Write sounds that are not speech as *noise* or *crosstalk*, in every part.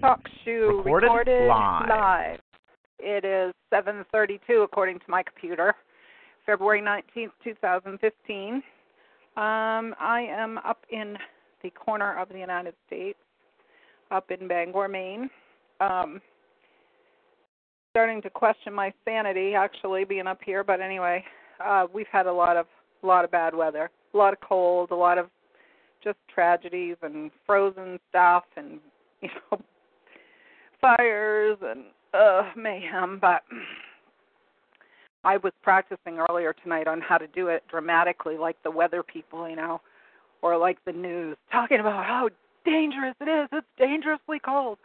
Talk shoe. Shoe Recorded live. live. It is 7:32 according to my computer, February 19th, 2015. Um, I am up in the corner of the United States, up in Bangor, Maine. Um, starting to question my sanity actually being up here, but anyway, uh, we've had a lot of a lot of bad weather, a lot of cold, a lot of just tragedies and frozen stuff and *laughs* you know fires and uh mayhem but I was practicing earlier tonight on how to do it dramatically like the weather people, you know, or like the news talking about how dangerous it is. It's dangerously cold.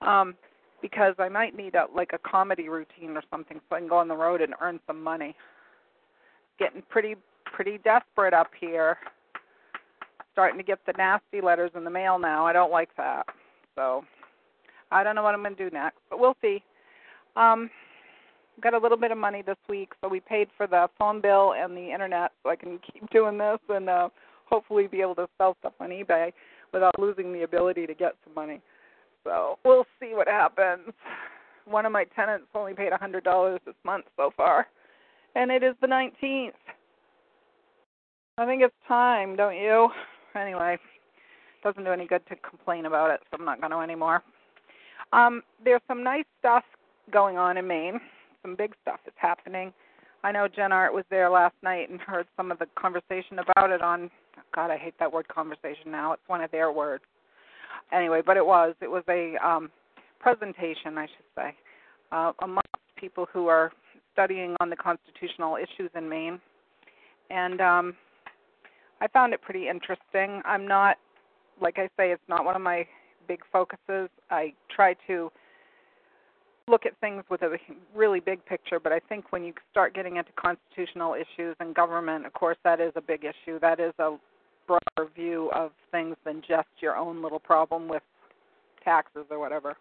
Um because I might need a like a comedy routine or something so I can go on the road and earn some money. Getting pretty pretty desperate up here. Starting to get the nasty letters in the mail now. I don't like that. So I don't know what I'm going to do next, but we'll see. Um, got a little bit of money this week, so we paid for the phone bill and the internet, so I can keep doing this and uh, hopefully be able to sell stuff on eBay without losing the ability to get some money. So we'll see what happens. One of my tenants only paid a hundred dollars this month so far, and it is the 19th. I think it's time, don't you? Anyway, doesn't do any good to complain about it, so I'm not going to anymore. Um, there's some nice stuff going on in Maine. Some big stuff is happening. I know Jen Art was there last night and heard some of the conversation about it on. God, I hate that word conversation now. It's one of their words. Anyway, but it was. It was a um, presentation, I should say, uh, amongst people who are studying on the constitutional issues in Maine, and um, I found it pretty interesting. I'm not, like I say, it's not one of my big focuses. I try to look at things with a really big picture, but I think when you start getting into constitutional issues and government, of course, that is a big issue. That is a broader view of things than just your own little problem with taxes or whatever.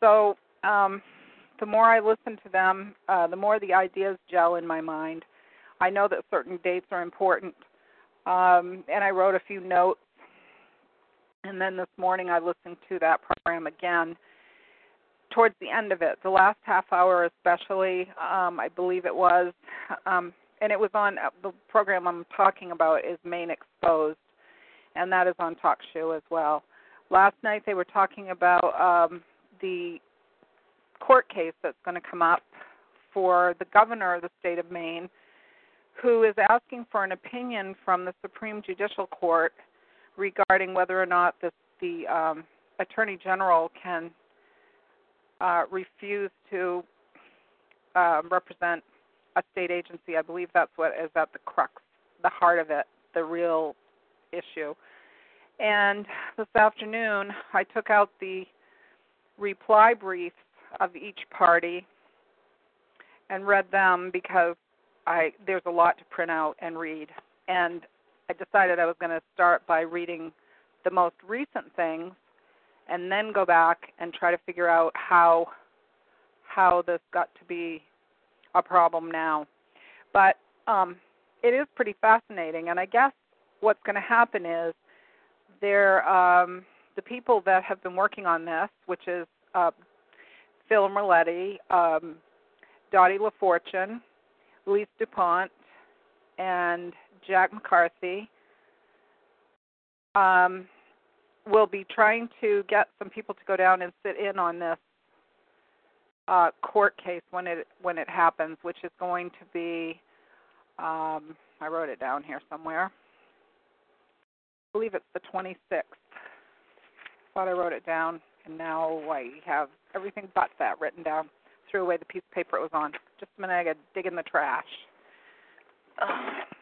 So, um, the more I listen to them, uh, the more the ideas gel in my mind. I know that certain dates are important, um, and I wrote a few notes. And then this morning I listened to that program again. Towards the end of it, the last half hour especially, um, I believe it was, um, and it was on uh, the program I'm talking about is Maine Exposed, and that is on Talk Show as well. Last night they were talking about um, the court case that's going to come up for the governor of the state of Maine, who is asking for an opinion from the Supreme Judicial Court regarding whether or not the, the um, Attorney General can uh, refuse to um, represent a state agency. I believe that's what is at the crux, the heart of it, the real issue. And this afternoon, I took out the reply briefs of each party and read them because I there's a lot to print out and read. And I decided I was going to start by reading the most recent things and then go back and try to figure out how how this got to be a problem now. But um it is pretty fascinating and I guess what's going to happen is there um the people that have been working on this, which is uh Phil Merletti, um Dottie LaFortune, Lise DuPont, and Jack McCarthy um, will be trying to get some people to go down and sit in on this uh, court case when it when it happens, which is going to be um, I wrote it down here somewhere. I believe it's the 26th. Thought I wrote it down, and now I have everything but that written down. Threw away the piece of paper it was on. Just a minute, I got to dig in the trash. Ugh.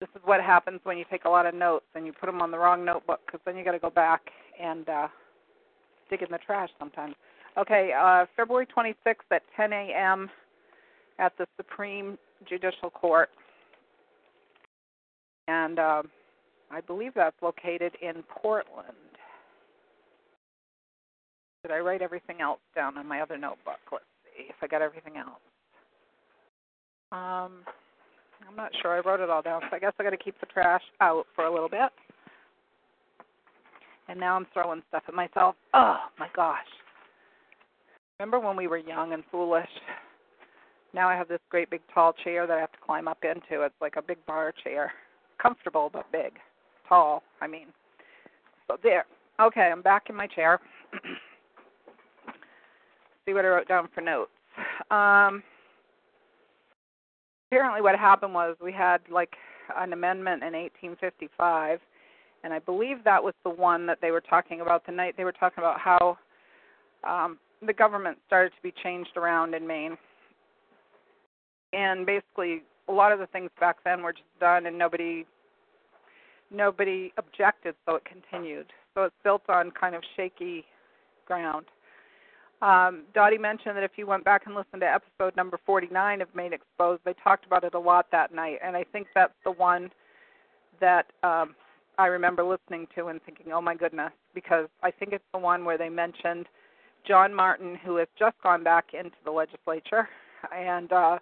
This is what happens when you take a lot of notes and you put them on the wrong notebook because then you got to go back and uh, dig in the trash sometimes. Okay, uh, February 26th at 10 a.m. at the Supreme Judicial Court, and uh, I believe that's located in Portland. Did I write everything else down on my other notebook? Let's see if I got everything else. Um, I'm not sure. I wrote it all down, so I guess I got to keep the trash out for a little bit. And now I'm throwing stuff at myself. Oh my gosh. Remember when we were young and foolish? Now I have this great big tall chair that I have to climb up into. It's like a big bar chair. Comfortable but big. Tall, I mean. So there. Okay, I'm back in my chair. *clears throat* See what I wrote down for notes. Um apparently what happened was we had like an amendment in 1855 and I believe that was the one that they were talking about the night they were talking about how um the government started to be changed around in Maine. And basically a lot of the things back then were just done and nobody nobody objected so it continued. So it's built on kind of shaky ground. Um, Dottie mentioned that if you went back and listened to episode number 49 of Maine Exposed, they talked about it a lot that night, and I think that's the one that um, I remember listening to and thinking, "Oh my goodness," because I think it's the one where they mentioned John Martin, who has just gone back into the legislature, and uh,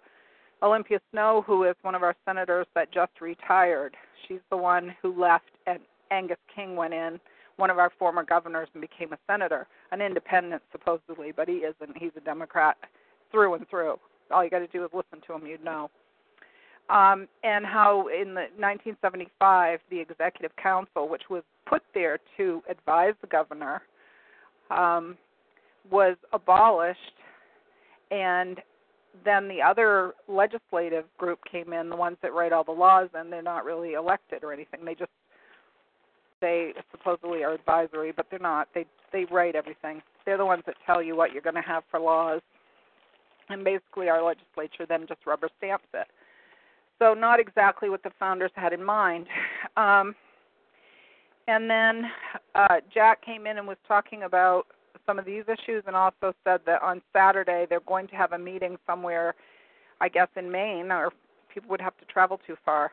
Olympia Snowe, who is one of our senators that just retired. She's the one who left, and Angus King went in one of our former governors and became a senator, an independent supposedly, but he isn't. He's a Democrat through and through. All you got to do is listen to him, you'd know. Um, and how in the 1975 the executive council, which was put there to advise the governor, um, was abolished, and then the other legislative group came in, the ones that write all the laws, and they're not really elected or anything. They just they supposedly are advisory, but they're not. They they write everything. They're the ones that tell you what you're going to have for laws, and basically our legislature then just rubber stamps it. So not exactly what the founders had in mind. Um, and then uh, Jack came in and was talking about some of these issues, and also said that on Saturday they're going to have a meeting somewhere, I guess in Maine, or people would have to travel too far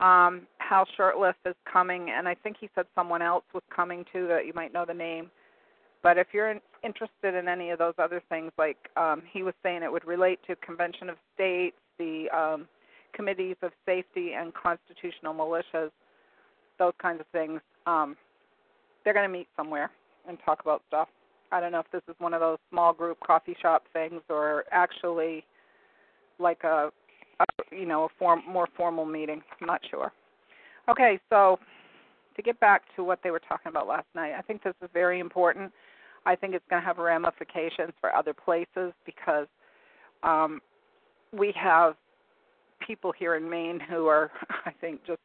um, Hal Shurtleff is coming, and I think he said someone else was coming too that you might know the name. But if you're interested in any of those other things, like um, he was saying, it would relate to Convention of States, the um, committees of safety and constitutional militias, those kinds of things. Um, they're going to meet somewhere and talk about stuff. I don't know if this is one of those small group coffee shop things or actually like a a, you know, a form more formal meeting. I'm not sure. Okay, so to get back to what they were talking about last night, I think this is very important. I think it's going to have ramifications for other places because um, we have people here in Maine who are, *laughs* I think, just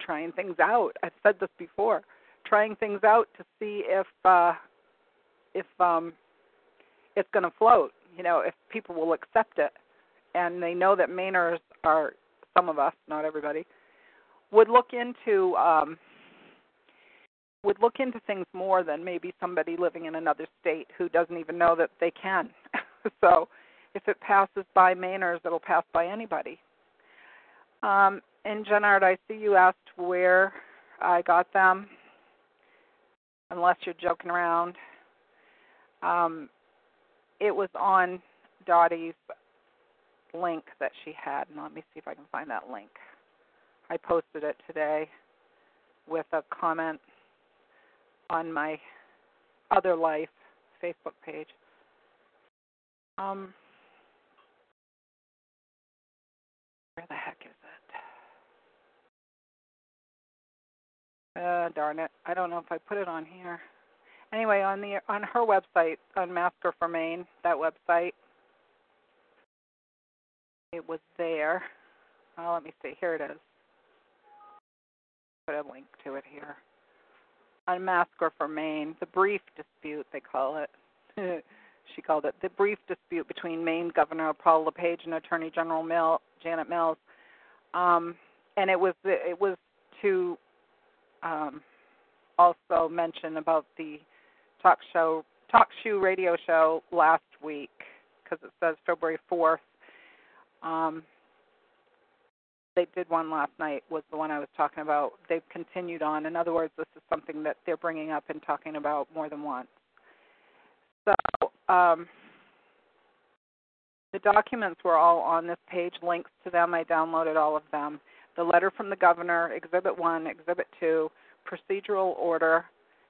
trying things out. I've said this before, trying things out to see if uh, if um, it's going to float. You know, if people will accept it and they know that Mainers are some of us, not everybody, would look into um, would look into things more than maybe somebody living in another state who doesn't even know that they can. *laughs* so, if it passes by Mainers, it'll pass by anybody. Um, and Jenard, I see you asked where I got them. Unless you're joking around, um, it was on Dottie's link that she had. And let me see if I can find that link. I posted it today with a comment on my other life Facebook page. Um, where the heck is it? Uh, darn it! I don't know if I put it on here. Anyway, on the on her website, on Unmasker for Maine, that website, it was there. Oh, let me see. Here it is. Put a link to it here. Unmasker for Maine, the brief dispute, they call it. *laughs* she called it the brief dispute between Maine Governor Paul LePage and Attorney General Mill, Janet Mills. Um, and it was it was to um, also mention about the talk show talk show radio show last week because it says February fourth. Um, they did one last night was the one I was talking about. They've continued on. In other words, this is something that they're bringing up and talking about more than once. So um, the documents were all on this page, links to them. I downloaded all of them. The letter from the governor, Exhibit 1, Exhibit 2, procedural order,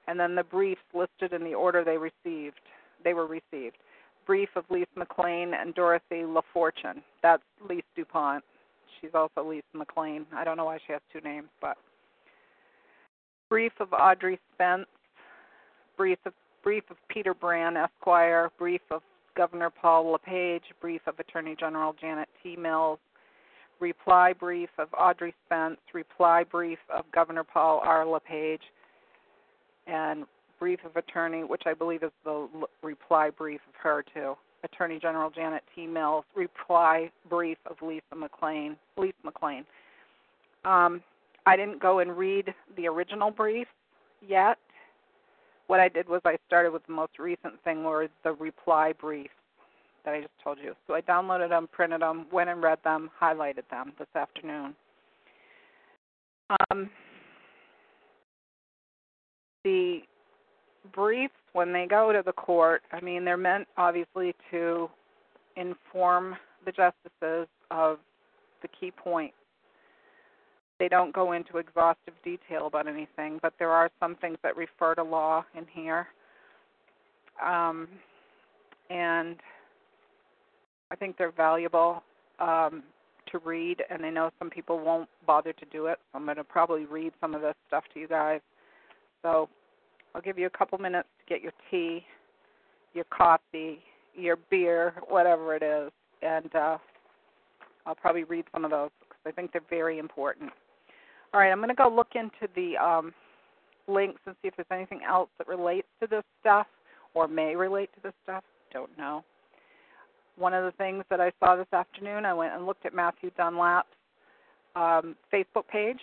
and then the briefs listed in the order they received. They were received. Brief of Lisa McLean and Dorothy LaFortune. That's Lise DuPont. She's also Lisa McLean. I don't know why she has two names, but brief of Audrey Spence. Brief of brief of Peter Brand, Esquire. Brief of Governor Paul LePage. Brief of Attorney General Janet T. Mills. Reply brief of Audrey Spence. Reply brief of Governor Paul R. LePage. And brief of attorney, which I believe is the reply brief of her too. Attorney General Janet T. Mills, reply brief of Lisa McLean. Lisa McLean. Um, I didn't go and read the original brief yet. What I did was I started with the most recent thing, were the reply brief that I just told you. So I downloaded them, printed them, went and read them, highlighted them this afternoon. Um, the briefs when they go to the court, I mean, they're meant obviously to inform the justices of the key points. They don't go into exhaustive detail about anything, but there are some things that refer to law in here. Um, and I think they're valuable um, to read, and I know some people won't bother to do it. So I'm going to probably read some of this stuff to you guys. So I'll give you a couple minutes to get your tea, your coffee, your beer, whatever it is, and uh, I'll probably read some of those because I think they're very important. All right, I'm going to go look into the um, links and see if there's anything else that relates to this stuff or may relate to this stuff. Don't know. One of the things that I saw this afternoon, I went and looked at Matthew Dunlap's um, Facebook page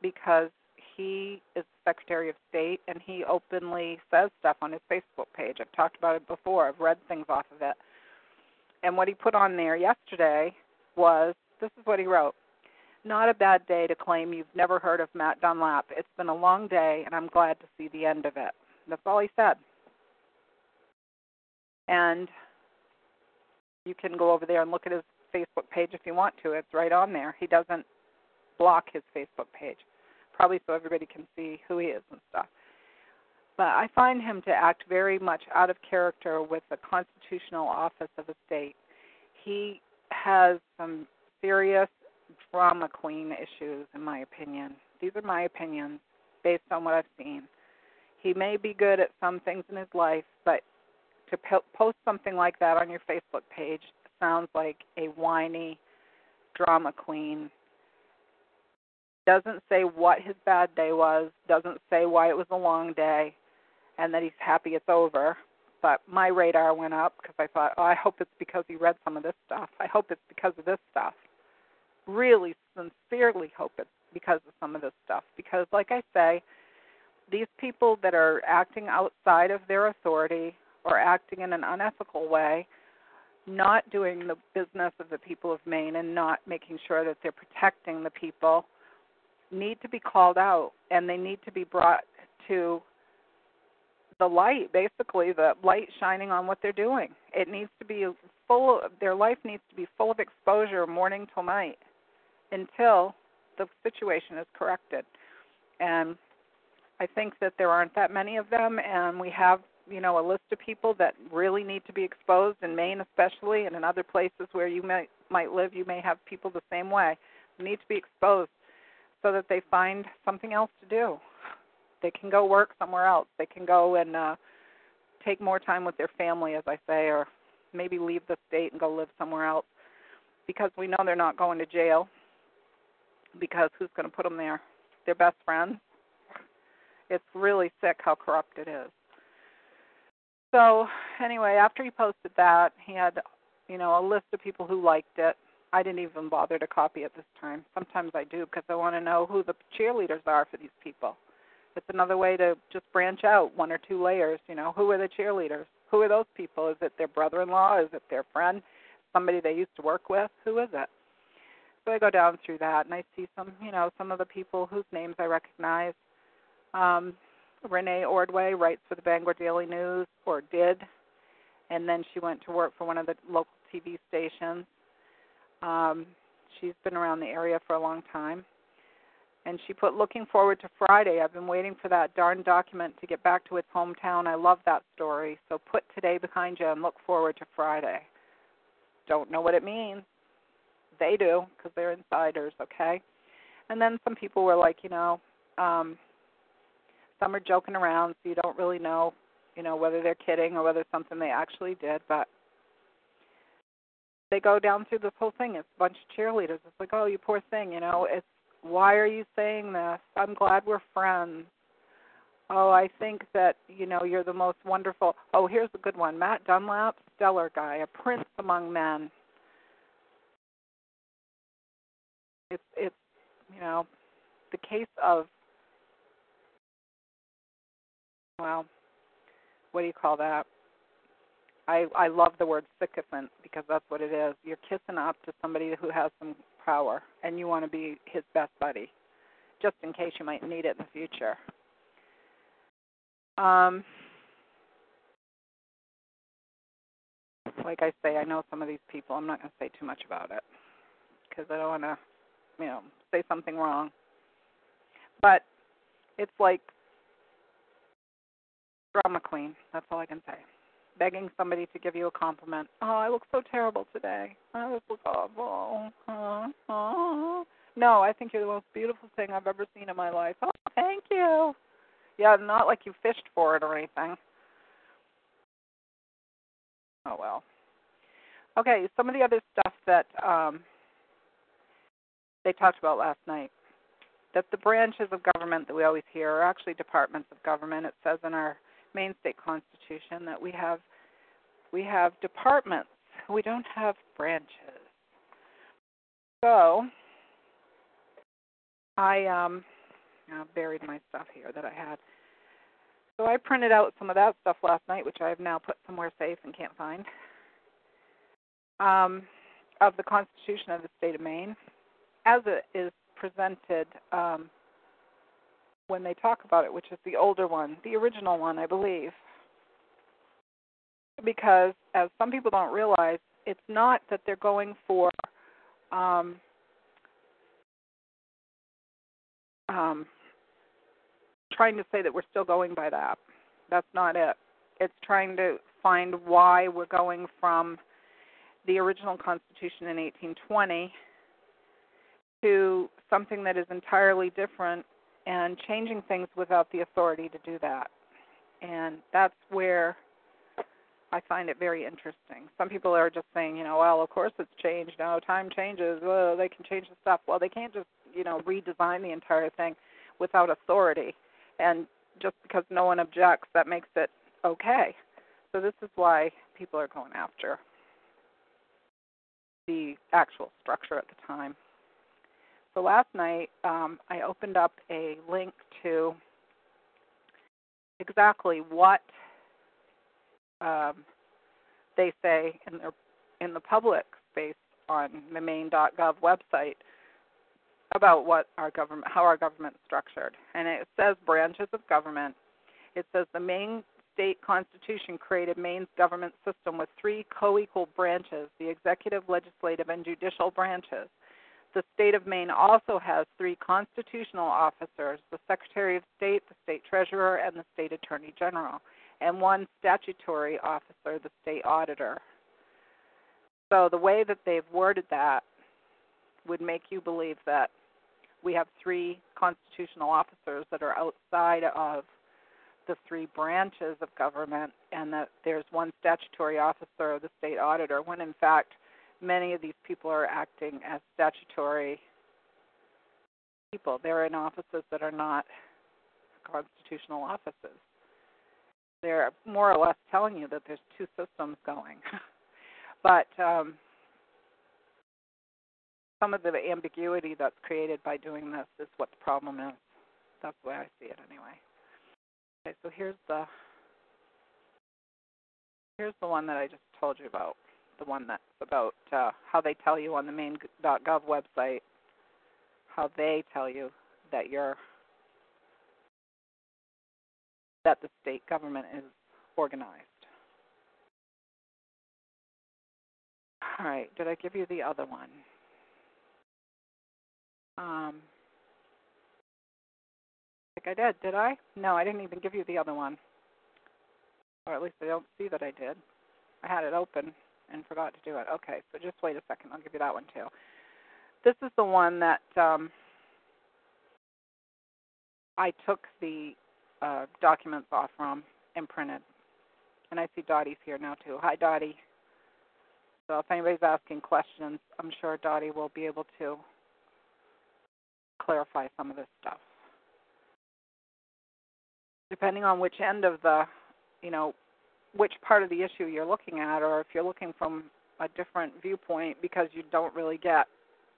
because he is Secretary of State and he openly says stuff on his Facebook page. I've talked about it before. I've read things off of it. And what he put on there yesterday was this is what he wrote. Not a bad day to claim you've never heard of Matt Dunlap. It's been a long day and I'm glad to see the end of it. That's all he said. And you can go over there and look at his Facebook page if you want to. It's right on there. He doesn't block his Facebook page probably so everybody can see who he is and stuff. But I find him to act very much out of character with the constitutional office of a state. He has some serious drama queen issues, in my opinion. These are my opinions based on what I've seen. He may be good at some things in his life, but to po- post something like that on your Facebook page sounds like a whiny drama queen doesn't say what his bad day was, doesn't say why it was a long day, and that he's happy it's over. But my radar went up because I thought, oh, I hope it's because he read some of this stuff. I hope it's because of this stuff. Really sincerely hope it's because of some of this stuff. Because, like I say, these people that are acting outside of their authority or acting in an unethical way, not doing the business of the people of Maine and not making sure that they're protecting the people need to be called out and they need to be brought to the light basically the light shining on what they're doing. It needs to be full of, their life needs to be full of exposure morning till night until the situation is corrected. And i think that there aren't that many of them and we have you know a list of people that really need to be exposed in maine especially and in other places where you might might live you may have people the same way. Need to be exposed so that they find something else to do. They can go work somewhere else. They can go and uh, take more time with their family, as I say, or maybe leave the state and go live somewhere else because we know they're not going to jail because who's going to put them there? Their best friends. It's really sick how corrupt it is. So, anyway, after he posted that, he had, you know, a list of people who liked it I didn't even bother to copy it this time. Sometimes I do because I want to know who the cheerleaders are for these people. It's another way to just branch out one or two layers. You know, who are the cheerleaders? Who are those people? Is it their brother-in-law? Is it their friend? Somebody they used to work with? Who is it? So I go down through that and I see some, you know, some of the people whose names I recognize. Um, Renee Ordway writes for the Bangor Daily News, or did, and then she went to work for one of the local TV stations. Um, she's been around the area for a long time. And she put, looking forward to Friday. I've been waiting for that darn document to get back to its hometown. I love that story. So put today behind you and look forward to Friday. Don't know what it means. They do because they're insiders, okay? And then some people were like, you know, um, some are joking around, so you don't really know, you know, whether they're kidding or whether it's something they actually did. But they go down through this whole thing. It's a bunch of cheerleaders. It's like, oh, you poor thing, you know. It's why are you saying this? I'm glad we're friends. Oh, I think that you know you're the most wonderful. Oh, here's a good one. Matt Dunlap, stellar guy, a prince among men. It's it's you know the case of well, what do you call that? I I love the word sycophant because that's what it is. You're kissing up to somebody who has some power, and you want to be his best buddy, just in case you might need it in the future. Um, like I say, I know some of these people. I'm not going to say too much about it because I don't want to, you know, say something wrong. But it's like drama queen. That's all I can say. Begging somebody to give you a compliment. Oh, I look so terrible today. I look awful. Uh. No, I think you're the most beautiful thing I've ever seen in my life. Oh, thank you. Yeah, not like you fished for it or anything. Oh well. Okay, some of the other stuff that um, they talked about last night. That the branches of government that we always hear are actually departments of government. It says in our Maine state constitution that we have we have departments. *laughs* We don't have branches. So I um I buried my stuff here that I had. So I printed out some of that stuff last night, which I have now put somewhere safe and can't find. Um, of the Constitution of the State of Maine, as it is presented um, when they talk about it, which is the older one, the original one, I believe. Because, as some people don't realize, it's not that they're going for um, um, trying to say that we're still going by that. That's not it. It's trying to find why we're going from the original Constitution in 1820 to something that is entirely different and changing things without the authority to do that. And that's where I find it very interesting. Some people are just saying, you know, well, of course it's changed. No, time changes. They can change the stuff. Well, they can't just, you know, redesign the entire thing without authority. And just because no one objects, that makes it okay. So this is why people are going after the actual structure at the time. So last night um, I opened up a link to exactly what um, they say in their in the public space on the Maine.gov website about what our government how our government is structured. And it says branches of government. It says the Maine state constitution created Maine's government system with three co equal branches the executive, legislative, and judicial branches. The state of Maine also has three constitutional officers the Secretary of State, the State Treasurer, and the State Attorney General, and one statutory officer, the State Auditor. So the way that they've worded that would make you believe that we have three constitutional officers that are outside of the three branches of government and that there's one statutory officer, the state auditor, when in fact many of these people are acting as statutory people. They're in offices that are not constitutional offices. They're more or less telling you that there's two systems going. *laughs* but um, some of the ambiguity that's created by doing this is what the problem is. That's the way I see it anyway. Okay, so here's the here's the one that I just told you about. The one that's about uh, how they tell you on the Maine.gov website how they tell you that you're that the state government is organized. All right, did I give you the other one? Um, I think I did, did I? No, I didn't even give you the other one. Or at least I don't see that I did. I had it open and forgot to do it. Okay, so just wait a second. I'll give you that one too. This is the one that um, I took the uh, documents off from and printed. And I see Dottie's here now too. Hi, Dottie. So if anybody's asking questions, I'm sure Dottie will be able to clarify some of this stuff. Depending on which end of the, you know, which part of the issue you're looking at, or if you're looking from a different viewpoint because you don't really get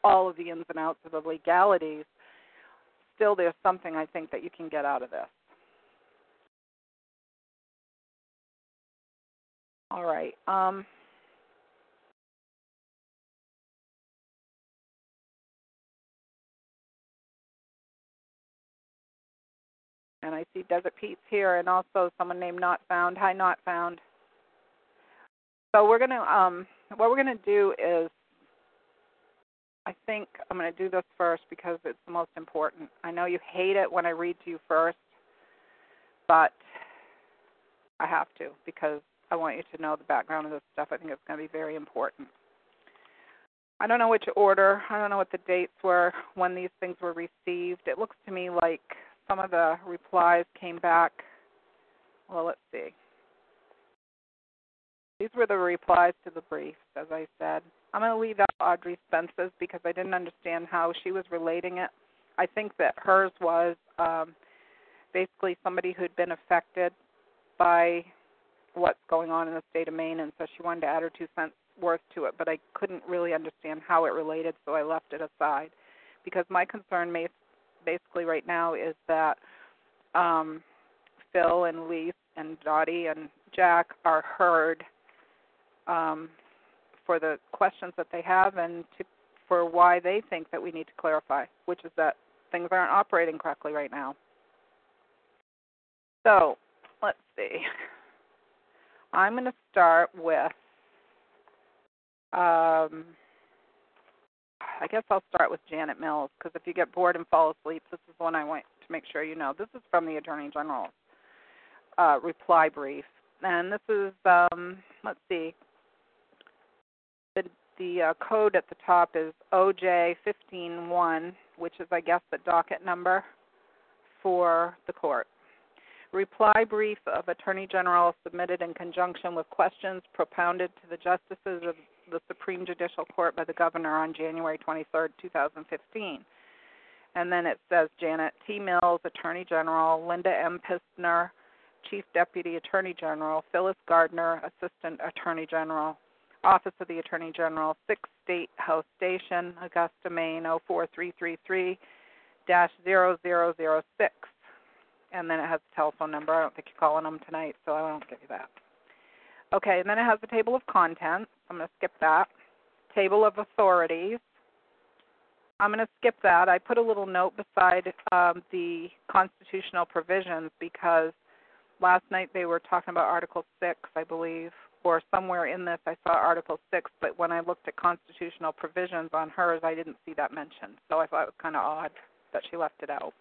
all of the ins and outs of the legalities, still there's something I think that you can get out of this. All right. Um, and I see Desert Pete's here, and also someone named Not Found. Hi, Not Found. So we're gonna um, what we're gonna do is, I think I'm gonna do this first because it's the most important. I know you hate it when I read to you first, but I have to because I want you to know the background of this stuff. I think it's going to be very important. I don't know which order. I don't know what the dates were when these things were received. It looks to me like some of the replies came back. Well, let's see. These were the replies to the briefs, as I said. I'm going to leave out Audrey Spence's because I didn't understand how she was relating it. I think that hers was um, basically somebody who'd been affected by what's going on in the state of Maine, and so she wanted to add her two cents worth to it, but I couldn't really understand how it related, so I left it aside. Because my concern may basically right now is that um, Phil and Lise and Dottie and Jack are heard um, for the questions that they have and to, for why they think that we need to clarify, which is that things aren't operating correctly right now. So, let's see. I'm going to start with um, I guess I'll start with Janet Mills because if you get bored and fall asleep, this is one I want to make sure you know. This is from the Attorney General's uh, reply brief, and this is um, let's see. The the uh, code at the top is OJ fifteen one, which is I guess the docket number for the court. Reply brief of Attorney General submitted in conjunction with questions propounded to the justices of the Supreme Judicial Court by the governor on January 23, 2015. And then it says Janet T. Mills, Attorney General, Linda M. Pistner, Chief Deputy Attorney General, Phyllis Gardiner, Assistant Attorney General, Office of the Attorney General, 6 State House Station, Augusta, Maine 04333 0006. And then it has a telephone number. I don't think you're calling them tonight, so I won't give you that. Okay, and then it has a table of contents. I'm going to skip that. Table of authorities. I'm going to skip that. I put a little note beside um, the constitutional provisions because last night they were talking about Article 6, I believe, or somewhere in this I saw Article 6, but when I looked at constitutional provisions on hers, I didn't see that mentioned. So I thought it was kind of odd that she left it out.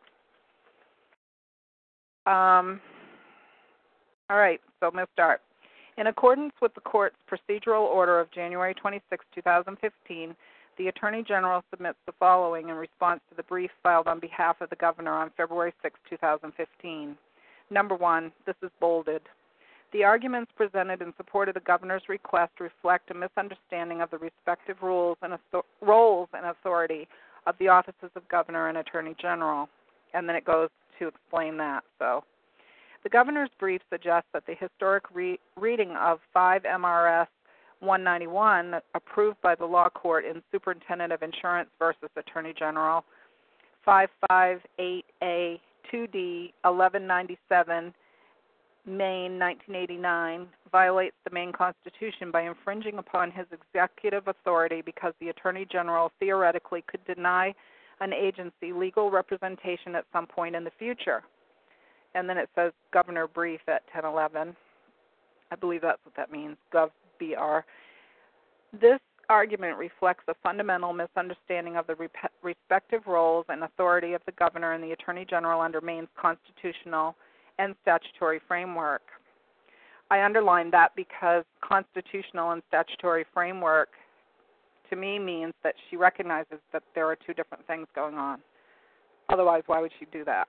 Um, all right, so I'm going to start. In accordance with the court's procedural order of January 26, 2015, the Attorney General submits the following in response to the brief filed on behalf of the Governor on February 6, 2015. Number one, this is bolded. The arguments presented in support of the Governor's request reflect a misunderstanding of the respective rules and roles and authority of the offices of Governor and Attorney General. And then it goes to explain that. So the governor's brief suggests that the historic re- reading of 5 MRS 191, approved by the law court in Superintendent of Insurance versus Attorney General. 558A 2D 1197 Maine 1989 violates the Maine Constitution by infringing upon his executive authority because the Attorney General theoretically could deny an agency legal representation at some point in the future. And then it says Governor Brief at 1011. I believe that's what that means, Gov BR. This argument reflects a fundamental misunderstanding of the rep- respective roles and authority of the governor and the attorney general under Maine's constitutional and statutory framework. I underline that because constitutional and statutory framework to me means that she recognizes that there are two different things going on. Otherwise, why would she do that?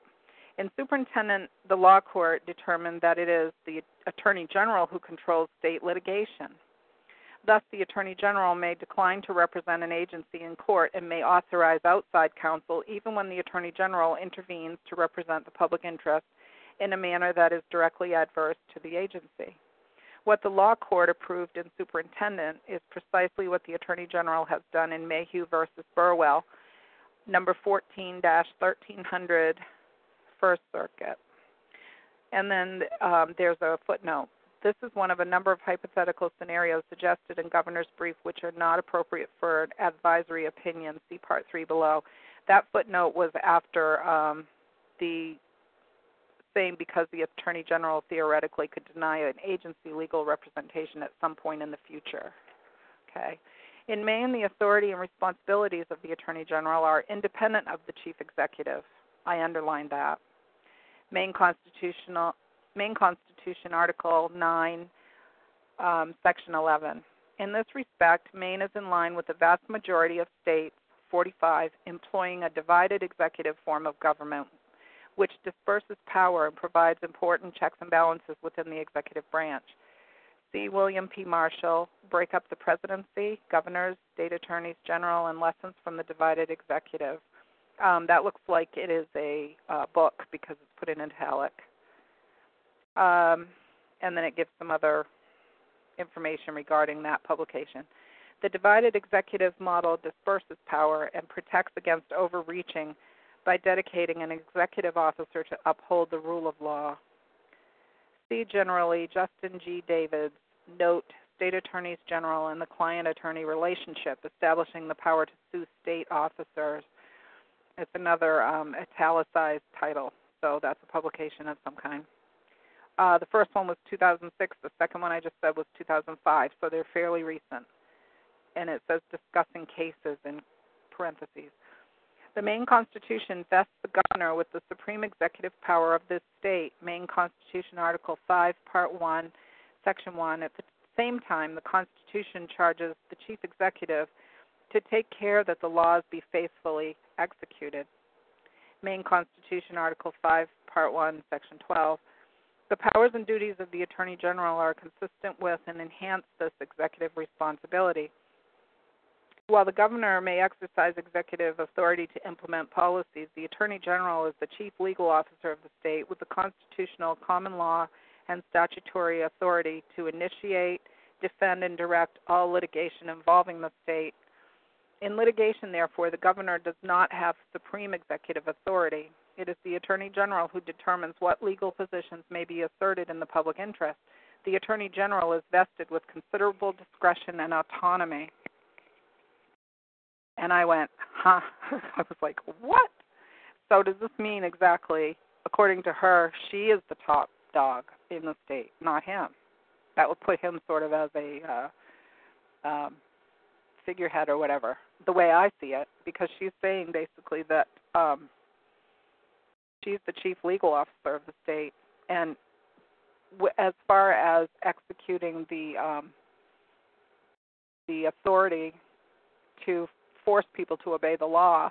In superintendent, the law court determined that it is the attorney general who controls state litigation. Thus, the Attorney General may decline to represent an agency in court and may authorize outside counsel even when the Attorney General intervenes to represent the public interest in a manner that is directly adverse to the agency. What the law court approved in superintendent is precisely what the Attorney General has done in Mayhew versus Burwell, number 14 1300 First Circuit. And then um, there's a footnote. This is one of a number of hypothetical scenarios suggested in Governor's brief which are not appropriate for an advisory opinion. See Part 3 below. That footnote was after um, the because the Attorney General theoretically could deny an agency legal representation at some point in the future. Okay. In Maine, the authority and responsibilities of the Attorney General are independent of the Chief Executive. I underlined that. Maine Constitutional Maine Constitution, Article 9, um, Section 11. In this respect, Maine is in line with the vast majority of states, 45, employing a divided executive form of government, which disperses power and provides important checks and balances within the executive branch. See William P. Marshall, Break Up the Presidency, Governors, State Attorneys General, and Lessons from the Divided Executive. Um, that looks like it is a uh, book because it's put in italic. Um, and then it gives some other information regarding that publication. The divided executive model disperses power and protects against overreaching by dedicating an executive officer to uphold the rule of law. See generally Justin G. Davids, note state attorneys general and the client attorney relationship, establishing the power to sue state officers. It's another um, italicized title, so that's a publication of some kind. Uh, the first one was 2006. The second one I just said was 2005. So they're fairly recent. And it says discussing cases in parentheses. The Maine Constitution vests the governor with the supreme executive power of this state. Maine Constitution, Article 5, Part 1, Section 1. At the same time, the Constitution charges the chief executive to take care that the laws be faithfully executed. Maine Constitution, Article 5, Part 1, Section 12. The powers and duties of the Attorney General are consistent with and enhance this executive responsibility. While the governor may exercise executive authority to implement policies, the Attorney General is the chief legal officer of the state with the constitutional, common law, and statutory authority to initiate, defend, and direct all litigation involving the state. In litigation, therefore, the governor does not have supreme executive authority. It is the Attorney General who determines what legal positions may be asserted in the public interest. The Attorney General is vested with considerable discretion and autonomy. And I went, huh? *laughs* I was like, what? So does this mean exactly, according to her, she is the top dog in the state, not him? That would put him sort of as a uh, um, figurehead or whatever, the way I see it, because she's saying basically that um, she's the chief legal officer of the state, and w- as far as executing the um, the authority to force people to obey the law,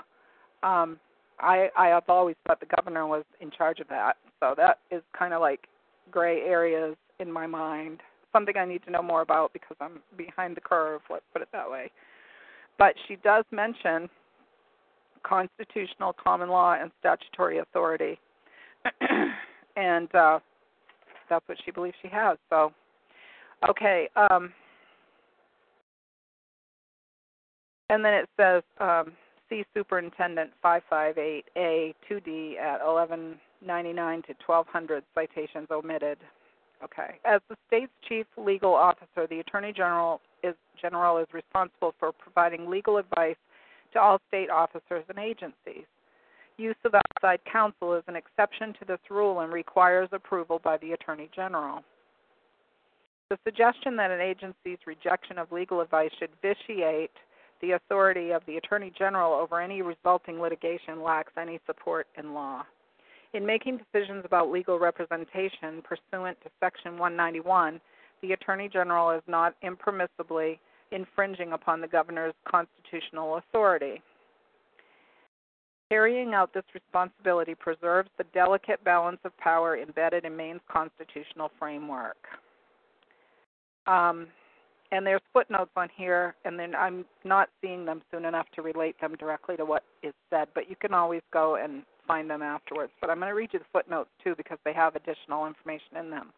um, I I have always thought the governor was in charge of that. So that is kind of like gray areas in my mind. Something I need to know more about because I'm behind the curve. Let's put it that way. But she does mention constitutional, common law, and statutory authority. *clears throat* and uh, that's what she believes she has. So, okay. Um, and then it says um, see Superintendent 558A 2D at 1199 to 1200 citations omitted. Okay. As the state's chief legal officer, the Attorney General is general is responsible for providing legal advice to all state officers and agencies. Use of outside counsel is an exception to this rule and requires approval by the Attorney General. The suggestion that an agency's rejection of legal advice should vitiate the authority of the Attorney General over any resulting litigation lacks any support in law. In making decisions about legal representation pursuant to Section 191, the Attorney General is not impermissibly infringing upon the Governor's constitutional authority. Carrying out this responsibility preserves the delicate balance of power embedded in Maine's constitutional framework. Um, and there's footnotes on here, and then I'm not seeing them soon enough to relate them directly to what is said, but you can always go and find them afterwards. But I'm going to read you the footnotes too because they have additional information in them.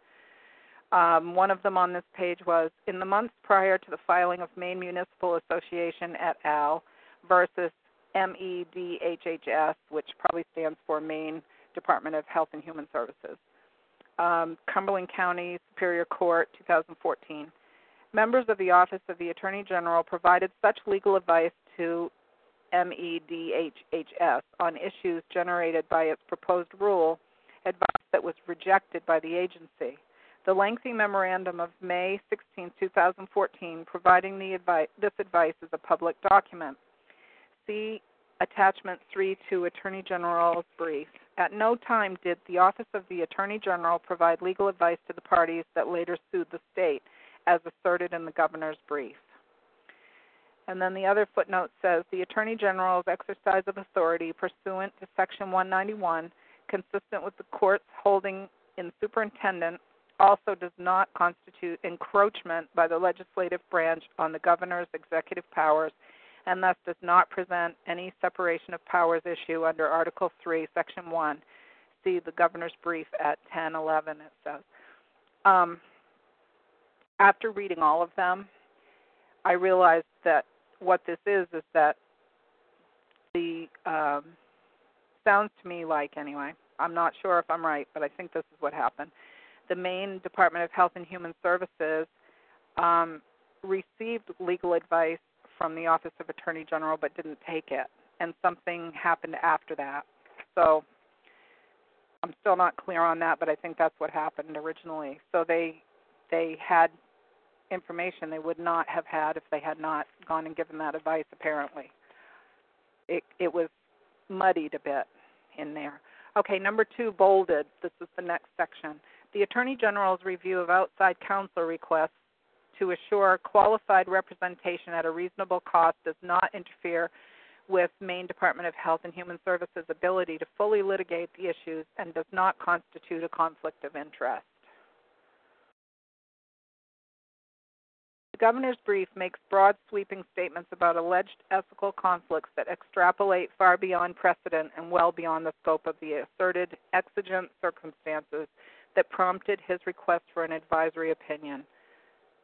Um, one of them on this page was In the months prior to the filing of Maine Municipal Association et al. versus MEDHHS, which probably stands for Maine Department of Health and Human Services, um, Cumberland County Superior Court, 2014. Members of the Office of the Attorney General provided such legal advice to MEDHHS on issues generated by its proposed rule, advice that was rejected by the agency. The lengthy memorandum of May 16, 2014, providing advice, this advice is a public document. See Attachment 3 to Attorney General's brief. At no time did the Office of the Attorney General provide legal advice to the parties that later sued the state as asserted in the governor's brief. And then the other footnote says the Attorney General's exercise of authority pursuant to Section 191, consistent with the court's holding in superintendent, also does not constitute encroachment by the legislative branch on the governor's executive powers and thus does not present any separation of powers issue under Article 3, Section 1. See the governor's brief at 1011, it says. Um, after reading all of them, I realized that what this is is that the um, sounds to me like anyway. I'm not sure if I'm right, but I think this is what happened. The Maine Department of Health and Human Services um, received legal advice from the Office of Attorney General, but didn't take it, and something happened after that. So I'm still not clear on that, but I think that's what happened originally. So they they had information they would not have had if they had not gone and given that advice apparently. It it was muddied a bit in there. Okay number 2 bolded. This is the next section. The attorney general's review of outside counsel requests to assure qualified representation at a reasonable cost does not interfere with Maine Department of Health and Human Services' ability to fully litigate the issues and does not constitute a conflict of interest. The governor's brief makes broad sweeping statements about alleged ethical conflicts that extrapolate far beyond precedent and well beyond the scope of the asserted exigent circumstances that prompted his request for an advisory opinion.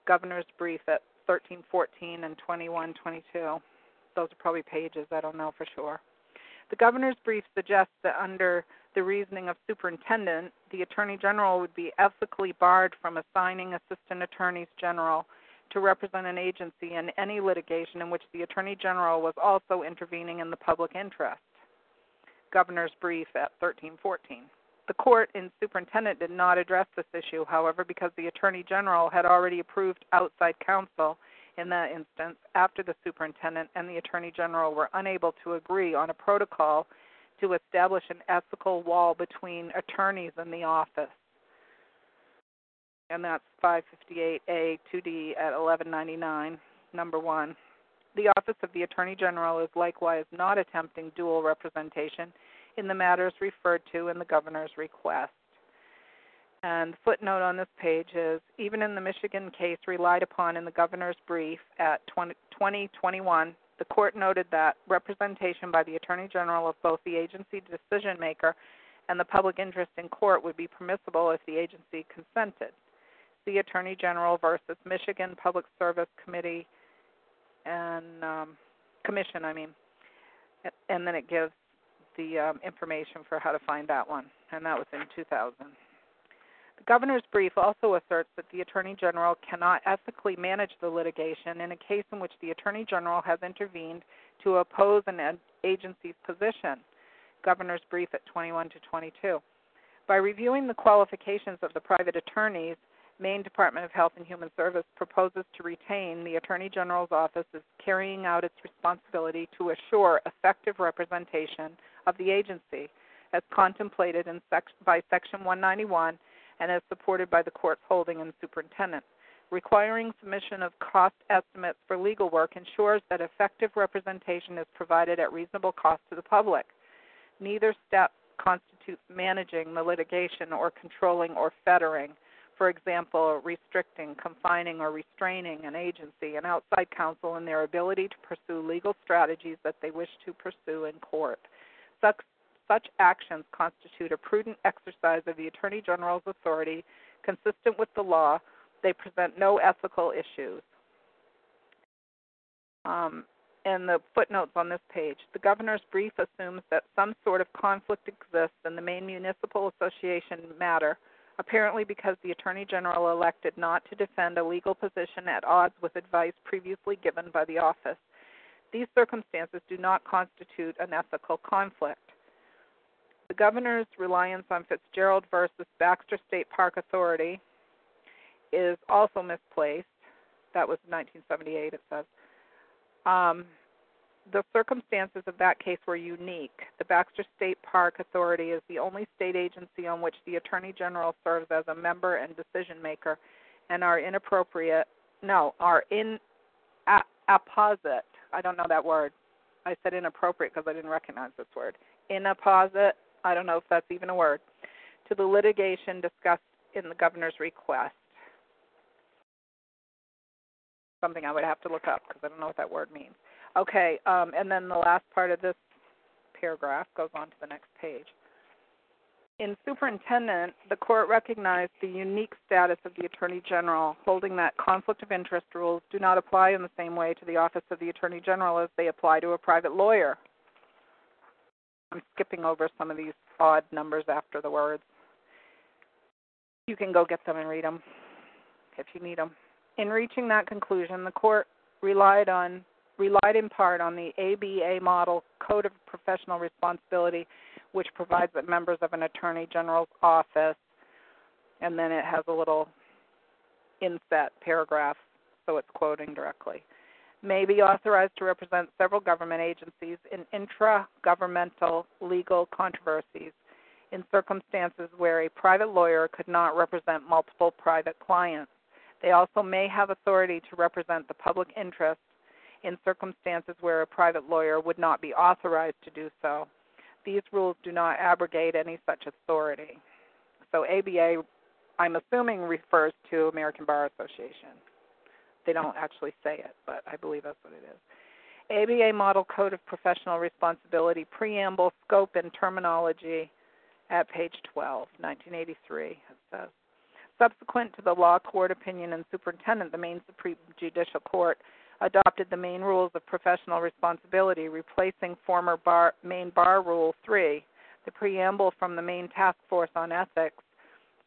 Governor's brief at 1314 and 2122. Those are probably pages, I don't know for sure. The governor's brief suggests that under the reasoning of superintendent, the attorney general would be ethically barred from assigning assistant attorneys general to represent an agency in any litigation in which the Attorney General was also intervening in the public interest. Governor's brief at 1314. The court in superintendent did not address this issue, however, because the Attorney General had already approved outside counsel in that instance after the superintendent and the Attorney General were unable to agree on a protocol to establish an ethical wall between attorneys in the office and that's 558A 2D at 1199, number one. The Office of the Attorney General is likewise not attempting dual representation in the matters referred to in the governor's request. And the footnote on this page is even in the Michigan case relied upon in the governor's brief at 20, 2021, the court noted that representation by the Attorney General of both the agency decision maker and the public interest in court would be permissible if the agency consented the Attorney General versus Michigan Public Service Committee, and um, commission, I mean, and then it gives the um, information for how to find that one, and that was in 2000. The governor's brief also asserts that the Attorney General cannot ethically manage the litigation in a case in which the Attorney General has intervened to oppose an agency's position. Governor's brief at 21 to 22. By reviewing the qualifications of the private attorneys, Maine Department of Health and Human Service proposes to retain the Attorney General's office as carrying out its responsibility to assure effective representation of the agency as contemplated sec- by Section 191 and as supported by the court's holding in superintendent. Requiring submission of cost estimates for legal work ensures that effective representation is provided at reasonable cost to the public. Neither step constitutes managing the litigation or controlling or fettering for example, restricting, confining, or restraining an agency and outside counsel in their ability to pursue legal strategies that they wish to pursue in court. Such, such actions constitute a prudent exercise of the Attorney General's authority consistent with the law. They present no ethical issues. Um, and the footnotes on this page. The governor's brief assumes that some sort of conflict exists in the Maine Municipal Association matter apparently because the Attorney General elected not to defend a legal position at odds with advice previously given by the office. These circumstances do not constitute an ethical conflict. The governor's reliance on Fitzgerald versus Baxter State Park Authority is also misplaced. That was 1978, it says. Um, the circumstances of that case were unique. The Baxter State Park Authority is the only state agency on which the Attorney General serves as a member and decision maker, and are inappropriate. No, are in apposite. I don't know that word. I said inappropriate because I didn't recognize this word. Inapposite. I don't know if that's even a word. To the litigation discussed in the governor's request. Something I would have to look up because I don't know what that word means. Okay, um, and then the last part of this paragraph goes on to the next page. In superintendent, the court recognized the unique status of the Attorney General, holding that conflict of interest rules do not apply in the same way to the office of the Attorney General as they apply to a private lawyer. I'm skipping over some of these odd numbers after the words. You can go get them and read them if you need them. In reaching that conclusion, the court relied on relied in part on the ABA model Code of Professional Responsibility, which provides that members of an Attorney General's office, and then it has a little inset paragraph, so it's quoting directly, may be authorized to represent several government agencies in intra governmental legal controversies in circumstances where a private lawyer could not represent multiple private clients. They also may have authority to represent the public interest in circumstances where a private lawyer would not be authorized to do so. These rules do not abrogate any such authority. So ABA, I'm assuming, refers to American Bar Association. They don't actually say it, but I believe that's what it is. ABA Model Code of Professional Responsibility Preamble, Scope, and Terminology at page 12, 1983, it says. Subsequent to the law court opinion and superintendent, the Maine Supreme Judicial Court adopted the Maine rules of professional responsibility, replacing former bar, Maine Bar Rule 3. The preamble from the Maine Task Force on Ethics,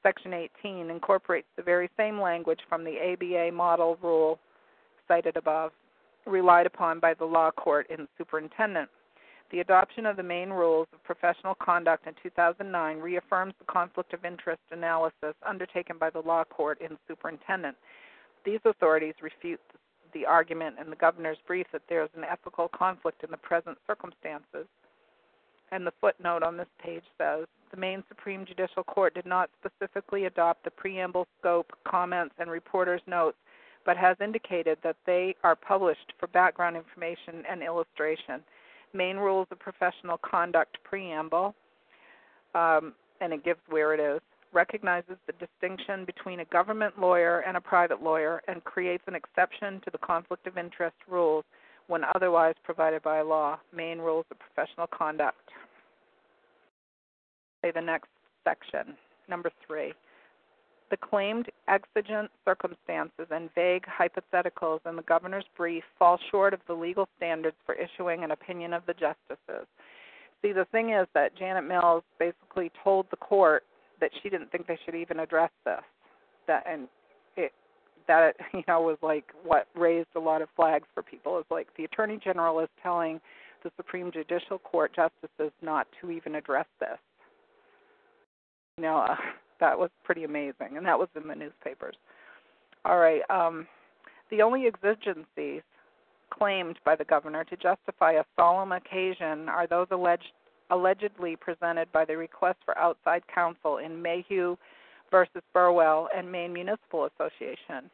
Section 18, incorporates the very same language from the ABA model rule cited above, relied upon by the law court in superintendent. The adoption of the Maine rules of professional conduct in 2009 reaffirms the conflict of interest analysis undertaken by the law court in superintendent. These authorities refute the the argument in the governor's brief that there is an ethical conflict in the present circumstances. And the footnote on this page says the Maine Supreme Judicial Court did not specifically adopt the preamble scope, comments, and reporter's notes, but has indicated that they are published for background information and illustration. Maine Rules of Professional Conduct Preamble, um, and it gives where it is recognizes the distinction between a government lawyer and a private lawyer and creates an exception to the conflict of interest rules when otherwise provided by law. Maine rules of professional conduct. Say the next section, number three. The claimed exigent circumstances and vague hypotheticals in the governor's brief fall short of the legal standards for issuing an opinion of the justices. See, the thing is that Janet Mills basically told the court that she didn't think they should even address this. That and it that *laughs* you know was like what raised a lot of flags for people is like the attorney general is telling the Supreme Judicial Court justices not to even address this. You know, uh, *laughs* that was pretty amazing, and that was in the newspapers. All right. Um, the only exigencies claimed by the governor to justify a solemn occasion are those alleged, allegedly presented by the request for outside counsel in Mayhew versus Burwell and Maine Municipal Association.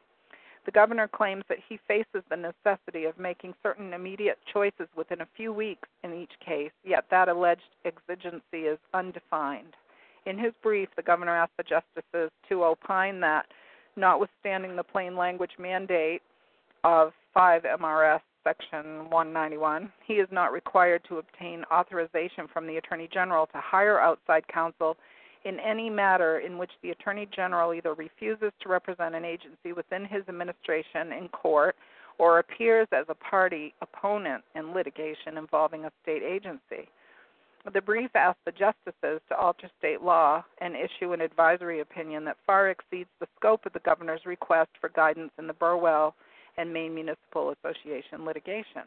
The governor claims that he faces the necessity of making certain immediate choices within a few weeks in each case, yet that alleged exigency is undefined. In his brief, the governor asked the justices to opine that, notwithstanding the plain language mandate of 5 MRS Section 191, he is not required to obtain authorization from the Attorney General to hire outside counsel in any matter in which the Attorney General either refuses to represent an agency within his administration in court or appears as a party opponent in litigation involving a state agency. The brief asked the justices to alter state law and issue an advisory opinion that far exceeds the scope of the governor's request for guidance in the Burwell and Maine Municipal Association litigation.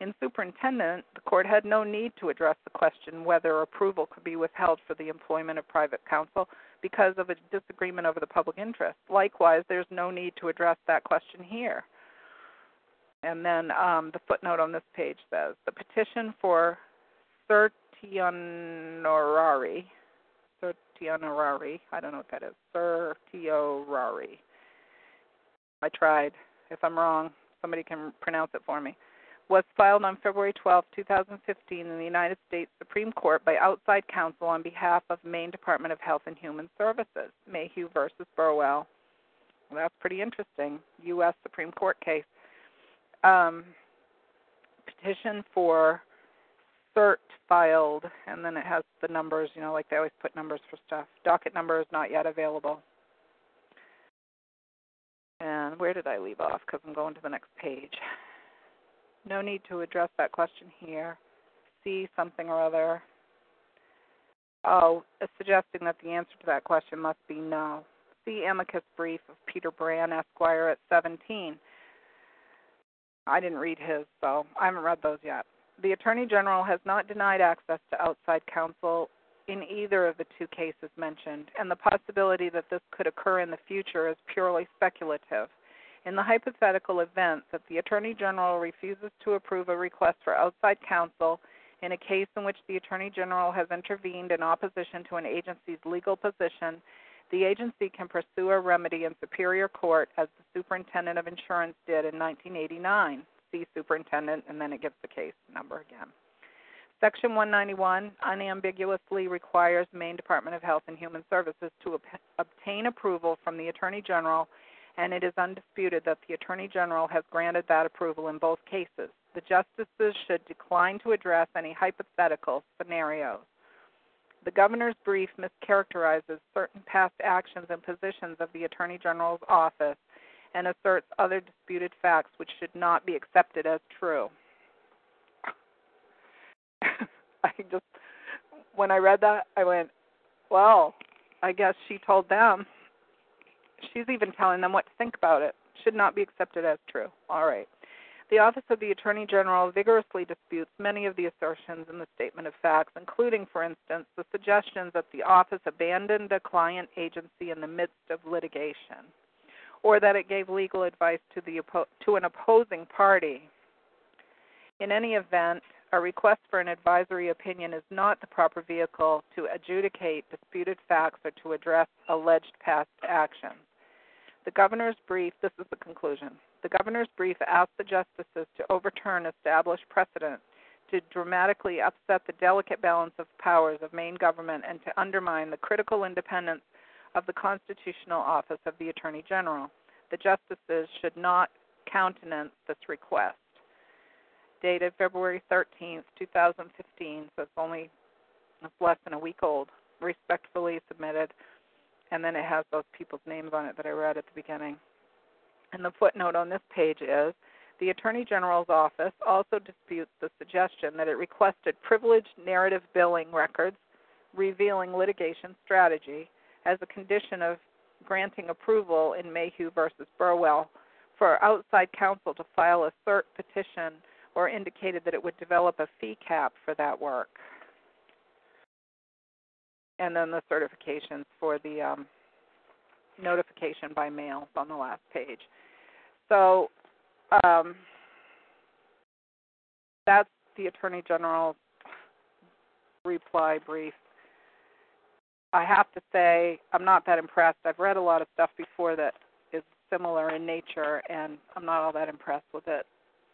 In superintendent, the court had no need to address the question whether approval could be withheld for the employment of private counsel because of a disagreement over the public interest. Likewise, there's no need to address that question here. And then um, the footnote on this page says the petition for certiorari, certiorari, I don't know what that is, certiorari. I tried. If I'm wrong, somebody can pronounce it for me was filed on February 12, 2015, in the United States Supreme Court by outside counsel on behalf of Maine Department of Health and Human Services, Mayhew versus Burwell. Well, that's pretty interesting. U.S. Supreme Court case. Um, petition for cert filed, and then it has the numbers, you know, like they always put numbers for stuff. Docket number is not yet available. And where did I leave off? Because I'm going to the next page no need to address that question here. See something or other. Oh, suggesting that the answer to that question must be no. See amicus brief of Peter Brann, Esquire, at 17. I didn't read his, so I haven't read those yet. The Attorney General has not denied access to outside counsel in either of the two cases mentioned, and the possibility that this could occur in the future is purely speculative. In the hypothetical event that the Attorney General refuses to approve a request for outside counsel in a case in which the Attorney General has intervened in opposition to an agency's legal position, the agency can pursue a remedy in Superior Court as the Superintendent of Insurance did in 1989. See Superintendent, and then it gives the case number again. Section 191 unambiguously requires Maine Department of Health and Human Services to ob- obtain approval from the Attorney General and it is undisputed that the Attorney General has granted that approval in both cases. The justices should decline to address any hypothetical scenarios. The governor's brief mischaracterizes certain past actions and positions of the Attorney General's office and asserts other disputed facts which should not be accepted as true. *laughs* I just, when I read that, I went, well, I guess she told them She's even telling them what to think about it. Should not be accepted as true. All right. The Office of the Attorney General vigorously disputes many of the assertions in the statement of facts, including, for instance, the suggestions that the office abandoned a client agency in the midst of litigation, or that it gave legal advice to, the, to an opposing party. In any event, a request for an advisory opinion is not the proper vehicle to adjudicate disputed facts or to address alleged past actions. The governor's brief, this is the conclusion. The governor's brief asked the justices to overturn established precedent to dramatically upset the delicate balance of powers of Maine government and to undermine the critical independence of the constitutional office of the Attorney General. The justices should not countenance this request. Dated February 13th, 2015, so it's only it's less than a week old. Respectfully submitted and then it has those people's names on it that I read at the beginning. And the footnote on this page is the Attorney General's office also disputes the suggestion that it requested privileged narrative billing records revealing litigation strategy as a condition of granting approval in Mayhew versus Burwell for outside counsel to file a cert petition or indicated that it would develop a fee cap for that work. And then the certifications for the um, notification by mail on the last page. So um, that's the Attorney General's reply brief. I have to say, I'm not that impressed. I've read a lot of stuff before that is similar in nature, and I'm not all that impressed with it.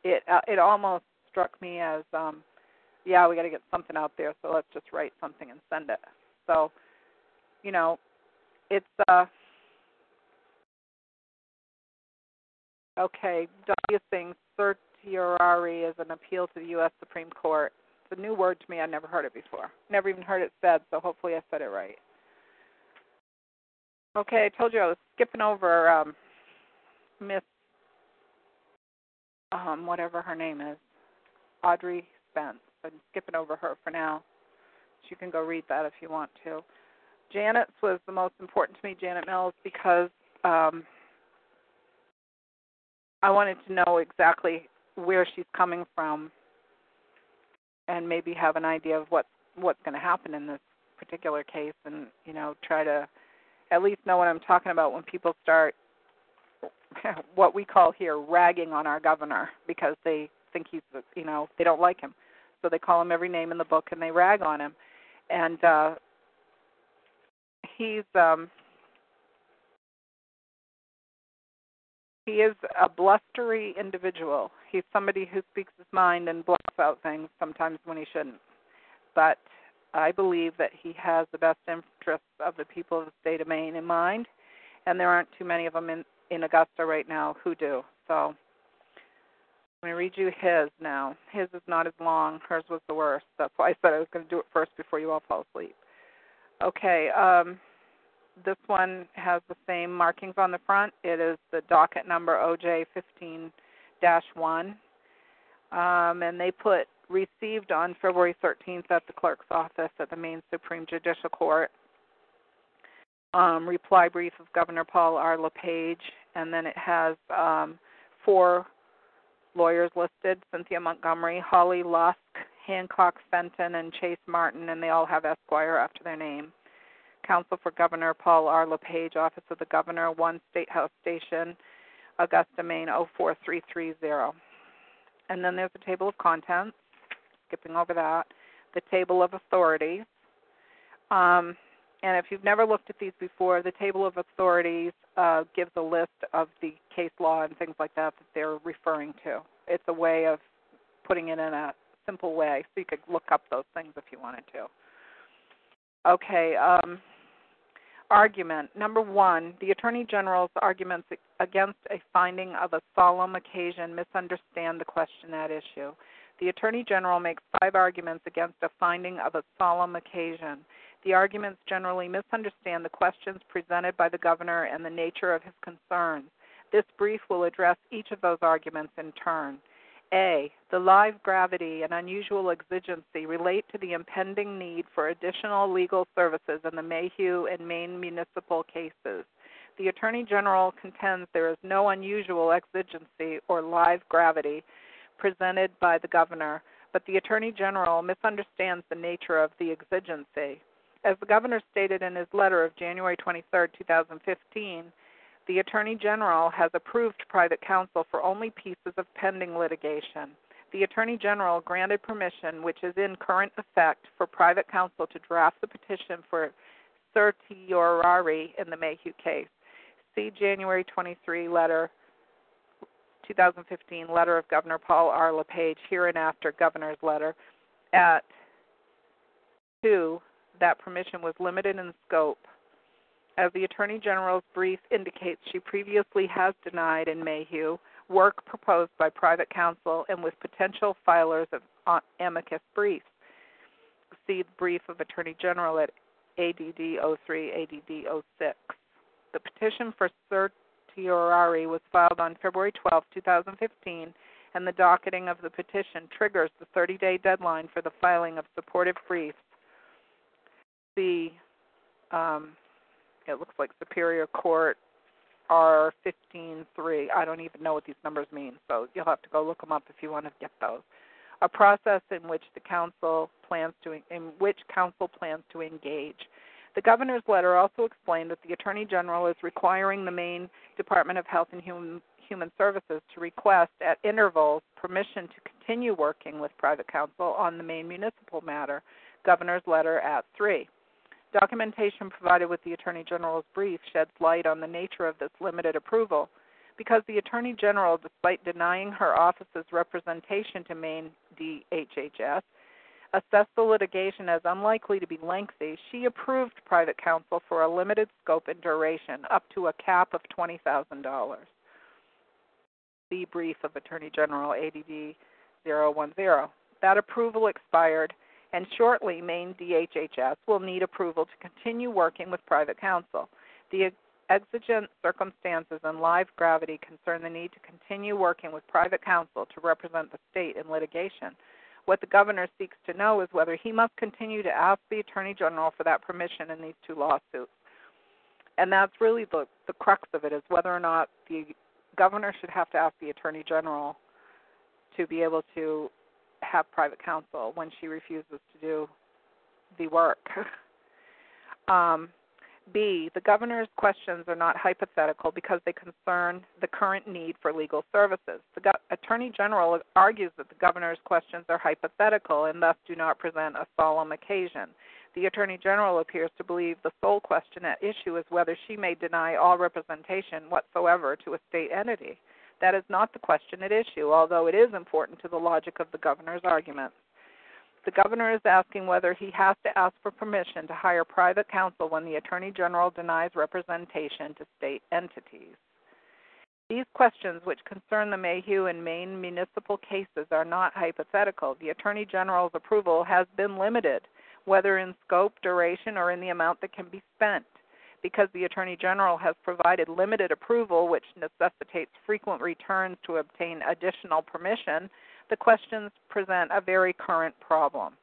It uh, it almost struck me as, um, yeah, we got to get something out there, so let's just write something and send it. So, you know, it's uh, Okay, W thinks certiorari is an appeal to the U.S. Supreme Court. It's a new word to me. I never heard it before. Never even heard it said, so hopefully I said it right. Okay, I told you I was skipping over um, Miss, um, whatever her name is, Audrey Spence. I'm skipping over her for now. You can go read that if you want to. Janet's was the most important to me, Janet Mills, because um, I wanted to know exactly where she's coming from and maybe have an idea of what what's going to happen in this particular case and you know try to at least know what I'm talking about when people start *laughs* what we call here ragging on our governor because they think he's you know they don't like him so they call him every name in the book and they rag on him and uh he's um he is a blustery individual. He's somebody who speaks his mind and blurts out things sometimes when he shouldn't. But I believe that he has the best interests of the people of the state of Maine in mind, and there aren't too many of them in, in Augusta right now who do. So I'm going to read you his now. His is not as long. Hers was the worst. That's why I said I was going to do it first before you all fall asleep. Okay. Um, this one has the same markings on the front. It is the docket number OJ 15 1. Um, and they put received on February 13th at the clerk's office at the Maine Supreme Judicial Court. Um, reply brief of Governor Paul R. LePage, and then it has um, four lawyers listed Cynthia Montgomery, Holly Lusk, Hancock Fenton, and Chase Martin, and they all have Esquire after their name. Counsel for Governor Paul R. LePage, Office of the Governor, 1 State House Station, Augusta, Maine 04330. And then there's a table of contents, skipping over that, the table of authorities. Um, and if you've never looked at these before, the table of authorities uh, gives a list of the case law and things like that that they're referring to. It's a way of putting it in a simple way so you could look up those things if you wanted to. Okay, um, argument. Number one, the Attorney General's arguments against a finding of a solemn occasion misunderstand the question at issue. The Attorney General makes five arguments against a finding of a solemn occasion. The arguments generally misunderstand the questions presented by the Governor and the nature of his concerns. This brief will address each of those arguments in turn. A. The live gravity and unusual exigency relate to the impending need for additional legal services in the Mayhew and Maine municipal cases. The Attorney General contends there is no unusual exigency or live gravity presented by the Governor, but the Attorney General misunderstands the nature of the exigency. As the Governor stated in his letter of January 23, 2015, the Attorney General has approved private counsel for only pieces of pending litigation. The Attorney General granted permission, which is in current effect, for private counsel to draft the petition for certiorari in the Mayhew case. See January 23 letter 2015 letter of Governor Paul R. LePage, hereinafter Governor's letter, at 2, that permission was limited in scope as the Attorney General's brief indicates, she previously has denied in Mayhew work proposed by private counsel and with potential filers of uh, amicus briefs. See the brief of Attorney General at ADD 03, ADD 06. The petition for certiorari was filed on February 12, 2015, and the docketing of the petition triggers the 30 day deadline for the filing of supportive briefs. The um, it looks like Superior Court R fifteen three. I don't even know what these numbers mean, so you'll have to go look them up if you want to get those. A process in which the council plans to in which council plans to engage. The governor's letter also explained that the attorney general is requiring the Maine Department of Health and Human Human Services to request at intervals permission to continue working with private counsel on the Maine municipal matter. Governor's letter at 3. Documentation provided with the Attorney General's brief sheds light on the nature of this limited approval because the Attorney General, despite denying her office's representation to Maine DHHS, assessed the litigation as unlikely to be lengthy, she approved private counsel for a limited scope and duration, up to a cap of $20,000 the brief of Attorney General ADD 010. That approval expired, and shortly Maine DHHS will need approval to continue working with private counsel. The exigent circumstances and live gravity concern the need to continue working with private counsel to represent the state in litigation. What the governor seeks to know is whether he must continue to ask the attorney general for that permission in these two lawsuits. And that's really the the crux of it is whether or not the governor should have to ask the attorney general to be able to have private counsel when she refuses to do the work. *laughs* um, B, the governor's questions are not hypothetical because they concern the current need for legal services. The go- attorney general argues that the governor's questions are hypothetical and thus do not present a solemn occasion. The Attorney General appears to believe the sole question at issue is whether she may deny all representation whatsoever to a state entity. That is not the question at issue, although it is important to the logic of the governor's arguments. The governor is asking whether he has to ask for permission to hire private counsel when the Attorney General denies representation to state entities. These questions, which concern the Mayhew and Maine municipal cases, are not hypothetical. The Attorney General's approval has been limited whether in scope, duration, or in the amount that can be spent. Because the Attorney General has provided limited approval, which necessitates frequent returns to obtain additional permission, the questions present a very current problem.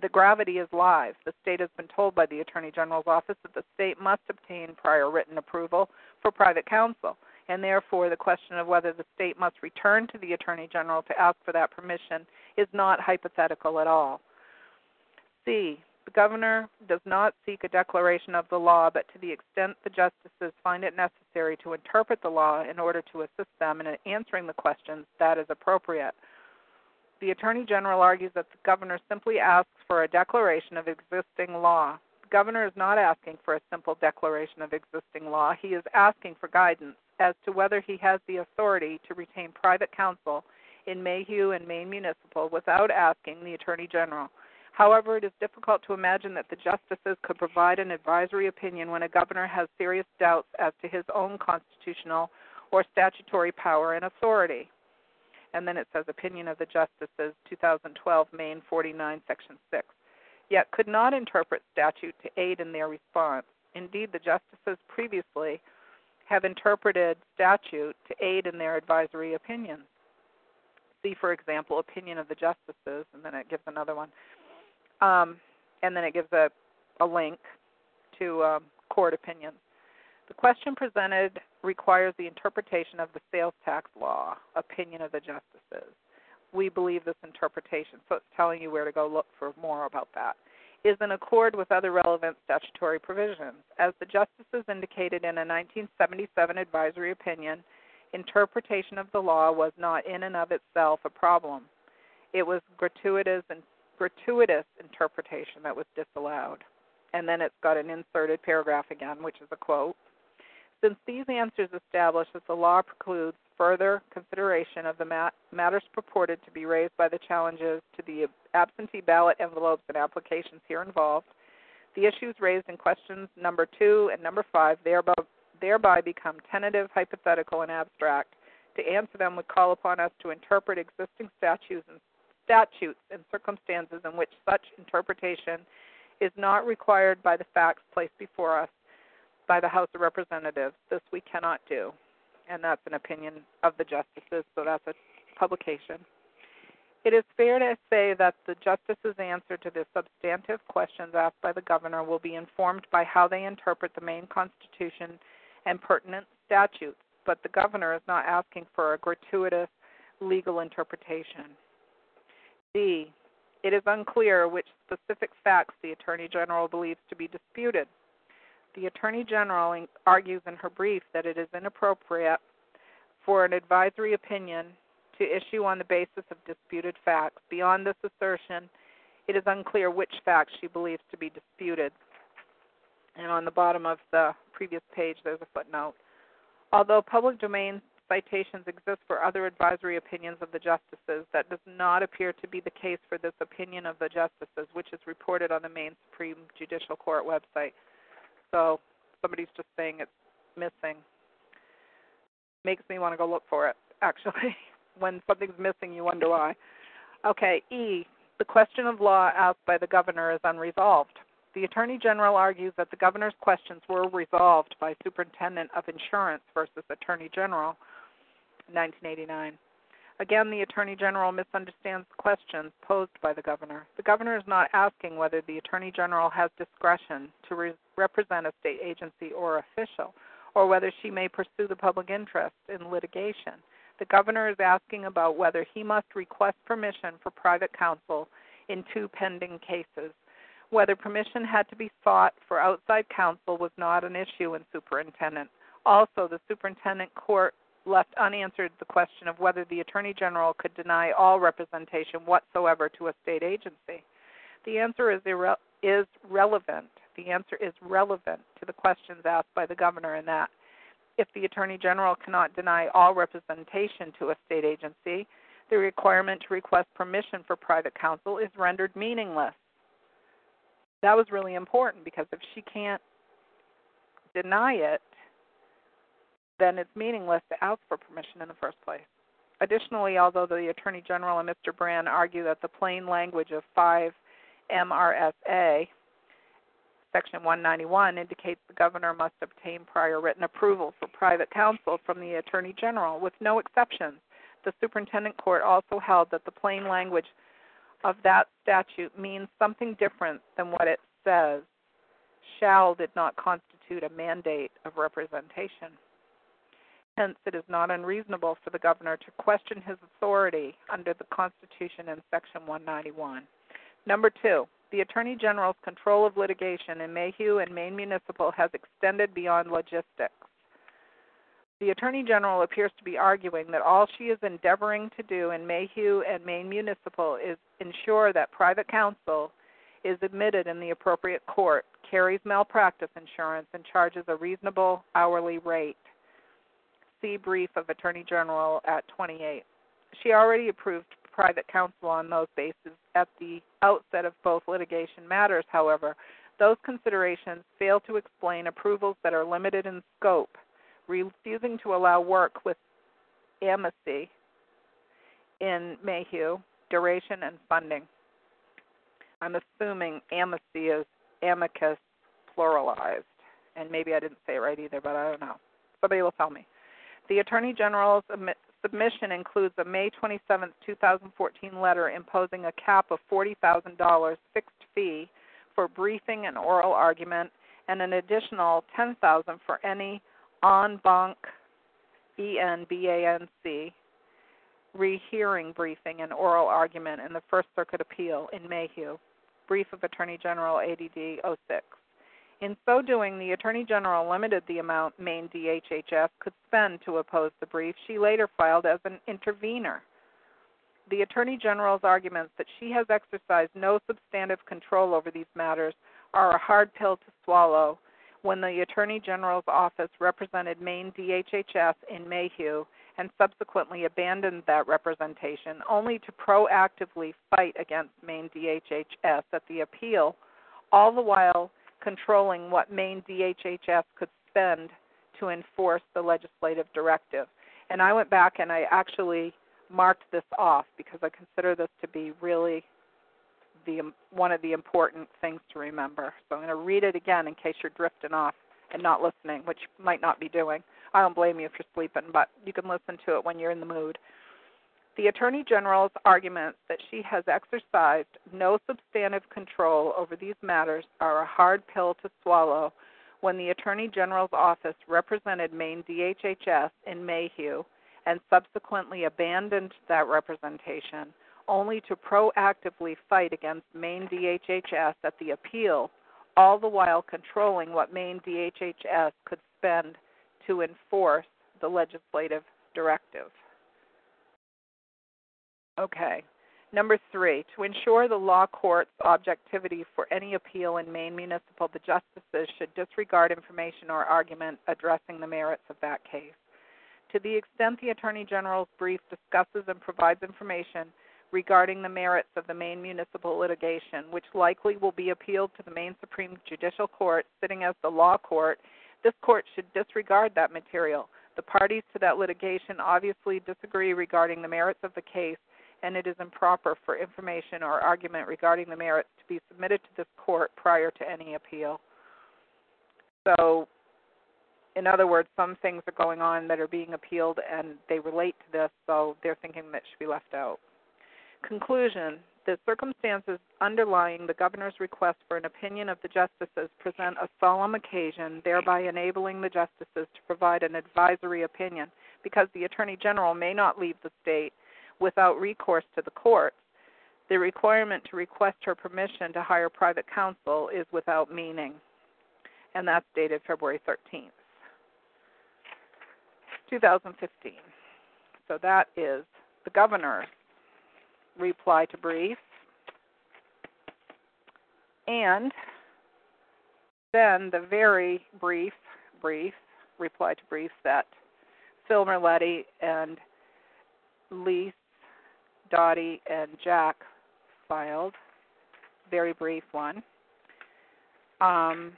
The gravity is live. The state has been told by the Attorney General's office that the state must obtain prior written approval for private counsel, and therefore the question of whether the state must return to the Attorney General to ask for that permission is not hypothetical at all. C. The governor does not seek a declaration of the law, but to the extent the justices find it necessary to interpret the law in order to assist them in answering the questions, that is appropriate. The Attorney General argues that the governor simply asks for a declaration of existing law. The governor is not asking for a simple declaration of existing law. He is asking for guidance as to whether he has the authority to retain private counsel in Mayhew and Maine Municipal without asking the Attorney General. However, it is difficult to imagine that the justices could provide an advisory opinion when a governor has serious doubts as to his own constitutional or statutory power and authority. And then it says opinion of the justices 2012 Maine 49 section 6. Yet could not interpret statute to aid in their response. Indeed, the justices previously have interpreted statute to aid in their advisory opinions. See, for example, opinion of the justices, and then it gives another one. Um, and then it gives a, a link to um, court opinions. The question presented requires the interpretation of the sales tax law, opinion of the justices. We believe this interpretation, so it's telling you where to go look for more about that, is in accord with other relevant statutory provisions. As the justices indicated in a 1977 advisory opinion, interpretation of the law was not in and of itself a problem. It was gratuitous and gratuitous interpretation that was disallowed. And then it's got an inserted paragraph again, which is a quote. Since these answers establish that the law precludes further consideration of the mat- matters purported to be raised by the challenges to the absentee ballot envelopes and applications here involved, the issues raised in questions number two and number five thereby, thereby become tentative, hypothetical, and abstract. To answer them would call upon us to interpret existing statutes and statutes and circumstances in which such interpretation is not required by the facts placed before us by the House of Representatives. This we cannot do. And that's an opinion of the justices, so that's a publication. It is fair to say that the justices' answer to the substantive questions asked by the governor will be informed by how they interpret the Maine Constitution and pertinent statutes, but the governor is not asking for a gratuitous legal interpretation. D. It is unclear which specific facts the Attorney General believes to be disputed. The Attorney General argues in her brief that it is inappropriate for an advisory opinion to issue on the basis of disputed facts. Beyond this assertion, it is unclear which facts she believes to be disputed. And on the bottom of the previous page, there's a footnote. Although public domain citations exist for other advisory opinions of the justices, that does not appear to be the case for this opinion of the justices, which is reported on the Maine Supreme Judicial Court website. So somebody's just saying it's missing. Makes me want to go look for it, actually. *laughs* when something's missing, you wonder why. Okay, E. The question of law asked by the governor is unresolved. The Attorney General argues that the governor's questions were resolved by Superintendent of Insurance versus Attorney General, 1989. Again, the Attorney General misunderstands the questions posed by the governor. The governor is not asking whether the Attorney General has discretion to re- represent a state agency or official, or whether she may pursue the public interest in litigation. The governor is asking about whether he must request permission for private counsel in two pending cases. Whether permission had to be sought for outside counsel was not an issue in superintendent. Also, the superintendent court left unanswered the question of whether the attorney general could deny all representation whatsoever to a state agency. The answer is irre- is relevant. The answer is relevant to the questions asked by the governor in that if the Attorney General cannot deny all representation to a state agency, the requirement to request permission for private counsel is rendered meaningless. That was really important because if she can't deny it, then it's meaningless to ask for permission in the first place. Additionally, although the Attorney General and Mr. Brann argue that the plain language of 5 MRSA Section 191 indicates the governor must obtain prior written approval for private counsel from the Attorney General, with no exceptions. The Superintendent Court also held that the plain language of that statute means something different than what it says. Shall did not constitute a mandate of representation. Hence, it is not unreasonable for the governor to question his authority under the Constitution in Section 191. Number two, the Attorney General's control of litigation in Mayhew and Maine Municipal has extended beyond logistics. The Attorney General appears to be arguing that all she is endeavoring to do in Mayhew and Maine Municipal is ensure that private counsel is admitted in the appropriate court, carries malpractice insurance, and charges a reasonable hourly rate. See brief of Attorney General at 28. She already approved private counsel on those bases at the outset of both litigation matters, however. Those considerations fail to explain approvals that are limited in scope, refusing to allow work with amici in Mayhew, duration, and funding. I'm assuming amici is amicus pluralized, and maybe I didn't say it right either, but I don't know. Somebody will tell me. The Attorney General's submission includes a May 27, 2014 letter imposing a cap of $40,000 fixed fee for briefing and oral argument and an additional 10000 for any en banc ENBANC rehearing briefing and oral argument in the First Circuit Appeal in Mayhew. Brief of Attorney General ADD 06. In so doing, the Attorney General limited the amount Maine DHHS could spend to oppose the brief she later filed as an intervener. The Attorney General's arguments that she has exercised no substantive control over these matters are a hard pill to swallow when the Attorney General's office represented Maine DHHS in Mayhew and subsequently abandoned that representation only to proactively fight against Maine DHHS at the appeal, all the while controlling what Maine DHHS could spend to enforce the legislative directive. And I went back and I actually marked this off because I consider this to be really the one of the important things to remember. So I'm going to read it again in case you're drifting off and not listening, which you might not be doing. I don't blame you if you're sleeping, but you can listen to it when you're in the mood. The Attorney General's arguments that she has exercised no substantive control over these matters are a hard pill to swallow when the Attorney General's office represented Maine DHHS in Mayhew and subsequently abandoned that representation only to proactively fight against Maine DHHS at the appeal, all the while controlling what Maine DHHS could spend to enforce the legislative directive. Okay. Number three, to ensure the law court's objectivity for any appeal in Maine municipal, the justices should disregard information or argument addressing the merits of that case. To the extent the Attorney General's brief discusses and provides information regarding the merits of the Maine municipal litigation, which likely will be appealed to the Maine Supreme Judicial Court, sitting as the law court, this court should disregard that material. The parties to that litigation obviously disagree regarding the merits of the case, and it is improper for information or argument regarding the merits to be submitted to this court prior to any appeal. So, in other words, some things are going on that are being appealed and they relate to this, so they're thinking that should be left out. Conclusion The circumstances underlying the governor's request for an opinion of the justices present a solemn occasion, thereby enabling the justices to provide an advisory opinion, because the Attorney General may not leave the state without recourse to the courts. The requirement to request her permission to hire private counsel is without meaning. And that's dated February 13th, 2015. So that is the governor's reply to brief. And then the very brief, brief reply to brief that Phil Merletti and Lise, Dottie, and Jack filed. Very brief one. Um,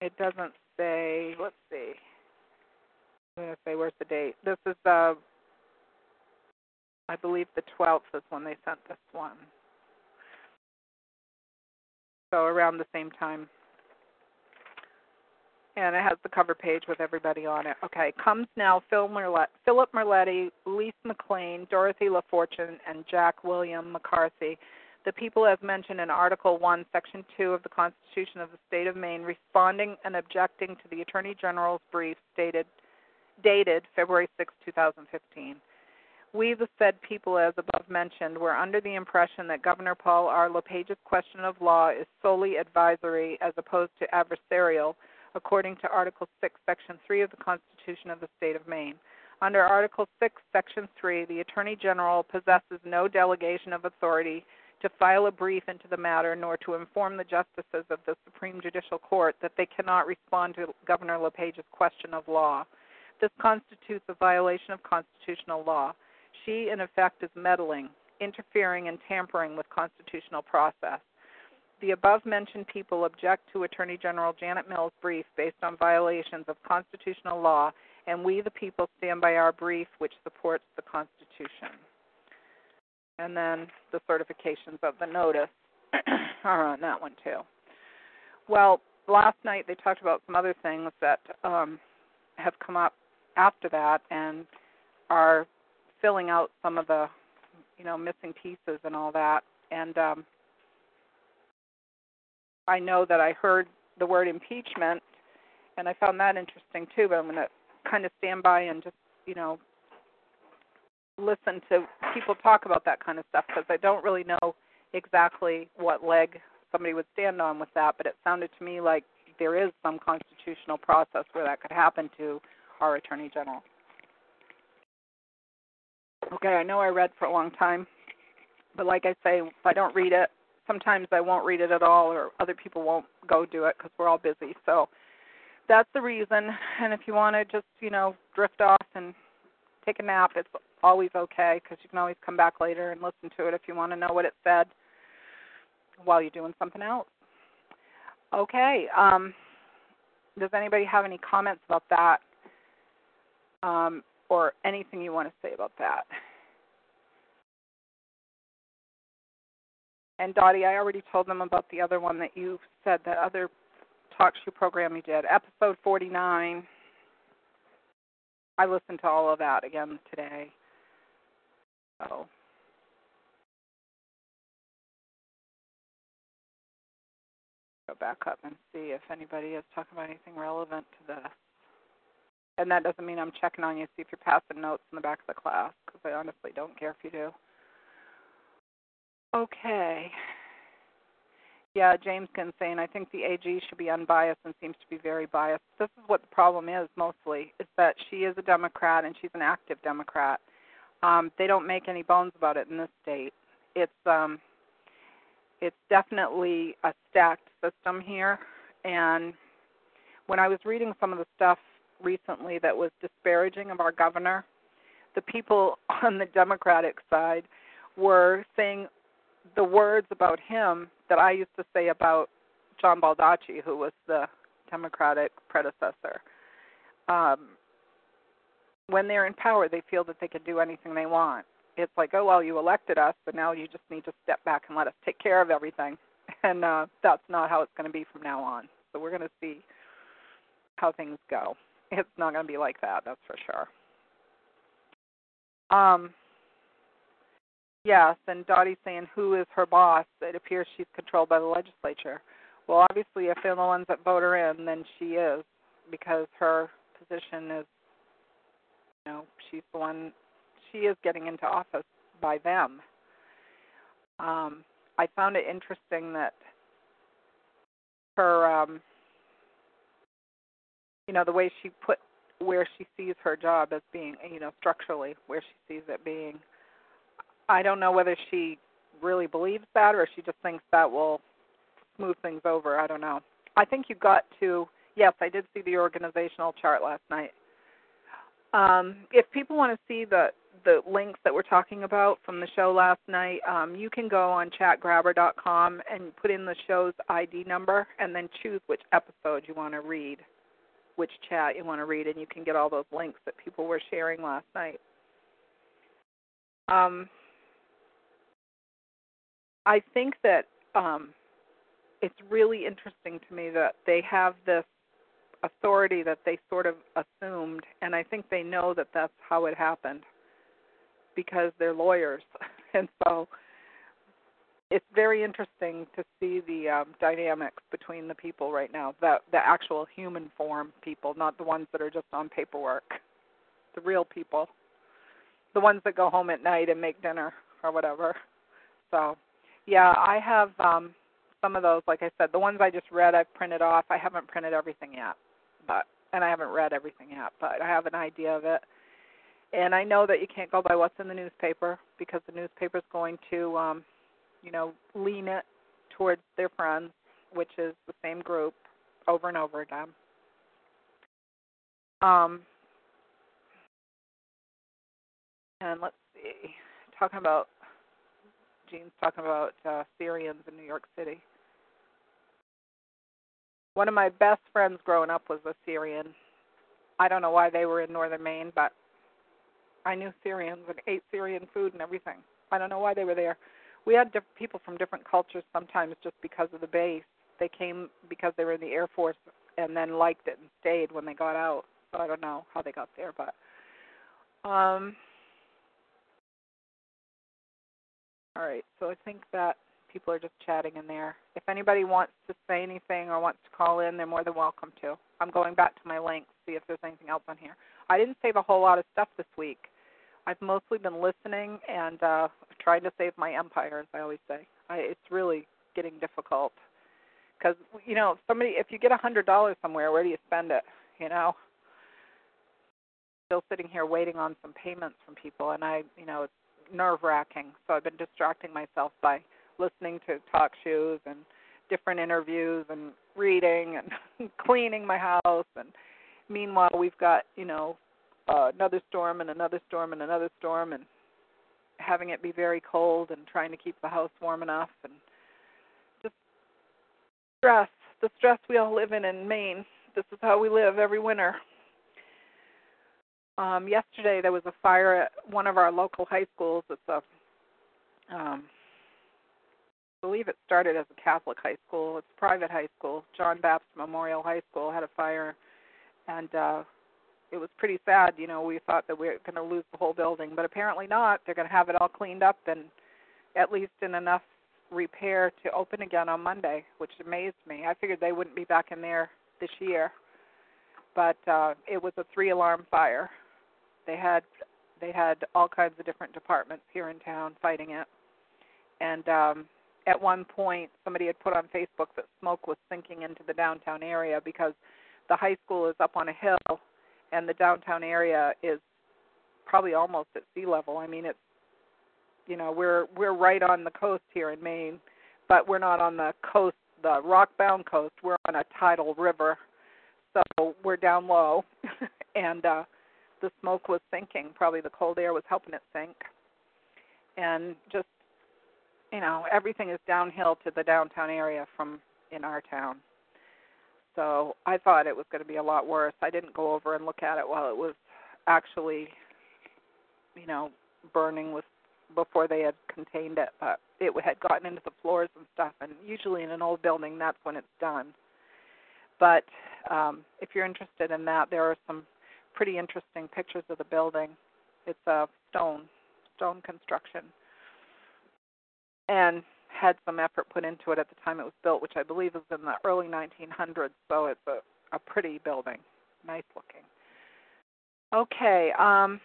it doesn't say. Let's see. I'm going to say where's the date. This is uh, I believe the 12th is when they sent this one. So around the same time. And it has the cover page with everybody on it. Okay, comes now Phil Merlet, Philip Merletti, Lise McLean, Dorothy LaFortune, and Jack William McCarthy. The people as mentioned in Article 1, Section 2 of the Constitution of the State of Maine, responding and objecting to the Attorney General's brief stated, dated February 6, 2015. We, the said people, as above mentioned, were under the impression that Governor Paul R. LePage's question of law is solely advisory as opposed to adversarial, according to Article 6, Section 3 of the Constitution of the State of Maine. Under Article 6, Section 3, the Attorney General possesses no delegation of authority to file a brief into the matter nor to inform the justices of the Supreme Judicial Court that they cannot respond to Governor LePage's question of law. This constitutes a violation of constitutional law she, in effect, is meddling, interfering, and tampering with constitutional process. The above mentioned people object to Attorney General Janet Mills' brief based on violations of constitutional law, and we, the people, stand by our brief, which supports the Constitution. And then the certifications of the notice *clears throat* are on that one, too. Well, last night they talked about some other things that um, have come up after that and are filling out some of the you know missing pieces and all that and um I know that I heard the word impeachment and I found that interesting too but I'm going to kind of stand by and just you know listen to people talk about that kind of stuff because I don't really know exactly what leg somebody would stand on with that but it sounded to me like there is some constitutional process where that could happen to our attorney general. Okay, I know I read for a long time, but like I say, if I don't read it, sometimes I won't read it at all, or other people won't go do it because we're all busy. So that's the reason. And if you want to just, you know, drift off and take a nap, it's always okay because you can always come back later and listen to it if you want to know what it said while you're doing something else. Okay. Um, does anybody have any comments about that? Um, or anything you want to say about that. And Dottie, I already told them about the other one that you said, that other talk show program you did, episode 49. I listened to all of that again today. So go back up and see if anybody is talking about anything relevant to this. And that doesn't mean I'm checking on you to see if you're passing notes in the back of the class, because I honestly don't care if you do. Okay. Yeah, James saying I think the AG should be unbiased and seems to be very biased. This is what the problem is mostly, is that she is a Democrat and she's an active Democrat. Um, they don't make any bones about it in this state. It's um, it's definitely a stacked system here. And when I was reading some of the stuff recently that was disparaging of our governor, the people *laughs* on the Democratic side were saying the words about him that I used to say about John Baldacci, who was the Democratic predecessor. Um, when they're in power, they feel that they can do anything they want it's like, oh well, you elected us, but now you just need to step back and let us take care of everything. *laughs* And uh, that's not how it's going to be from now on. So we're going to see how things go. It's not going to be like that, that's for sure. Um, yes, and Dottie's saying, who is her boss? It appears she's controlled by the legislature. Well, obviously, if they're the ones that vote her in, then she is, because her position is, you know, she's the one she is getting into office by them. Um, I found it interesting that her, um, you know, the way she put where she sees her job as being, you know, structurally, where she sees it being. I don't know whether she really believes that or she just thinks that will smooth things over. I don't know. I think you got to, yes, I did see the organizational chart last night. Um, if people want to see the the links that we're talking about from the show last night, um, you can go on chatgrabber.com and put in the show's ID number and then choose which episode you want to read, which chat you want to read, and you can get all those links that people were sharing last night. Um, I think that um, it's really interesting to me that they have this authority that they sort of assumed, and I think they know that that's how it happened because they're lawyers, *laughs* and so it's very interesting to see the um, dynamics between the people right now, the the actual human form people, not the ones that are just on paperwork, the real people, the ones that go home at night and make dinner or whatever. So, yeah, I have um some of those. Like I said, the ones I just read, I've printed off. I haven't printed everything yet, but and I haven't read everything yet, but I have an idea of it and I know that you can't go by what's in the newspaper because the newspaper is going to, um, you know, lean it towards their friends, which is the same group, over and over again. Um, and let's see, talking about Gene's talking about uh, Syrians in New York City. One of my best friends growing up was a Syrian. I don't know why they were in northern Maine, but I knew Syrians and ate Syrian food and everything. I don't know why they were there. We had diff- people from different cultures sometimes just because of the base. They came because they were in the Air Force and then liked it and stayed when they got out. So I don't know how they got there, but um all right. So I think that people are just chatting in there. If anybody wants to say anything or wants to call in, they're more than welcome to. I'm going back to my links, see if there's anything else on here. I didn't save a whole lot of stuff this week. I've mostly been listening and uh trying to save my empire, as I always say. I, it's really getting difficult because you know somebody if you get a hundred dollars somewhere, where do you spend it? You know, still sitting here waiting on some payments from people, and I you know it's nerve wracking. So I've been distracting myself by listening to talk shows and different interviews and reading and *laughs* cleaning my house and meanwhile we've got you know uh, another storm and another storm and another storm and having it be very cold and trying to keep the house warm enough and just stress the stress we all live in in Maine. This is how we live every winter. Um, yesterday there was a fire at one of our local high schools. It's a um, believe it started as a Catholic high school. It's a private high school. John Bapst Memorial High School had a fire, and uh, it was pretty sad. You know, we thought that we were going to lose the whole building, but apparently not. They're going to have it all cleaned up and at least in enough repair to open again on Monday, which amazed me. I figured they wouldn't be back in there this year, but uh, it was a three-alarm fire. They had they had all kinds of different departments here in town fighting it, and um, at one point somebody had put on Facebook that smoke was sinking into the downtown area because the high school is up on a hill and the downtown area is probably almost at sea level. I mean, it's you know we're we're right on the coast here in Maine, but we're not on the coast, the rock-bound coast. We're on a tidal river, so we're down low, *laughs* and uh, the smoke was sinking. Probably the cold air was helping it sink, and just you know everything is downhill to the downtown area from in our town. So I thought it was going to be a lot worse. I didn't go over and look at it while it was actually, you know, burning with before they had contained it, but it had gotten into the floors and stuff. And usually in an old building, that's when it's done. But um, if you're interested in that, there are some pretty interesting pictures of the building. It's a stone stone construction, and had some effort put into it at the time it was built, which I believe was in the early 1900s. So it's a, a pretty building, nice looking. Okay. Um,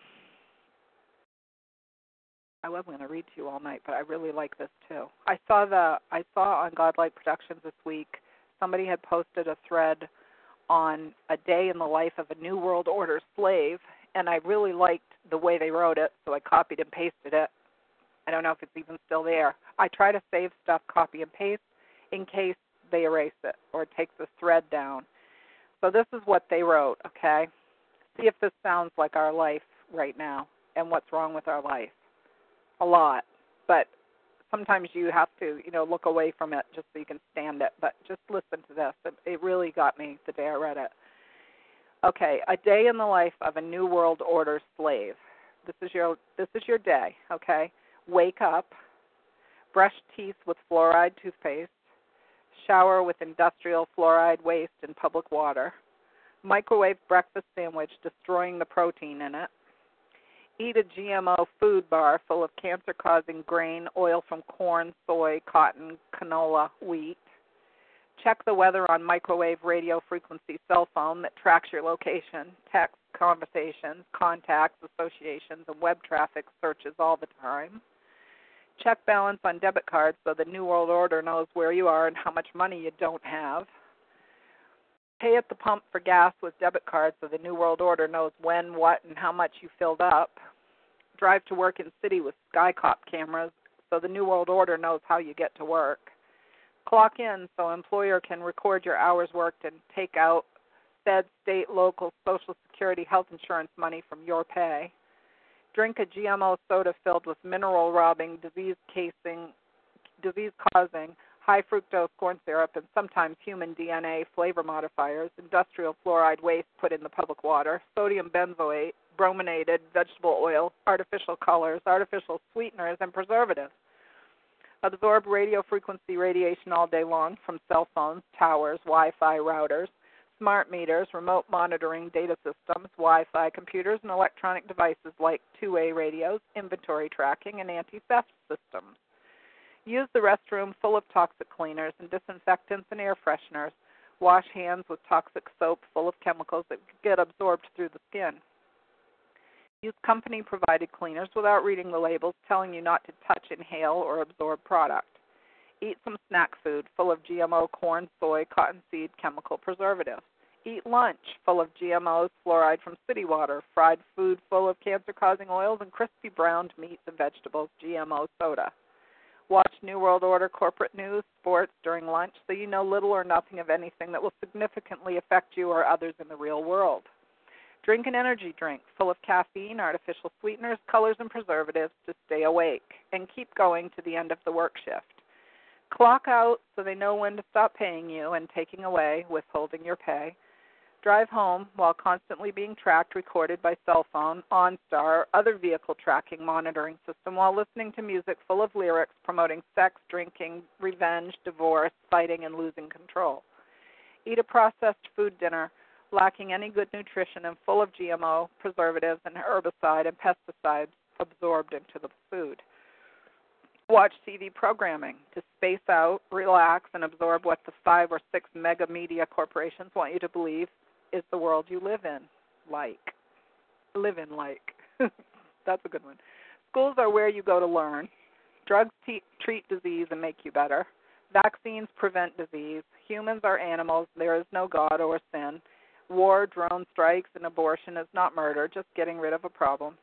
I was going to read to you all night, but I really like this too. I saw the I saw on Godlike Productions this week. Somebody had posted a thread on a day in the life of a New World Order slave, and I really liked the way they wrote it, so I copied and pasted it. I don't know if it's even still there. I try to save stuff, copy and paste, in case they erase it or take the thread down. So this is what they wrote, okay? See if this sounds like our life right now and what's wrong with our life. A lot. But sometimes you have to, you know, look away from it just so you can stand it. But just listen to this. It, it really got me the day I read it. Okay, a day in the life of a new world order slave. This is your this is your day, okay? Wake up, brush teeth with fluoride toothpaste, shower with industrial fluoride waste in public water, microwave breakfast sandwich destroying the protein in it, eat a GMO food bar full of cancer causing grain, oil from corn, soy, cotton, canola, wheat. Check the weather on microwave radio frequency cell phone that tracks your location, text, conversations, contacts, associations, and web traffic searches all the time check balance on debit cards so the New World Order knows where you are and how much money you don't have. Pay at the pump for gas with debit cards so the New World Order knows when, what, and how much you filled up. Drive to work in city with SkyCop cameras so the New World Order knows how you get to work. Clock in so employer can record your hours worked and take out Fed, state, local, Social Security, health insurance money from your pay drink a GMO soda filled with mineral robbing, disease casing, disease causing, high fructose corn syrup, and sometimes human DNA flavor modifiers, industrial fluoride waste put in the public water, sodium benzoate, brominated vegetable oil, artificial colors, artificial sweeteners, and preservatives. Absorb radio frequency radiation all day long from cell phones, towers, Wi Fi routers, smart meters, remote monitoring data systems, Wi Fi computers, and electronic devices like two way radios, inventory tracking, and anti theft systems. Use the restroom full of toxic cleaners and disinfectants and air fresheners. Wash hands with toxic soap full of chemicals that get absorbed through the skin. Use company provided cleaners without reading the labels telling you not to touch, inhale, or absorb product. Eat some snack food full of GMO corn, soy, cottonseed, chemical preservatives. Eat lunch full of GMOs, fluoride from city water, fried food full of cancer causing oils, and crispy browned meats and vegetables, GMO soda. Watch New World Order corporate news, sports during lunch so you know little or nothing of anything that will significantly affect you or others in the real world. Drink an energy drink full of caffeine, artificial sweeteners, colors, and preservatives to stay awake, and keep going to the end of the work shift. Clock out so they know when to stop paying you and taking away, withholding your pay Drive home while constantly being tracked, recorded by cell phone, OnStar, or other vehicle tracking monitoring system while listening to music full of lyrics promoting sex, drinking, revenge, divorce, fighting, and losing control. Eat a processed food dinner lacking any good nutrition and full of GMO, preservatives, and herbicide and pesticides absorbed into the food. Watch TV programming to space out, relax, and absorb what the five or six mega media corporations want you to believe is the world you live in. Like. Live in like. *laughs* That's a good one. Schools are where you go to learn. Drugs te- treat disease and make you better. Vaccines prevent disease. Humans are animals. There is no God or sin. War, drone strikes, and abortion is not murder, just getting rid of a problem.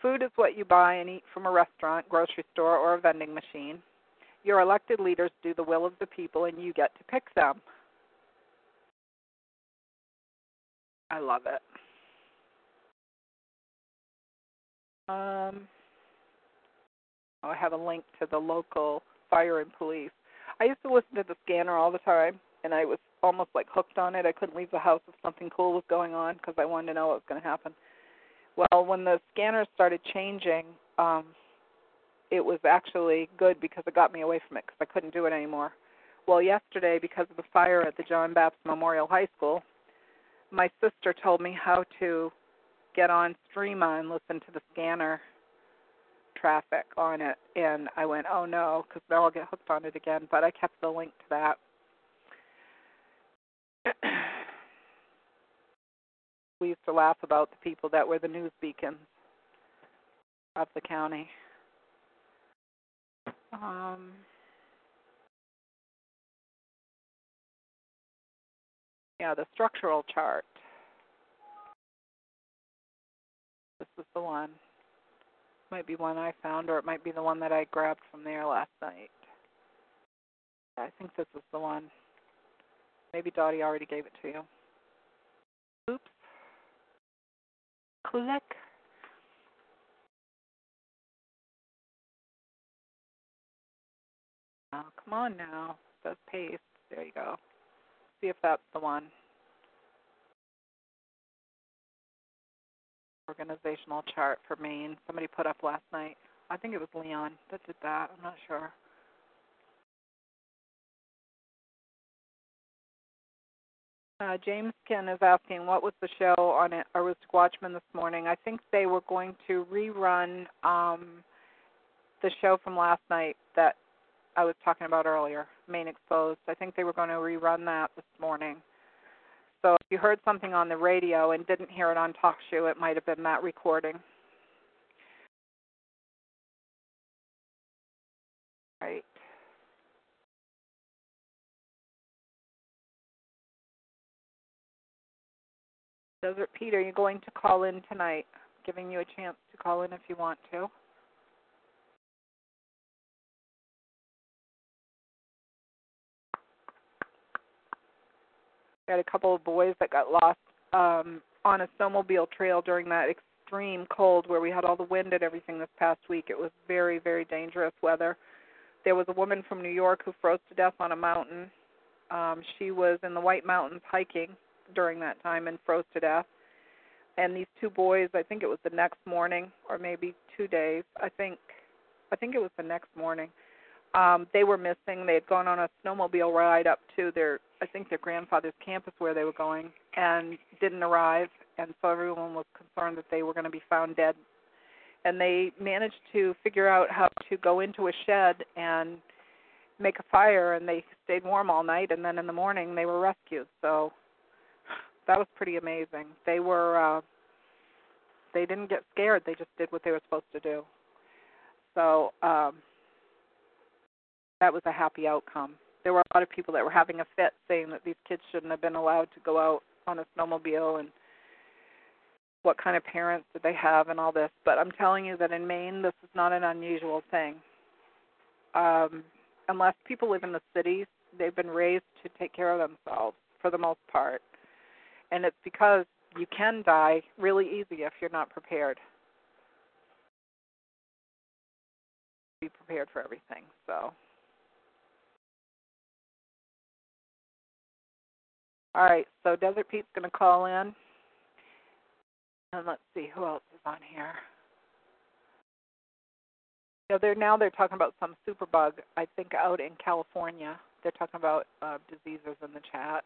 Food is what you buy and eat from a restaurant, grocery store, or a vending machine. Your elected leaders do the will of the people, and you get to pick them. I love it. Um, I have a link to the local fire and police. I used to listen to the scanner all the time, and I was almost like hooked on it. I couldn't leave the house if something cool was going on because I wanted to know what was going to happen. Well, when the scanners started changing, um, it was actually good because it got me away from it because I couldn't do it anymore. Well, yesterday, because of the fire at the John Bapst Memorial High School, my sister told me how to get on Streema and listen to the scanner traffic on it, and I went, oh no, because now I'll get hooked on it again. But I kept the link to that. We used to laugh about the people that were the news beacons of the county. Um, yeah, the structural chart. This is the one. Might be one I found, or it might be the one that I grabbed from there last night. I think this is the one. Maybe Dottie already gave it to you. Oops. Click. Oh, come on now. It says paste. There you go. See if that's the one. Organizational chart for Maine. Somebody put up last night. I think it was Leon that did that. I'm not sure. Uh, James Ken is asking what was the show on Aroostook Watchman this morning. I think they were going to rerun um, the show from last night that I was talking about earlier, Maine Exposed. I think they were going to rerun that this morning. So if you heard something on the radio and didn't hear it on Talk Show, it might have been that recording. Right. Desert Pete, are you going to call in tonight? I'm Giving you a chance to call in if you want to. Had a couple of boys that got lost um, on a snowmobile trail during that extreme cold where we had all the wind and everything this past week. It was very, very dangerous weather. There was a woman from New York who froze to death on a mountain. Um, she was in the White Mountains hiking during that time and froze to death. And these two boys, I think it was the next morning or maybe two days. I think I think it was the next morning. Um, they were missing. They had gone on a snowmobile ride up to their I think their grandfather's campus where they were going and didn't arrive and so everyone was concerned that they were going to be found dead. And they managed to figure out how to go into a shed and make a fire and they stayed warm all night and then in the morning they were rescued. So that was pretty amazing. They were uh they didn't get scared. They just did what they were supposed to do. So um that was a happy outcome. There were a lot of people that were having a fit saying that these kids shouldn't have been allowed to go out on a snowmobile and what kind of parents did they have and all this. But I'm telling you that in Maine this is not an unusual thing. Um unless people live in the cities, they've been raised to take care of themselves for the most part and it's because you can die really easy if you're not prepared. Be prepared for everything. So All right, so Desert Pete's going to call in. And let's see who else is on here. Yeah, they're now they're talking about some superbug. I think out in California. They're talking about uh, diseases in the chat,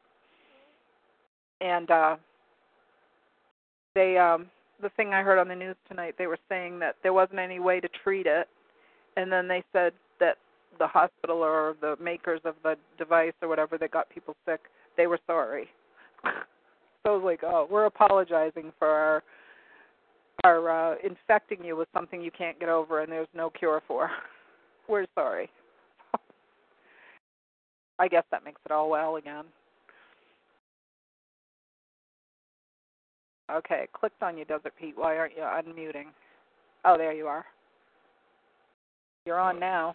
and uh, they um, the thing I heard on the news tonight. They were saying that there wasn't any way to treat it, and then they said that the hospital or the makers of the device or whatever that got people sick, they were sorry. *laughs* so I was like, oh, we're apologizing for our are uh, infecting you with something you can't get over and there's no cure for. *laughs* We're sorry. *laughs* I guess that makes it all well again. Okay, clicked on you, Desert Pete. Why aren't you unmuting? Oh, there you are. You're on now.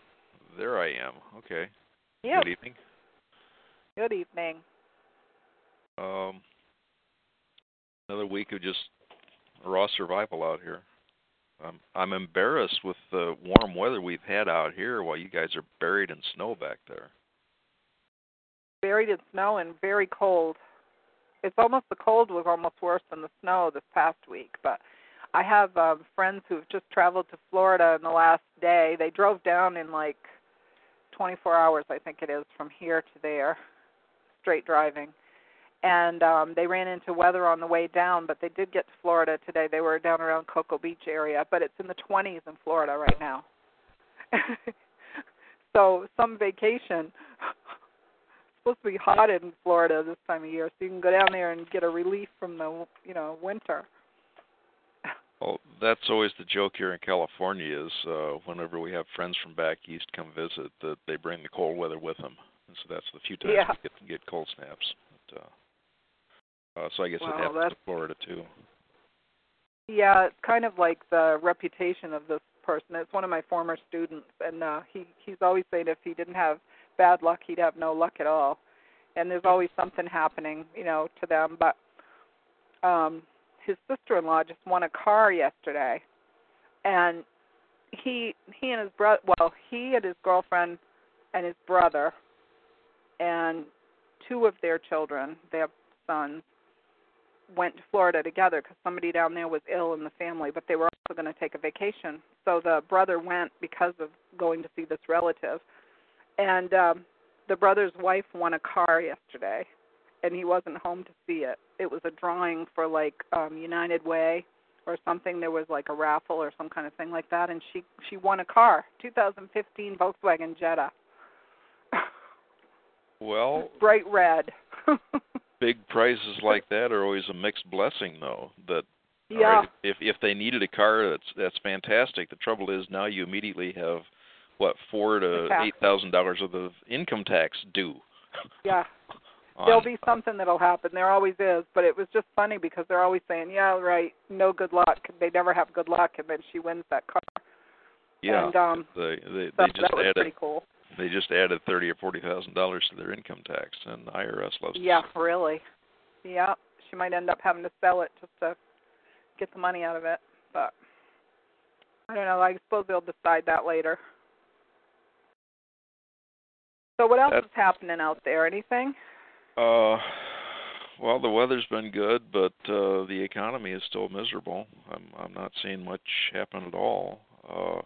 There I am. Okay. Yep. Good evening. Good evening. Um, another week of just raw survival out here. I'm I'm embarrassed with the warm weather we've had out here while you guys are buried in snow back there. Buried in snow and very cold. It's almost the cold was almost worse than the snow this past week. But I have um, friends who've just traveled to Florida in the last day. They drove down in like 24 hours, I think it is, from here to there, straight driving and um they ran into weather on the way down but they did get to Florida today they were down around Cocoa Beach area but it's in the 20s in Florida right now *laughs* so some vacation supposed to be hot in Florida this time of year so you can go down there and get a relief from the you know winter *laughs* Well, that's always the joke here in California is uh whenever we have friends from back east come visit that they bring the cold weather with them. And so that's the few times Yeah. we get get cold snaps. But, uh, uh so I guess Well, it happens that's- to Florida too. Yeah, it's kind of like the reputation of this person. It's one of my former students, and uh, he he's always saying if he didn't have bad luck, he'd have no luck at all. And there's always something happening, you know, to them. But um, his sister-in-law just won a car yesterday, and he he and his brother, well, he and his girlfriend and his brother, and two of their children, they have sons, went to Florida together because somebody down there was ill in the family, but they were also going to take a vacation. So the brother went because of going to see this relative. And um the brother's wife won a car yesterday and he wasn't home to see it. It was a drawing for like um United Way or something. There was like a raffle or some kind of thing like that and she she won a car, 2015 Volkswagen Jetta. Well, Bright red. *laughs* big prizes like that are always a mixed blessing though. That yeah. right, if if they needed a car that's that's fantastic. The trouble is now you immediately have what, four to eight thousand dollars of the income tax due. Yeah. *laughs* on- There'll be something that'll happen. There always is, but it was just funny because they're always saying, "Yeah, right, no good luck." They never have good luck, and then she wins that car. yeah. and, um, they they So they just that was added pretty cool. they just added thirty or forty thousand dollars to their income tax, and the IRS loves. Yeah, really. Yeah, she might end up having to sell it just to get the money out of it, but I don't know. I suppose they'll decide that later. So what else That- is happening out there? Anything? Uh, well, the weather's been good, but uh, the economy is still miserable. I'm I'm not seeing much happen at all. Uh,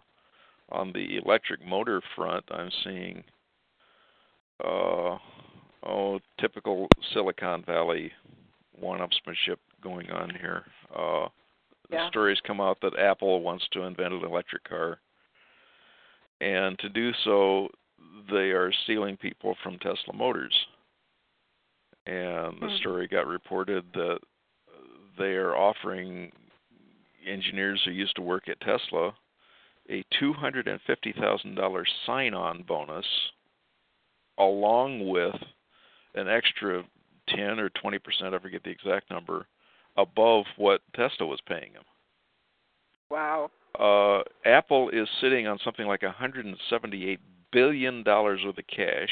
on the electric motor front, I'm seeing uh, oh typical Silicon Valley one-upsmanship going on here. Uh, the Yeah. stories come out that Apple wants to invent an electric car, and to do so, they are stealing people from Tesla Motors and the Hmm. story got reported that they are offering engineers who used to work at Tesla a $250,000 sign-on bonus along with an extra 10 or 20%, I forget the exact number, above what Tesla was paying them. Wow. Uh, Apple is sitting on something like 178 billion dollars worth of cash.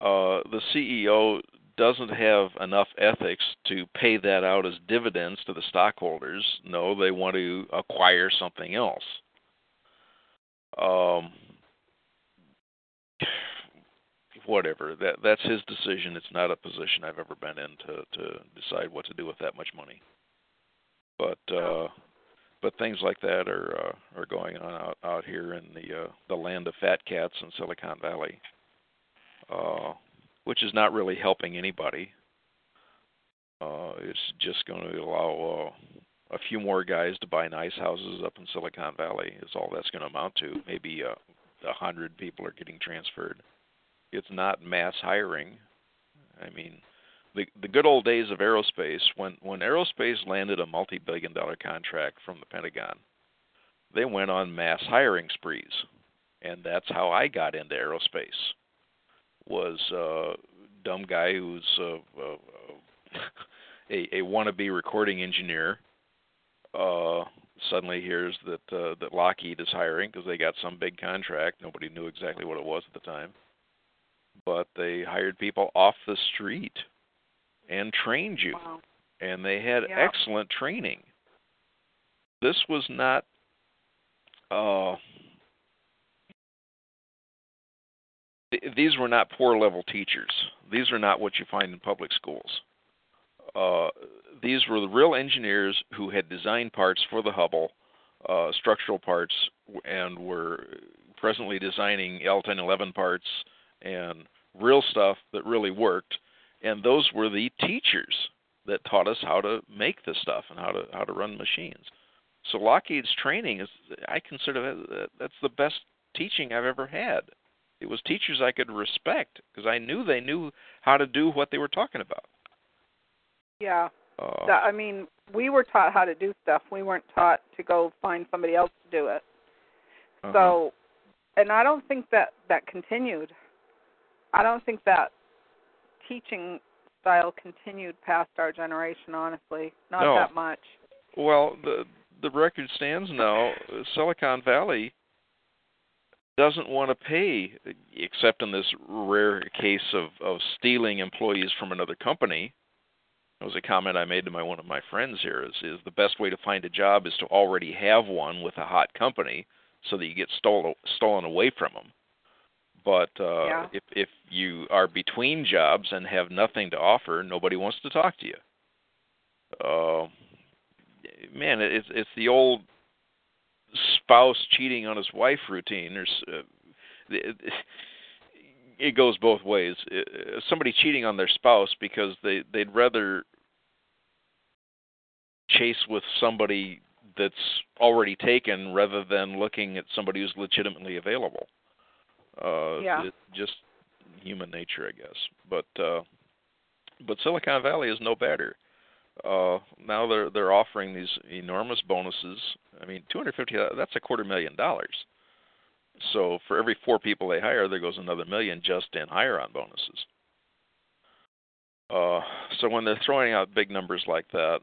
Uh, the CEO doesn't have enough ethics to pay that out as dividends to the stockholders. No, they want to acquire something else. Um, whatever. That that's his decision. It's not a position I've ever been in to to decide what to do with that much money. But uh but things like that are uh, are going on out out here in the uh the land of fat cats in Silicon Valley. Uh which is not really helping anybody. Uh it's just going to allow uh a few more guys to buy nice houses up in Silicon Valley is all that's going to amount to. Maybe uh, a hundred people are getting transferred. It's not mass hiring. I mean, the the good old days of aerospace when when aerospace landed a multi-billion dollar contract from the Pentagon, they went on mass hiring sprees, and that's how I got into aerospace. Was uh, dumb guy who's uh, uh, *laughs* a a wannabe recording engineer uh, suddenly hears that uh, that Lockheed is hiring because they got some big contract. Nobody knew exactly what it was at the time, but they hired people off the street and trained you, Wow. and they had Yeah. excellent training. This was not. Uh, th- these were not poor level teachers. These are not what you find in public schools. Uh, these were the real engineers who had designed parts for the Hubble, uh, structural parts, and were presently designing L1011 parts and real stuff that really worked. And those were the teachers that taught us how to make this stuff and how to how to run machines. So Lockheed's training is, I consider that that's the best teaching I've ever had. It was teachers I could respect because I knew they knew how to do what they were talking about. Yeah. Uh, I mean, we were taught how to do stuff. We weren't taught to go find somebody else to do it. uh-huh. So, and I don't think that that continued. I don't think that teaching style continued past our generation. Honestly, not No. that much. Well, the the record stands now. Silicon Valley doesn't want to pay, except in this rare case of of stealing employees from another company. It was a comment I made to my one of my friends here. Is is the best way to find a job is to already have one with a hot company, so that you get stolen stolen away from them. But uh, Yeah. if if you are between jobs and have nothing to offer, nobody wants to talk to you. Uh, man, it's it's the old spouse cheating on his wife routine. There's uh, it, it goes both ways. Uh, Somebody cheating on their spouse because they they'd rather chase with somebody that's already taken rather than looking at somebody who's legitimately available. Uh Yeah. it's just human nature, I guess. But uh but Silicon Valley is no better. Uh now they're they're offering these enormous bonuses. I mean, 250 that's a quarter million dollars. So for every 4 people they hire, there goes another million just in hire-on bonuses. Uh so when they're throwing out big numbers like that,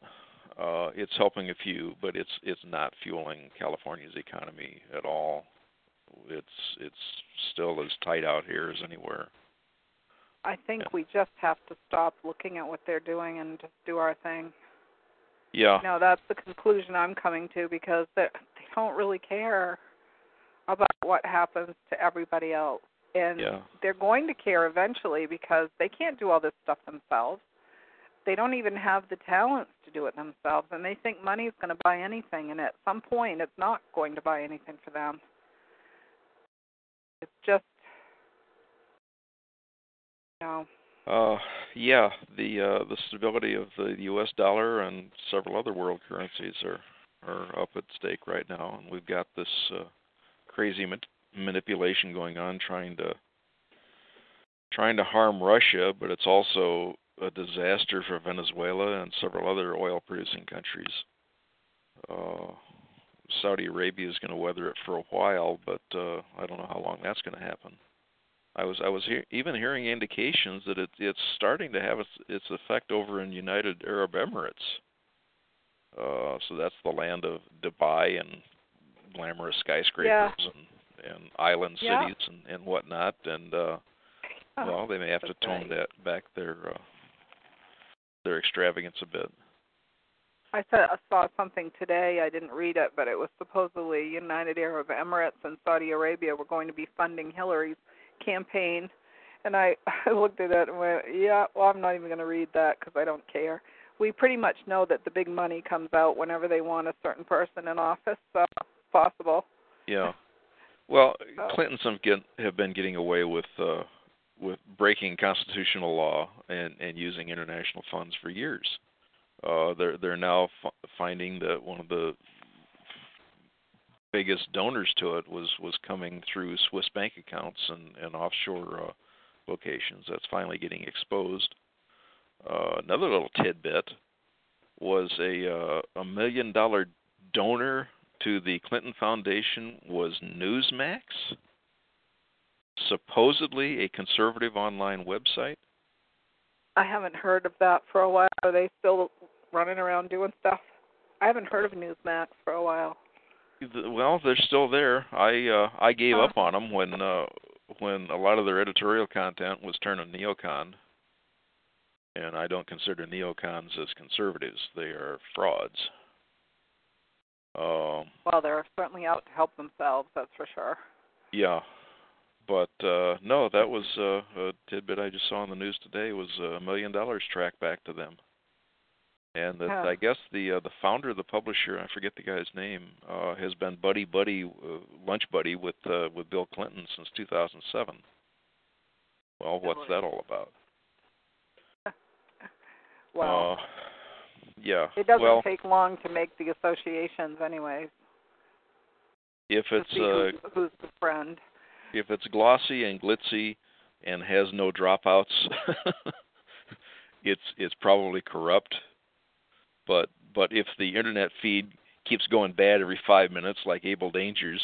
uh it's helping a few, but it's it's not fueling California's economy at all. It's it's still as tight out here as anywhere. I think Yeah. we just have to stop looking at what they're doing and just do our thing. Yeah. No, that's the conclusion I'm coming to because they they don't really care about what happens to everybody else. And Yeah. they're going to care eventually because they can't do all this stuff themselves. They don't even have the talents to do it themselves and they think money is going to buy anything and at some point it's not going to buy anything for them. It's just you know, Uh, yeah, the uh, the stability of the U.S. dollar and several other world currencies are are up at stake right now, and we've got this uh, crazy ma- manipulation going on, trying to trying to harm Russia, but it's also a disaster for Venezuela and several other oil-producing countries. Uh, Saudi Arabia is going to weather it for a while, but uh, I don't know how long that's going to happen. I was I was hear, even hearing indications that it, it's starting to have its, its effect over in United Arab Emirates. Uh, so that's the land of Dubai and glamorous skyscrapers and and island Yeah. cities and and whatnot. And uh, oh, well, they may have to tone right. that back their uh, their extravagance a bit. I saw, I saw something today. I didn't read it, but it was supposedly United Arab Emirates and Saudi Arabia were going to be funding Hillary's campaign, and I *laughs* I looked at it and went, yeah, well, I'm not even going to read that because I don't care. We pretty much know that the big money comes out whenever they want a certain person in office, so possible. Yeah. Well, Oh. Clintons have, get, have been getting away with uh, with breaking constitutional law and and using international funds for years. Uh, they're they're now f- finding that one of the biggest donors to it was was coming through Swiss bank accounts and and offshore uh, locations. That's finally getting exposed. Uh, another little tidbit was a uh, a million dollar donor to the Clinton Foundation was Newsmax, supposedly a conservative online website. I haven't heard of that for a while. Are they still running around doing stuff? I haven't heard of Newsmax for a while. Well, they're still there. I uh, I gave Huh. up on them when uh, when a lot of their editorial content was turning neocon, and I don't consider neocons as conservatives. They are frauds. Um, Well, they're certainly out to help themselves, that's for sure. Yeah, but uh no, that was uh, a tidbit I just saw on the news today. Was a million dollars tracked back to them, and that Huh. I guess the uh, the founder, the publisher, I forget the guy's name, uh, has been buddy buddy uh, lunch buddy with uh, with Bill Clinton since 2007. Well, what's that all about? *laughs* Well, uh, yeah. it doesn't well, take long to make the associations, anyways. if To it's see uh, who's, who's the friend. If it's glossy and glitzy and has no dropouts, *laughs* it's it's probably corrupt. But but if the internet feed keeps going bad every five minutes, like Able Dangers,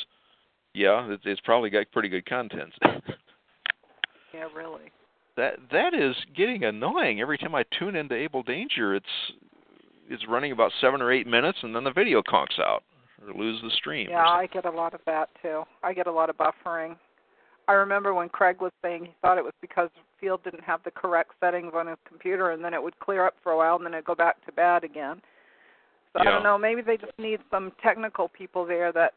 yeah, it's, it's probably got pretty good content. *laughs* Yeah, really. that that is getting annoying. Every time I tune into Able Danger, it's it's running about seven or eight minutes, and then the video conks out or lose the stream. Yeah. I get a lot of that too. I get a lot of buffering. I remember when Craig was saying he thought it was because Field didn't have the correct settings on his computer, and then it would clear up for a while, and then it'd go back to bad again. So I don't know. Maybe they just need some technical people there that,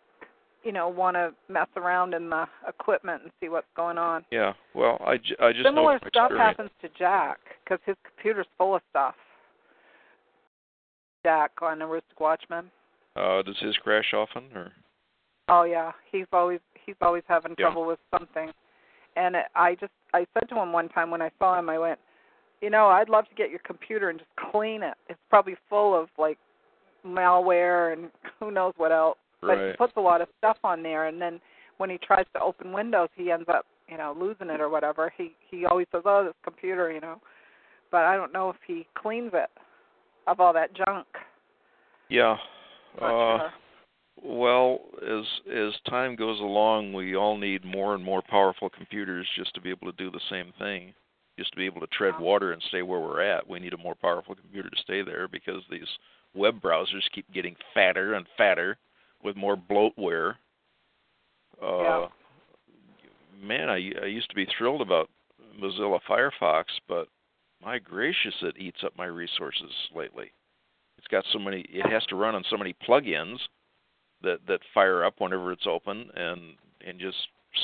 you know, want to mess around in the equipment and see what's going on. Yeah. Well, I, I just Similar stuff happens to Jack because his computer's full of stuff. Jack on Aroostook Watchman. Uh, does his crash often, or? Oh yeah, he's always he's always having Yeah. trouble with something. And it, I just I said to him one time when I saw him, I went, you know, I'd love to get your computer and just *laughs* clean it. It's probably full of like malware and who knows what else. But he puts a lot of stuff on there, and then when he tries to open Windows, he ends up you know losing it or whatever. He he always says, oh, this computer, you know. But I don't know if he cleans it of all that junk. Yeah. Not Uh, sure. Well, as as time goes along, we all need more and more powerful computers just to be able to do the same thing. Just to be able to tread water and stay where we're at, we need a more powerful computer to stay there because these web browsers keep getting fatter and fatter with more bloatware. Uh, Yeah. Man, I I used to be thrilled about Mozilla Firefox, but my gracious, it eats up my resources lately. It's got so many. It has to run on so many plugins that that fire up whenever it's open and and just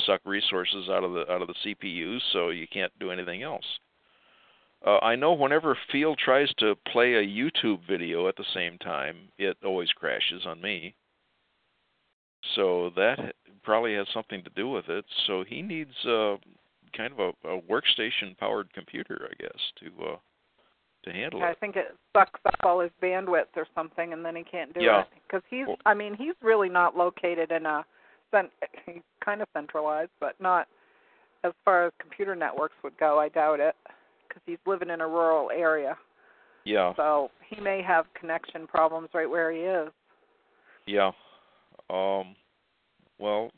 suck resources out of the out of the CPU, so you can't do anything else. Uh, I know whenever Field tries to play a YouTube video at the same time, it always crashes on me. So that probably has something to do with it. So he needs uh, kind of a, a workstation-powered computer, I guess, to uh, to handle I it. think it sucks up all his bandwidth or something, and then he can't do Yeah. it because he's. Well- I mean, he's really not located in a. cent- *laughs* He's kind of centralized, but not as far as computer networks would go. I doubt it because he's living in a rural area, Yeah, so he may have connection problems right where he is. yeah. Um, well,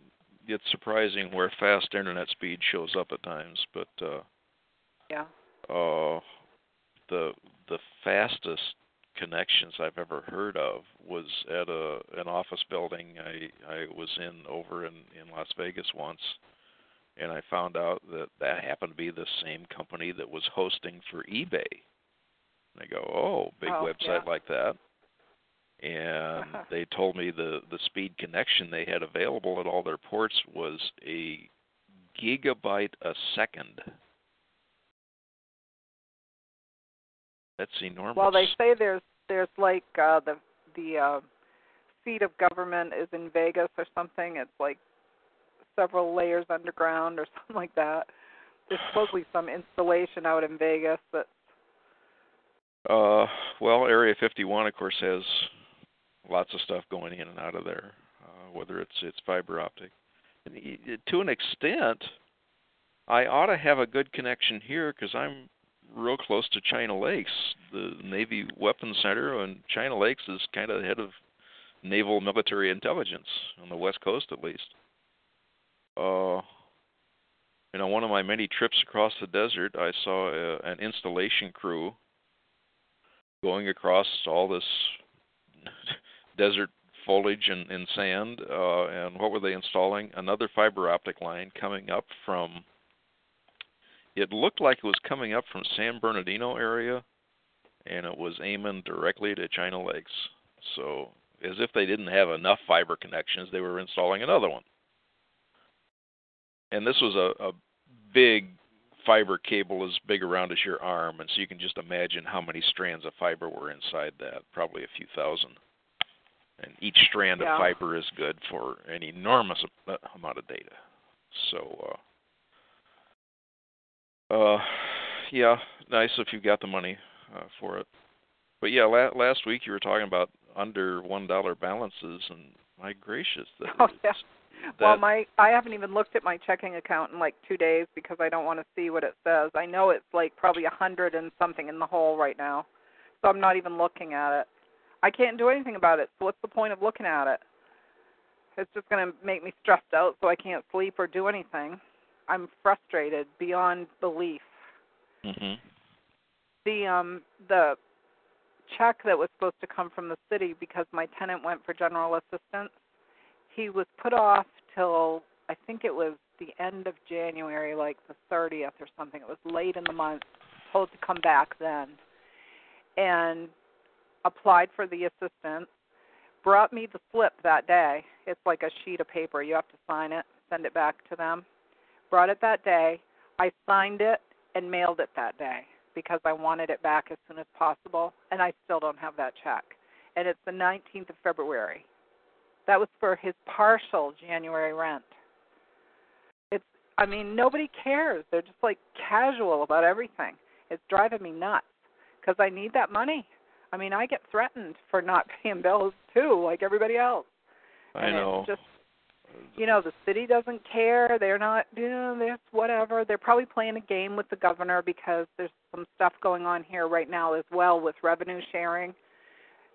it's surprising where fast internet speed shows up at times, but uh, Yeah. uh, the the fastest connections I've ever heard of was at a an office building I I was in over in in Las Vegas once, and I found out that that happened to be the same company that was hosting for eBay. And I go, oh, big Oh, website yeah. like that. And Uh-huh. *laughs* they told me the the speed connection they had available at all their ports was a gigabyte a second. That's enormous. Well, they say there's there's like uh the the uh seat of government is in Vegas or something. It's like several layers underground or *laughs* something like that. There's supposedly some installation out in Vegas that Uh, well, Area 51, of course, has lots of stuff going in and out of there, uh, whether it's it's fiber optic. And to an extent, I ought to have a good connection here because I'm real close to China Lakes, the Navy Weapons Center, and China Lakes is kind of the head of naval military intelligence on the West Coast, at least. Uh, you know, one of my many trips across the desert, I saw a, an installation crew going across all this *laughs* desert foliage and, and sand. Uh, and what were they installing? Another fiber optic line coming up from. It looked like it was coming up from San Bernardino area, and it was aiming directly to China Lakes. So, as if they didn't have enough fiber connections, they were installing another one. And this was a, a big fiber cable as big around as your arm, and so you can just imagine how many strands of fiber were inside that, probably a few thousand. And each strand Yeah. of fiber is good for an enormous amount of data. So, uh, uh, yeah, nice if you've got the money uh, for it. But yeah, la- last week you were talking about under one dollar balances, and my gracious, that Oh, yeah. well, my I haven't even looked at my checking account in like 2 days because I don't want to see what it says. I know it's like probably a 100 and something in the hole right now. So I'm not even looking at it. I can't do anything about it. So what's the point of looking at it? It's just going to make me stressed out so I can't sleep or do anything. I'm frustrated beyond belief. Mhm. the um the check that was supposed to come from the city because my tenant went for general assistance he was put off till i think it was the end of january like the 30th or something it was late in the month told to come back then and applied for the assistance brought me the slip that day it's like a sheet of paper you have to sign it send it back to them brought it that day i signed it and mailed it that day because I wanted it back as soon as possible, and I still don't have that check. And it's the 19th of February. That was for his partial January rent. It's I mean nobody cares. They're just like casual about everything. It's driving me nuts because I need that money. I mean, I get threatened for not *laughs* paying bills too, like everybody else. I and know. It's just you know the city doesn't care. They're not doing this whatever. They're probably playing a game with the governor because there's some stuff going on here right now as well with revenue sharing.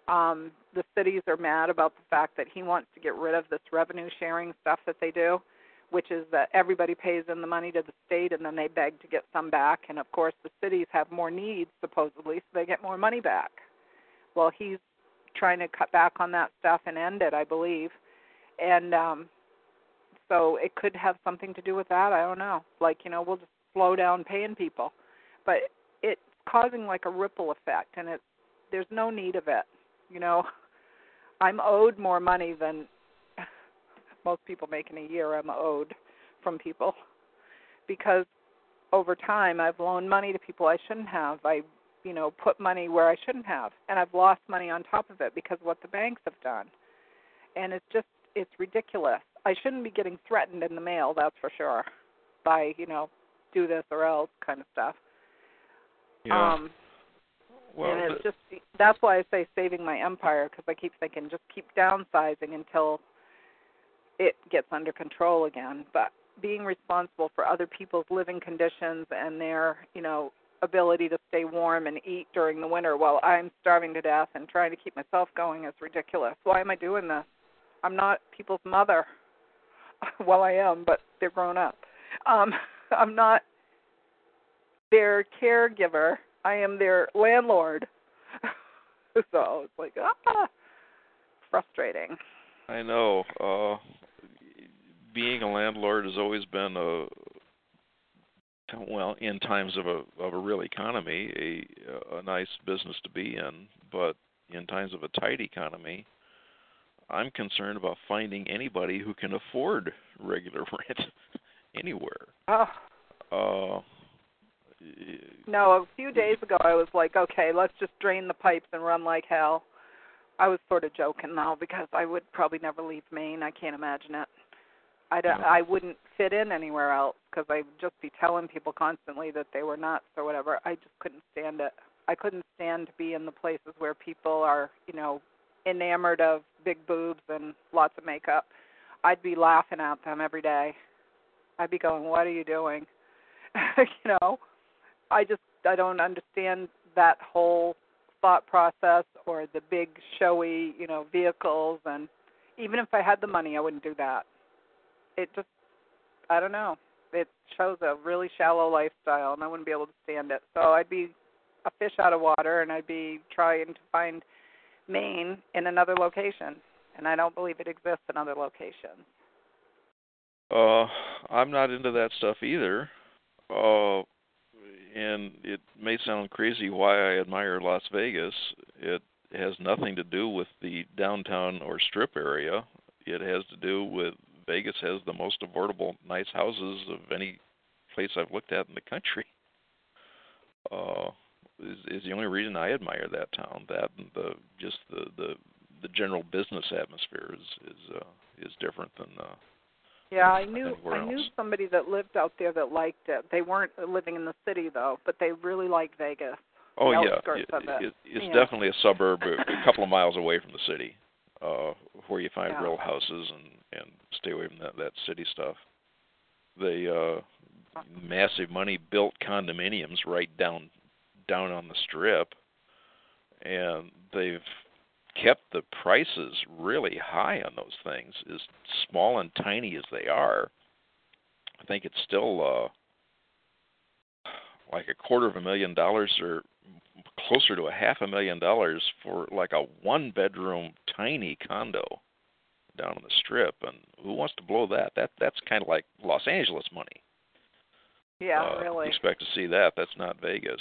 Um the cities are mad about the fact that he wants to get rid of this revenue sharing stuff that they do which is that everybody pays in the money to the state and then they beg to get some back. And of course the cities have more needs supposedly so they get more money back. Well he's trying to cut back on that stuff and end it i believe. And um so it could have something to do with that. I don't know. Like you know, we'll just slow down paying people, but it's causing like a ripple effect, and it's there's no need of it. You know, *laughs* I'm owed more money than *laughs* most people make in a year. I'm owed from people because over time I've loaned money to people I shouldn't have. I you know put money where I shouldn't have, and I've lost money on top of it because of what the banks have done. And it's just it's ridiculous. I shouldn't be getting threatened in the mail, that's for sure, by you know, do this or else kind of stuff. Yeah. Um, well, and it's just that's why I say saving my empire because I keep thinking just keep downsizing until it gets under control again. But being responsible for other people's living conditions and their you know ability to stay warm and eat during the winter while I'm starving to death and trying to keep myself going is ridiculous. Why am I doing this? I'm not people's mother. *laughs* well, I am, but they're grown up. Um, *laughs* I'm not their caregiver. I am their landlord. *laughs* so it's like ah, frustrating. I know. Uh, being a landlord has always been a well, in times of a of a real economy, a a nice business to be in. But in times of a tight economy, I'm concerned about finding anybody who can afford regular *laughs* rent anywhere. Oh, Uh, No, a few days ago I was like, okay, let's just drain the pipes and run like hell. I was sort of joking now because I would probably never leave Maine. I can't imagine it. I don't, Yeah. I wouldn't fit in anywhere else because I'd just be telling people constantly that they were nuts or whatever. I just couldn't stand it. I couldn't stand to be in the places where people are, you know, enamored of big boobs and lots of makeup. I'd be laughing at them every day. I'd be going, "What are you doing?" *laughs* you know. I just I don't understand that whole thought process or the big showy, you know, vehicles and even if I had the money I wouldn't do that. It just I don't know. It shows a really shallow lifestyle and I wouldn't be able to stand it. So I'd be a fish out of water and I'd be trying to find Maine in another location. And I don't believe it exists in other locations. Uh, I'm not into that stuff either. Uh, and it may sound crazy why I admire Las Vegas. It has nothing to do with the downtown or strip area. It has to do with Vegas has the most affordable nice houses of any place I've looked at in the country. Uh, is, is the only reason I admire that town. That and the just the the the general business atmosphere is is uh, is different than uh, Yeah, I knew I knew somebody that lived out there that liked it. They weren't living in the city though, but they really liked Vegas. Oh yeah, it, it. it, it's Yeah. definitely a suburb, a a couple of miles away from the city, uh, where you find Yeah. real houses and and stay away from that that city stuff. They uh, massive money built condominiums right down down on the strip, and they've kept the prices really high on those things. As small and tiny as they are, I think it's still uh, like a quarter of a million dollars or closer to a half a million dollars for like a one bedroom tiny condo down on the strip and who wants to blow that that that's kind of like los angeles money Yeah, uh, really. expect to see that that's not vegas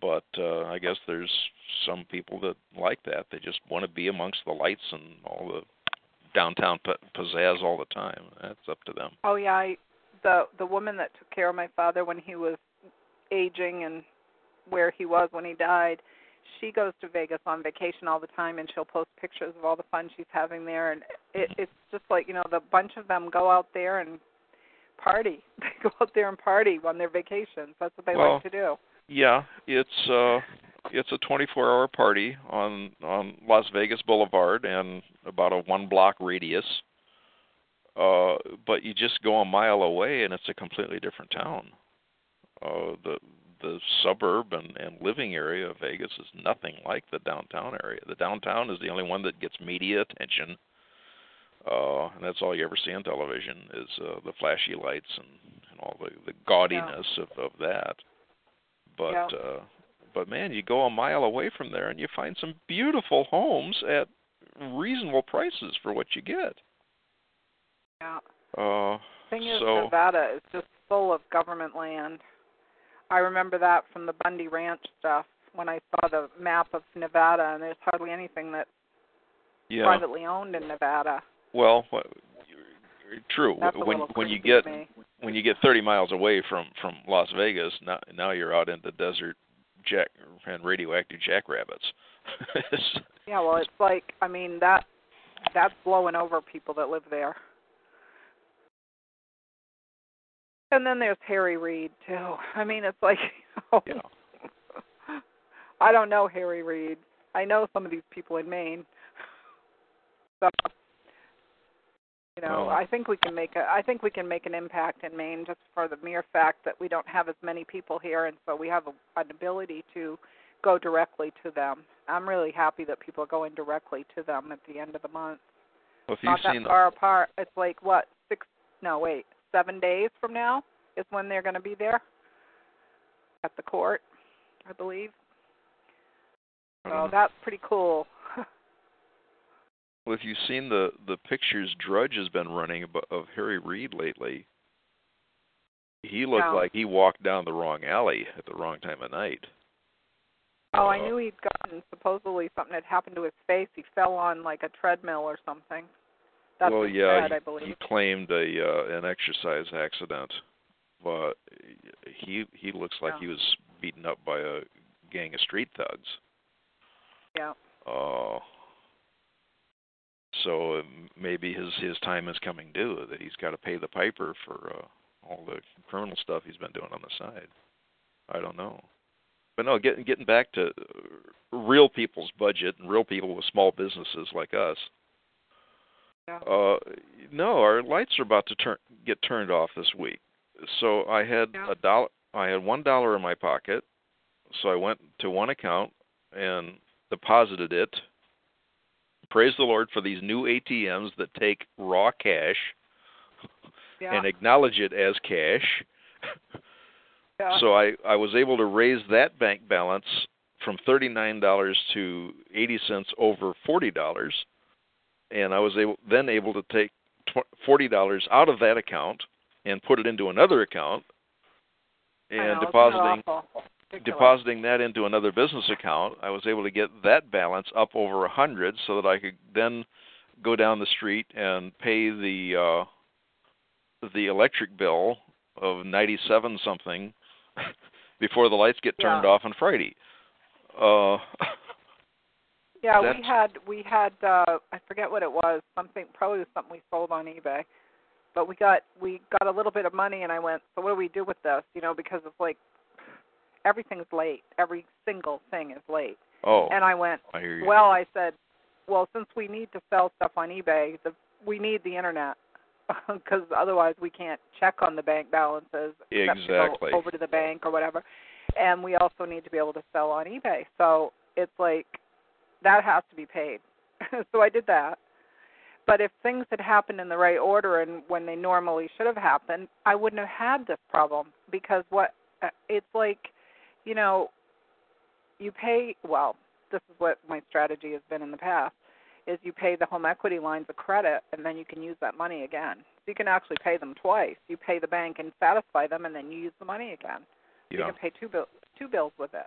but uh i guess there's some people that like that they just want to be amongst the lights and all the downtown p- pizzazz all the time that's up to them Oh yeah, I the the woman that took care of my father when he was aging and where he was when he died, she goes to Vegas on vacation all the time and she'll post pictures of all the fun she's having there and it it's just like, you know, the bunch of them go out there and party. *laughs* They go out there and party on their vacations. That's what they Well, like to do. Yeah, it's uh it's a 24-hour party on on Las Vegas Boulevard and about a one block radius. Uh but you just go a mile away and it's a completely different town. Uh the the suburb and and living area of Vegas is nothing like the downtown area. The downtown is the only one that gets media attention. Uh and that's all you ever see on television is uh the flashy lights and and all the the gaudiness of of that but Yeah. uh but man you go a mile away from there and you find some beautiful homes at reasonable prices for what you get Yeah. uh Thing is, so Nevada is just full of government land. I remember that from the Bundy Ranch stuff when I saw the map of Nevada, and there's hardly anything that's yeah privately owned in Nevada. well what, true That's when when you get when you get 30 miles away from from Las Vegas now now you're out in the desert jack and radioactive jackrabbits *laughs* Yeah, well, it's like I mean that that's blowing over people that live there. And then there's Harry Reid too. I mean, it's like you *laughs* oh. know, yeah I don't know Harry Reid. I know some of these people in Maine. *laughs* So you know, I think we can make a I think we can make an impact in Maine just for the mere fact that we don't have as many people here and so we have a, an ability to go directly to them. I'm really happy that people are going directly to them at the end of the month. well, if Not you've that seen the, far apart. It's like what, six no, wait, seven days from now is when they're gonna be there at the court, I believe. So that's pretty cool. Well, if you've seen the the pictures Drudge has been running of Harry Reid lately, he looked No. like he walked down the wrong alley at the wrong time of night. Oh, I Uh, knew he'd gotten supposedly something had happened to his face. He fell on like a treadmill or something. That's well, yeah, said, he, I believe. he claimed a uh, an exercise accident, but he he looks like Yeah. he was beaten up by a gang of street thugs. Yeah. Uh, so um, maybe his his time is coming due. That he's got to pay the piper for uh, all the criminal stuff he's been doing on the side. I don't know, but no, getting getting back to uh, real people's budget and real people with small businesses like us. Yeah. Uh, no, our lights are about to turn get turned off this week. So I had Yeah. a dollar. I had one dollar in my pocket. So I went to one account and deposited it. Praise the Lord for these new ATMs that take raw cash Yeah. and acknowledge it as cash. *laughs* yeah. So I I was able to raise that bank balance from thirty nine dollars to eighty cents over forty dollars, and I was able then able to take tw- forty dollars out of that account and put it into another account, know, and depositing. Depositing that into another business account. I was able to get that balance up over a hundred, so that I could then go down the street and pay the uh, the electric bill of ninety seven something *laughs* before the lights get turned Yeah. off on Friday. Uh, *laughs* Yeah, we had we had uh I forget what it was, something probably something we sold on eBay. But we got we got a little bit of money and I went, So what do we do with this? You know, because it's like everything's late. Every single thing is late. oh, And I went, I hear you. Well, I said, Well, since we need to sell stuff on eBay, the we need the internet *laughs* because otherwise we can't check on the bank balances except to Exactly. over to the bank or whatever. And we also need to be able to sell on eBay. So it's like that has to be paid. *laughs* so I did that. But if things had happened in the right order and when they normally should have happened, I wouldn't have had this problem because what uh, it's like, you know, you pay well, this is what my strategy has been in the past is you pay the home equity lines of credit and then you can use that money again. So you can actually pay them twice. You pay the bank and satisfy them and then you use the money again. You can pay two bill two bills with it.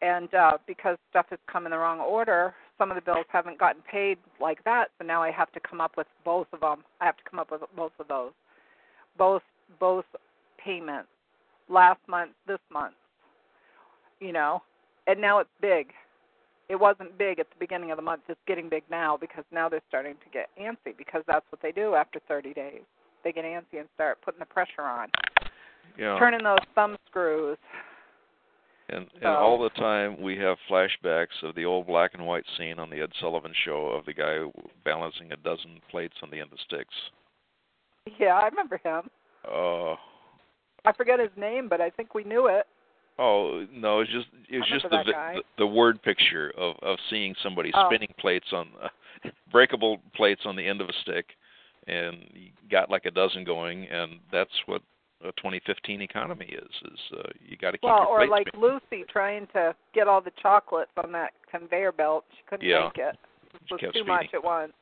And uh because stuff has come in the wrong order, some of the bills haven't gotten paid like that, so now I have to come up with both of them. I have to come up with both of those. Both both payments. Last month, this month. You know. And now it's big. It wasn't big at the beginning of the month. It's getting big now because now they're starting to get antsy because that's what they do after 30 days. They get antsy and start putting the pressure on, yeah. turning those thumb screws. And and So- all the time we have flashbacks of the old black and white scene on the Ed Sullivan show of the guy balancing a dozen plates on the end of sticks. Yeah, I remember him. Uh I forget his name, but I think we knew it. Oh no, it's just it's just the, remember that vi- guy. the the word picture of of seeing somebody Oh. spinning plates on uh, *laughs* breakable plates on the end of a stick, and you got like a dozen going, and that's what a 2015 economy is. Is uh, you got to keep Well, or like spinning. Lucy trying to get all the chocolates on that conveyor belt. She couldn't Yeah. make it. It was too speeding. much at once.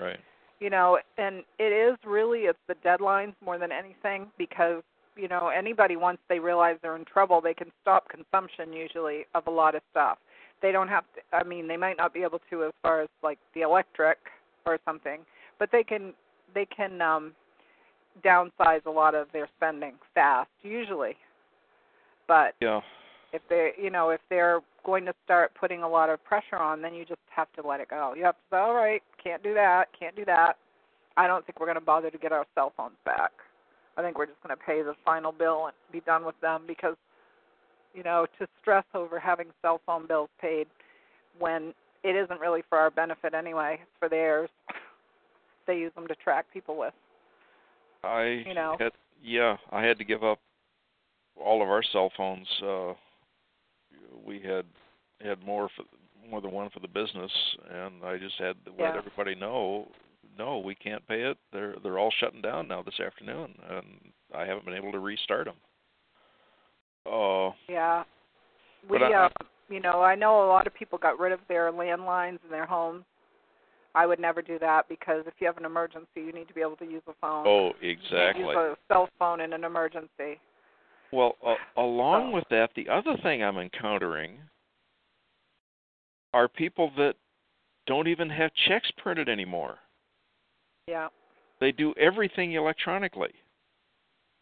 right. you know and it is really it's the deadlines more than anything because you know anybody once they realize they're in trouble they can stop consumption usually of a lot of stuff. They don't have to i mean they might not be able to as far as like the electric or something but they can they can um downsize a lot of their spending fast usually. But Yeah. if they you know if they're going to start putting a lot of pressure on then you just have to let it go. You have to say all right can't do that can't do that. I don't think we're going to bother to get our cell phones back i think we're just going to pay the final bill and be done with them because you know to stress over having cell phone bills paid when it isn't really for our benefit anyway it's for theirs *coughs* they use them to track people with I You know. had yeah, I had to give up all of our cell phones. Uh we had had more for more than one for the business and I just had to let Yeah. everybody know no, we can't pay it. They're they're all shutting down now this afternoon and I haven't been able to restart them. Oh, Yeah. We I- uh you know, I know a lot of people got rid of their landlines in their homes. I would never do that because if you have an emergency, you need to be able to use a phone. oh, exactly. Use a cell phone in an emergency. Well, uh, along So- with that, the other thing I'm encountering are people that don't even have checks printed anymore. Yeah. They do everything electronically.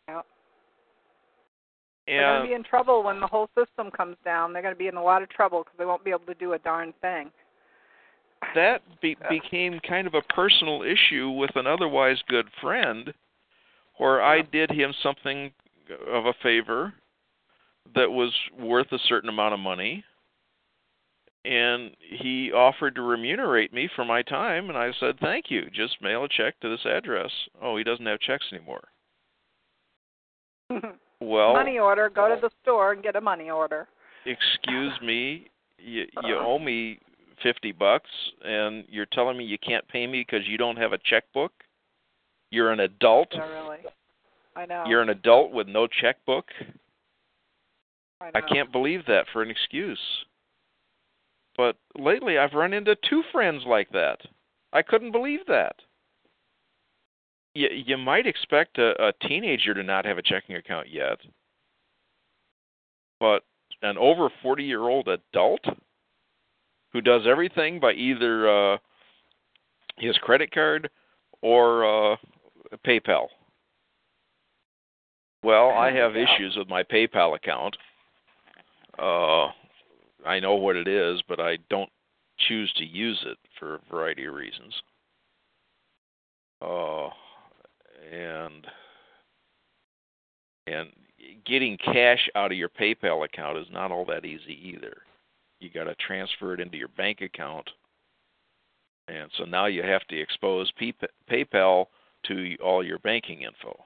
Yeah. They're going to be in trouble when the whole system comes down. They're going to be in a lot of trouble because they won't be able to do a darn thing. that be- *laughs* became kind of a personal issue with an otherwise good friend where I did him something of a favor that was worth a certain amount of money and he offered to remunerate me for my time and I said thank you just mail a check to this address oh he doesn't have checks anymore *laughs* well money order. Go to uh, the store and get a money order. excuse me *laughs* you you owe me 50 bucks and you're telling me you can't pay me because you don't have a checkbook you're an adult Yeah, really. I know. you're an adult with no checkbook I, know. I can't believe that for an excuse. But lately I've run into two friends like that. I couldn't believe that. You you might expect a, a teenager to not have a checking account yet. But an over 40-year-old adult who does everything by either uh his credit card or uh PayPal. Well, I have issues with my PayPal account. Uh, I know what it is, but I don't choose to use it for a variety of reasons. Uh, and and getting cash out of your PayPal account is not all that easy either. You got to transfer it into your bank account, and so now you have to expose PayPal to all your banking info.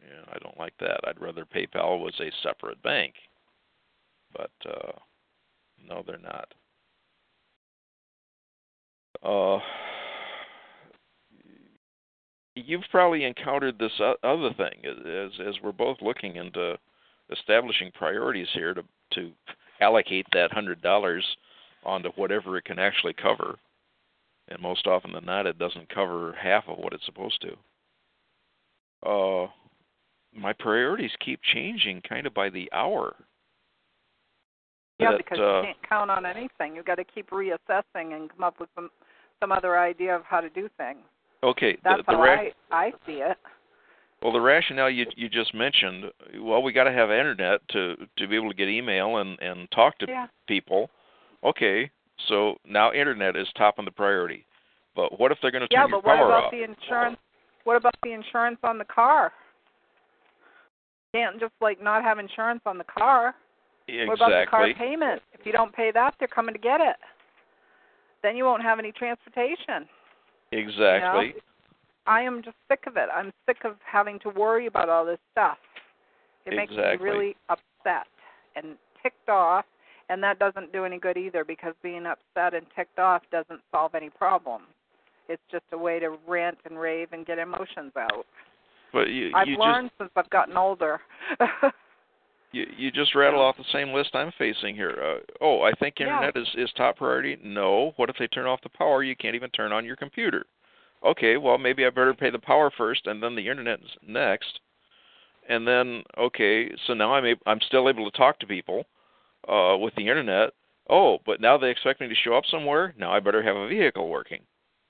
Yeah, I don't like that. I'd rather PayPal was a separate bank. But uh no they're not. Uh you've probably encountered this other thing as as we're both looking into establishing priorities here to to allocate that hundred dollars onto whatever it can actually cover. And most often than not it doesn't cover half of what it's supposed to. Uh my priorities keep changing kind of by the hour. Yeah, That, because uh, you can't count on anything. You've got to keep reassessing and come up with some some other idea of how to do things. Okay, That's the, the how ra- I I see it. well the rationale you you just mentioned, well we got to have internet to to be able to get email and and talk to Yeah. people. Okay, so now internet is top on the priority. But what if they're going to Yeah, turn your but what about off? the insurance? What about the insurance on the car? Can't just like not have insurance on the car. What about the car payment? If you don't pay that, they're coming to get it. Then you won't have any transportation. Exactly. I am just sick of it. I'm sick of having to worry about all this stuff. It makes Exactly. me really upset and ticked off, and that doesn't do any good either because being upset and ticked off doesn't solve any problems. It's just a way to rant and rave and get emotions out. But you I've you learned since I've gotten older. *laughs* you you just rattle off the same list I'm facing here. Uh, oh, I think Yeah. internet is is top priority. No. What if they turn off the power? You can't even turn on your computer. Okay, well maybe I better pay the power first and then the internet next. And then okay, so now I'm ab- I'm still able to talk to people uh with the internet. Oh, but now they expect me to show up somewhere. Now I better have a vehicle working.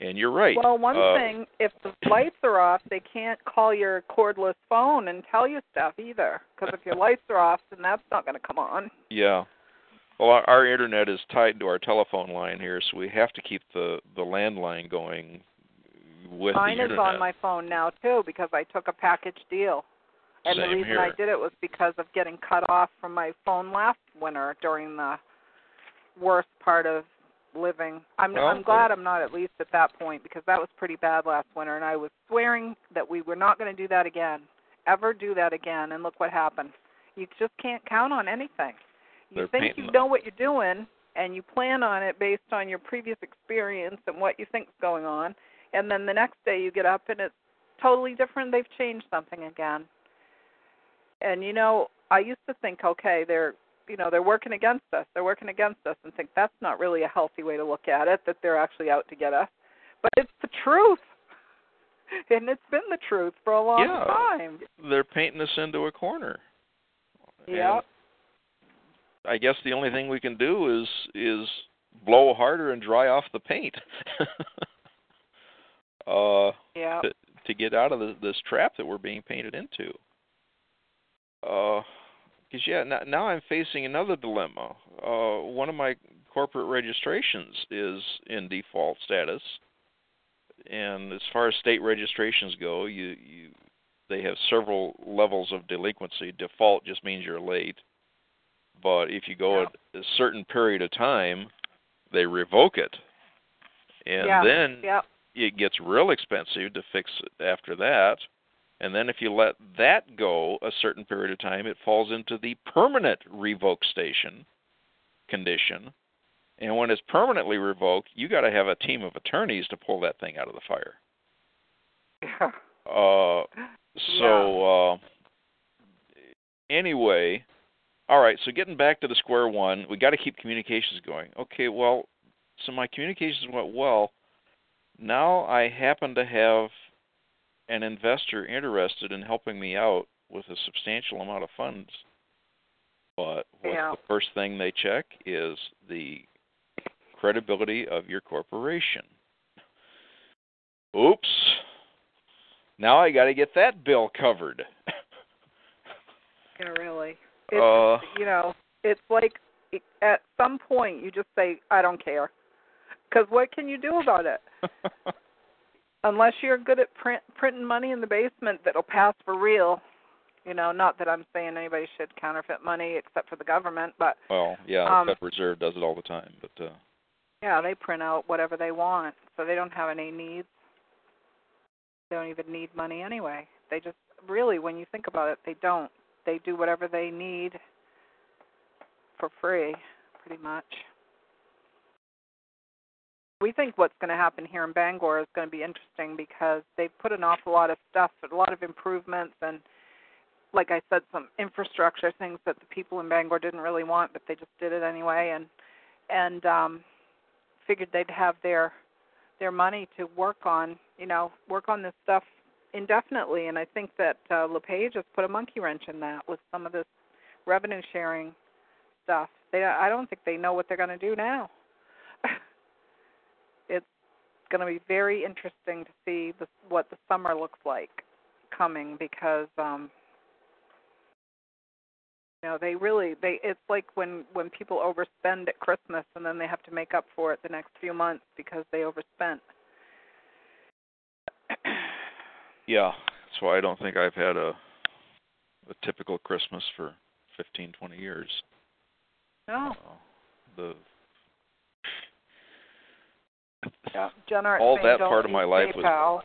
And you're right. Well, one Uh, thing, if the lights are off, they can't call your cordless phone and tell you stuff either. Because if your lights are off, then that's not going to come on. Yeah. Well, our, our internet is tied to our telephone line here, so we have to keep the the landline going with Mine is on my phone now too because I took a package deal. And Same the reason here. I did it was because of getting cut off from my phone last winter during the worst part of living. I'm Well, I'm glad I'm not at least at that point because that was pretty bad last winter and I was swearing that we were not going to do that again. Ever do that again and look what happened. You just can't count on anything. You think you know what you're doing and you plan on it based on your previous experience and what you think's going on and then the next day you get up and it's totally different they've changed something again and you know i used to think okay they're you know they're working against us they're working against us and think that's not really a healthy way to look at it that they're actually out to get us but it's the truth *laughs* and it's been the truth for a long Yeah. time They're painting us into a corner. yeah I guess the only thing we can do is is blow harder and dry off the paint. *laughs* uh yeah to, to get out of this, this trap that we're being painted into. Uh, because yeah, now, now I'm facing another dilemma. Uh, one of my corporate registrations is in default status, and as far as state registrations go, you you they have several levels of delinquency. Default just means you're late, but if you go Yeah. a certain period of time, they revoke it, and yeah. then Yep. it gets real expensive to fix it after that. And then if you let that go a certain period of time, it falls into the permanent revoke station condition. And when it's permanently revoked, you got to have a team of attorneys to pull that thing out of the fire. Yeah. Uh, so uh, anyway, all right. So getting back to the square one, we got to keep communications going. Okay, well, so my communications went well. Now I happen to have an investor interested in helping me out with a substantial amount of funds. But Yeah. the first thing they check is the credibility of your corporation. Oops. Now I got to get that bill covered. Yeah, really. *laughs* It's uh, you know, it's like at some point you just say, I don't care. Because what can you do about it? *laughs* Unless you're good at print, printing money in the basement that'll pass for real. You know, not that I'm saying anybody should counterfeit money except for the government, but well, yeah, Um, the Federal Reserve does it all the time, but uh yeah, they print out whatever they want, so they don't have any needs. They don't even need money anyway. They just really, when you think about it, they don't. They do whatever they need for free, pretty much. We think what's going to happen here in Bangor is going to be interesting because they've put an awful lot of stuff, a lot of improvements, and like I said, some infrastructure things that the people in Bangor didn't really want, but they just did it anyway, and and um, figured they'd have their their money to work on, you know, work on this stuff indefinitely. And I think that uh, LePage has put a monkey wrench in that with some of this revenue sharing stuff. They, I don't think they know what they're going to do now. it's going to be very interesting to see the, what the summer looks like coming because um you know they really they it's like when when people overspend at christmas and then they have to make up for it the next few months because they overspent *clears throat* yeah, that's why I don't think I've had a a typical Christmas for fifteen, twenty years. no Uh, the yeah. Jenna all that part of my life was-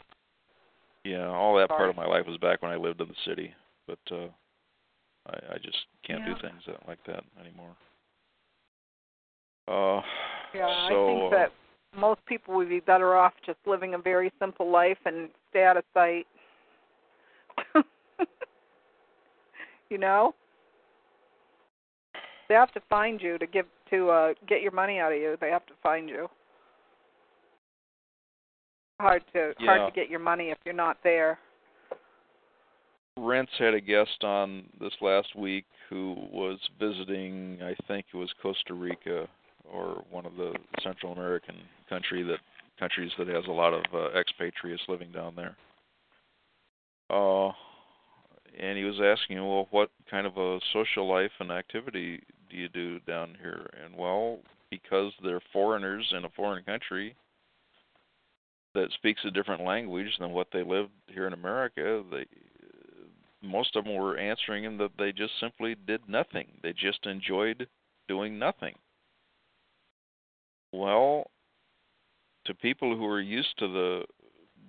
yeah, all that part of my life was back when I lived in the city, but uh I I just can't Yeah. do things that, like that anymore. Uh yeah so i think uh, that most people would be better off just living a very simple life and stay out of sight. *laughs* You know? They have to find you to give to uh get your money out of you. They have to find you hard to Yeah. hard to get your money if you're not there Rense had a guest on this last week who was visiting, I think it was Costa Rica or one of the Central American country that countries that has a lot of uh, expatriates living down there. Uh, and he was asking, well, what kind of a social life and activity do you do down here? And well, because they're foreigners in a foreign country that speaks a different language than what they lived here in America, they most of them were answering him that they just simply did nothing. They just enjoyed doing nothing. Well, to people who are used to the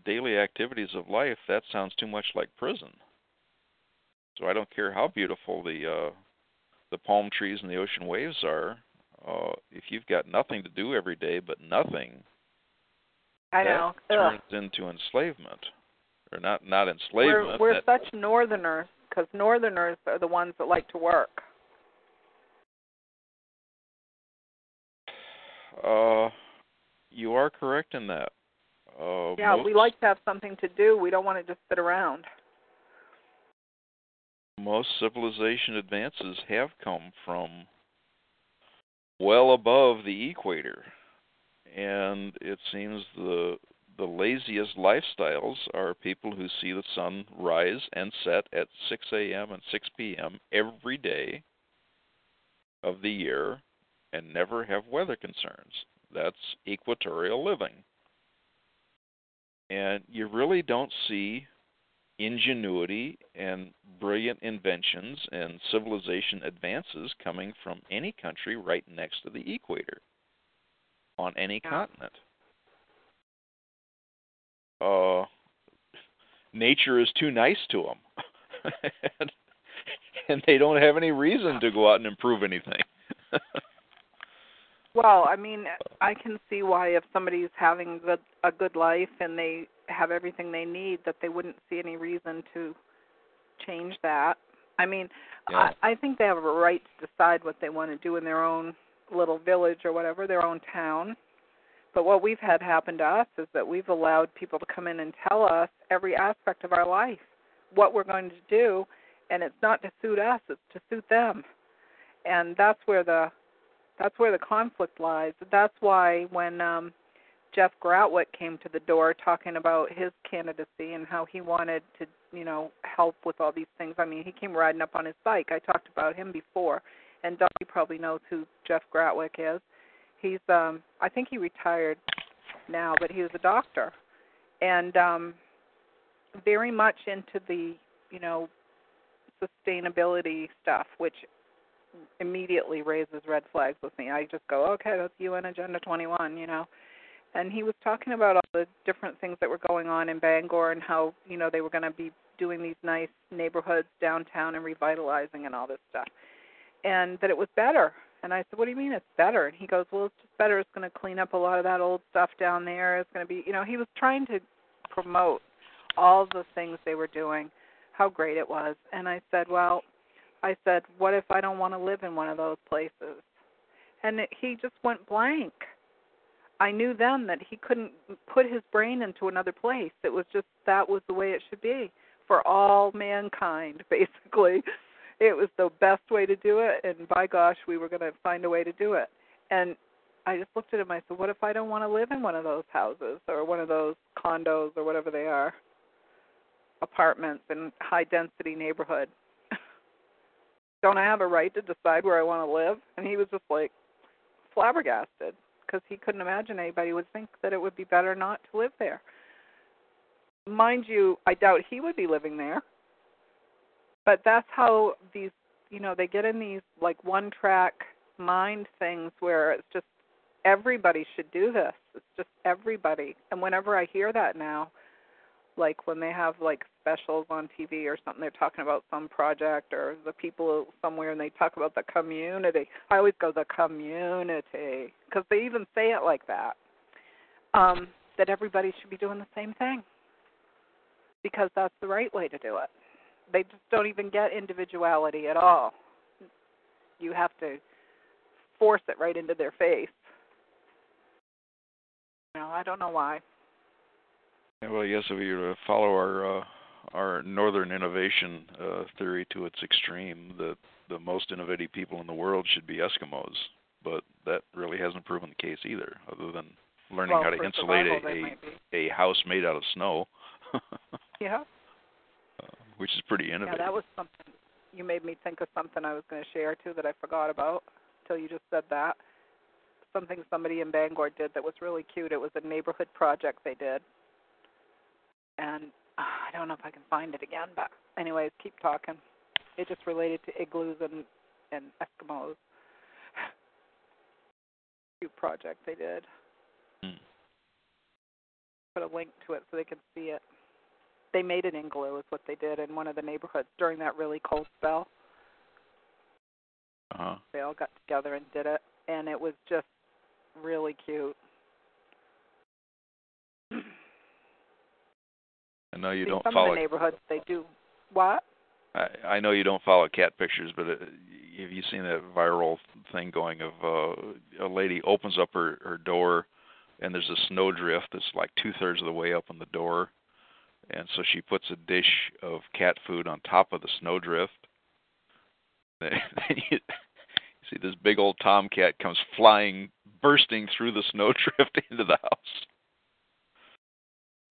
daily activities of life, that sounds too much like prison. So I don't care how beautiful the uh the palm trees and the ocean waves are, uh if you've got nothing to do every day but nothing, i that know Ugh. into enslavement. Or not not we're enslavement. we're that- such northerners because northerners are the ones that like to work Uh, you are correct in that. Uh, yeah most, we like to have something to do we don't want to just sit around most civilization advances have come from well above the equator, and it seems the the laziest lifestyles are people who see the sun rise and set at 6 a.m. and 6 p.m. every day, of the year and never have weather concerns. That's equatorial living. And you really don't see ingenuity and brilliant inventions and civilization advances coming from any country right next to the equator on any Yeah. continent. Uh, nature is too nice to them, *laughs* and, and they don't have any reason to go out and improve anything. *laughs* Well, I mean, I can see why if somebody's having good, a good life and they have everything they need, that they wouldn't see any reason to change that. I mean, Yeah. I, I think they have a right to decide what they want to do in their own little village or whatever, their own town. But what we've had happen to us is that we've allowed people to come in and tell us every aspect of our life, what we're going to do, and it's not to suit us, it's to suit them. And that's where the that's where the conflict lies. That's why when um Jeff Gratwick came to the door talking about his candidacy and how he wanted to, you know, help with all these things. I mean, he came riding up on his bike. I talked about him before, and Dottie probably knows who Jeff Gratwick is. He's um I think he retired now, but he was a doctor. And um very much into the, you know, sustainability stuff, which immediately raises red flags with me. I just go, okay, that's UN Agenda 21, you know. And he was talking about all the different things that were going on in Bangor and how, you know, they were going to be doing these nice neighborhoods downtown and revitalizing and all this stuff. And that it was better. And I said, what do you mean it's better? And he goes, well, it's just better. It's going to clean up a lot of that old stuff down there. It's going to be, you know, he was trying to promote all the things they were doing, how great it was. And I said, well, I said, "What if I don't want to live in one of those places?" And it, he just went blank. I knew then that he couldn't put his brain into another place. It was just that was the way it should be for all mankind, *laughs* basically. It was the best way to do it, and by gosh, we were going to find a way to do it. And I just looked at him. I said, "What if I don't want to live in one of those houses or one of those condos or whatever they are, apartments in high density neighborhood?" *laughs* don't I have a right to decide where I want to live? And he was just like flabbergasted because he couldn't imagine anybody would think that it would be better not to live there. Mind you, I doubt he would be living there. But that's how these, you know, they get in these like one track mind things where it's just everybody should do this. It's just everybody. And whenever I hear that now, like when they have like specials on TV or something, they're talking about some project or the people somewhere, and they talk about the community. I always go the community because they even say it like that. Um, that everybody should be doing the same thing because that's the right way to do it. They just don't even get individuality at all. You have to force it right into their face. No, I don't know why. Yeah, well, yes, if you follow our uh, our northern innovation uh, theory to its extreme, that the most innovative people in the world should be Eskimos, but that really hasn't proven the case either, other than learning well, how to insulate survival, a, a a house made out of snow, *laughs* Yeah. Which is pretty innovative. Yeah, that was something. You made me think of something I was going to share too that I forgot about until you just said that. Something somebody in Bangor did that was really cute. It was a neighborhood project they did, and uh, I don't know if I can find it again. But anyways, keep talking. It just related to igloos and and Eskimos. *laughs* Cute project they did. Hmm. Put a link to it so they can see it. They made an igloo is what they did in one of the neighborhoods during that really cold spell. Uh-huh. They all got together and did it, and it was just really cute. I know you See, don't some follow. of the neighborhoods they do what? I, I know you don't follow cat pictures, but uh, have you seen that viral thing going of uh, a lady opens up her her door, and there's a snowdrift that's like two thirds of the way up on the door, and so she puts a dish of cat food on top of the snowdrift. *laughs* Then you see this big old tomcat comes flying, bursting through the *laughs* snowdrift into the house.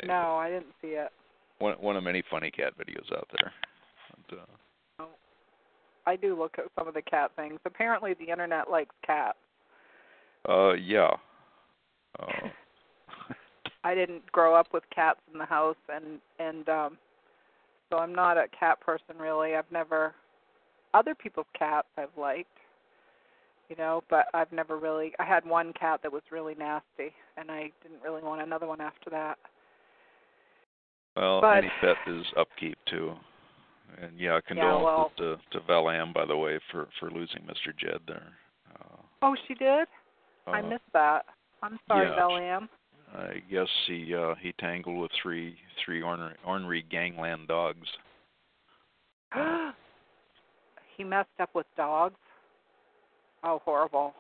No, I didn't see it. One one of many funny cat videos out there. But, uh, I do look at some of the cat things. Apparently, the internet likes cats. Uh, yeah. Uh, I didn't grow up with cats in the house, and and um, so I'm not a cat person really. I've never other people's cats I've liked, you know, but I've never really. I had one cat that was really nasty, and I didn't really want another one after that. well, But- any pet is upkeep too. And yeah, condolences well- to to Val Am, by the way, for for losing Mr. Jed there. Uh, Oh, she did. I uh, missed that. I'm sorry, yeah. Belliam. I guess he uh he tangled with three three ornery, ornery gangland dogs. *gasps* he messed up with dogs. Oh, horrible.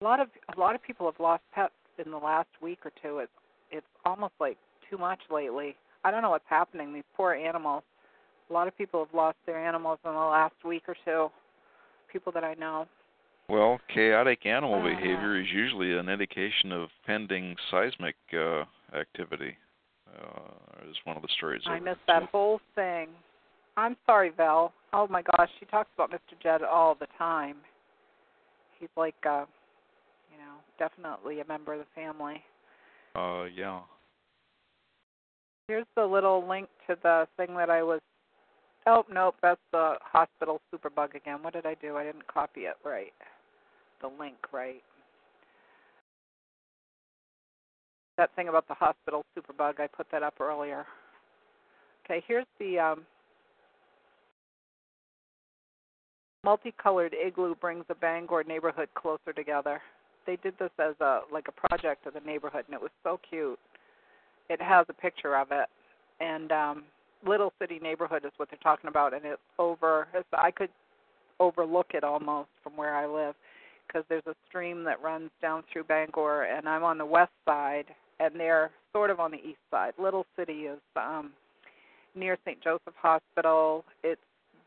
A lot of a lot of people have lost pets in the last week or two. It's it's almost like too much lately. I don't know what's happening. These poor animals. A lot of people have lost their animals in the last week or two. People that I know. Well, chaotic animal Uh. behavior is usually an indication of pending seismic uh activity. Uh is one of the stories. I missed that whole thing. I'm sorry, Val. Oh my gosh, she talks about Mr. Jed all the time. He's like, uh, you know, definitely a member of the family. Uh yeah. Here's the little link to the thing that I was. Oh nope, that's the hospital superbug again. What did I do? I didn't copy it right. The link right. That thing about the hospital superbug, I put that up earlier. Okay, here's the um, multicolored igloo brings the Bangor neighborhood closer together. They did this as a like a project of the neighborhood, and it was so cute. It has a picture of it, and um, Little City neighborhood is what they're talking about, and it's over. It's, I could overlook it almost from where I live because there's a stream that runs down through Bangor, and I'm on the west side, and they're sort of on the east side. Little City is um, near St. Joseph Hospital. It's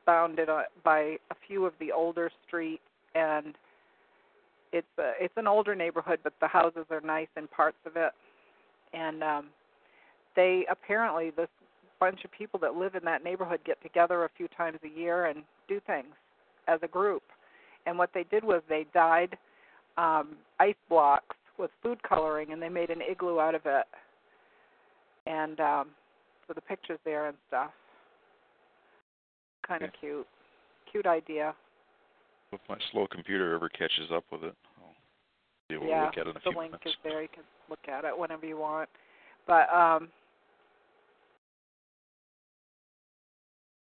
bounded by a few of the older streets, and it's a, it's an older neighborhood, but the houses are nice in parts of it, and um, they apparently this bunch of people that live in that neighborhood get together a few times a year and do things as a group. And what they did was they dyed um, ice blocks with food coloring, and they made an igloo out of it. And um, so the pictures there and stuff. Kind of Okay. cute. Cute idea. If my slow computer ever catches up with it, I'll be able yeah, to look at it in a the few link minutes. is there. You can look at it whenever you want. But um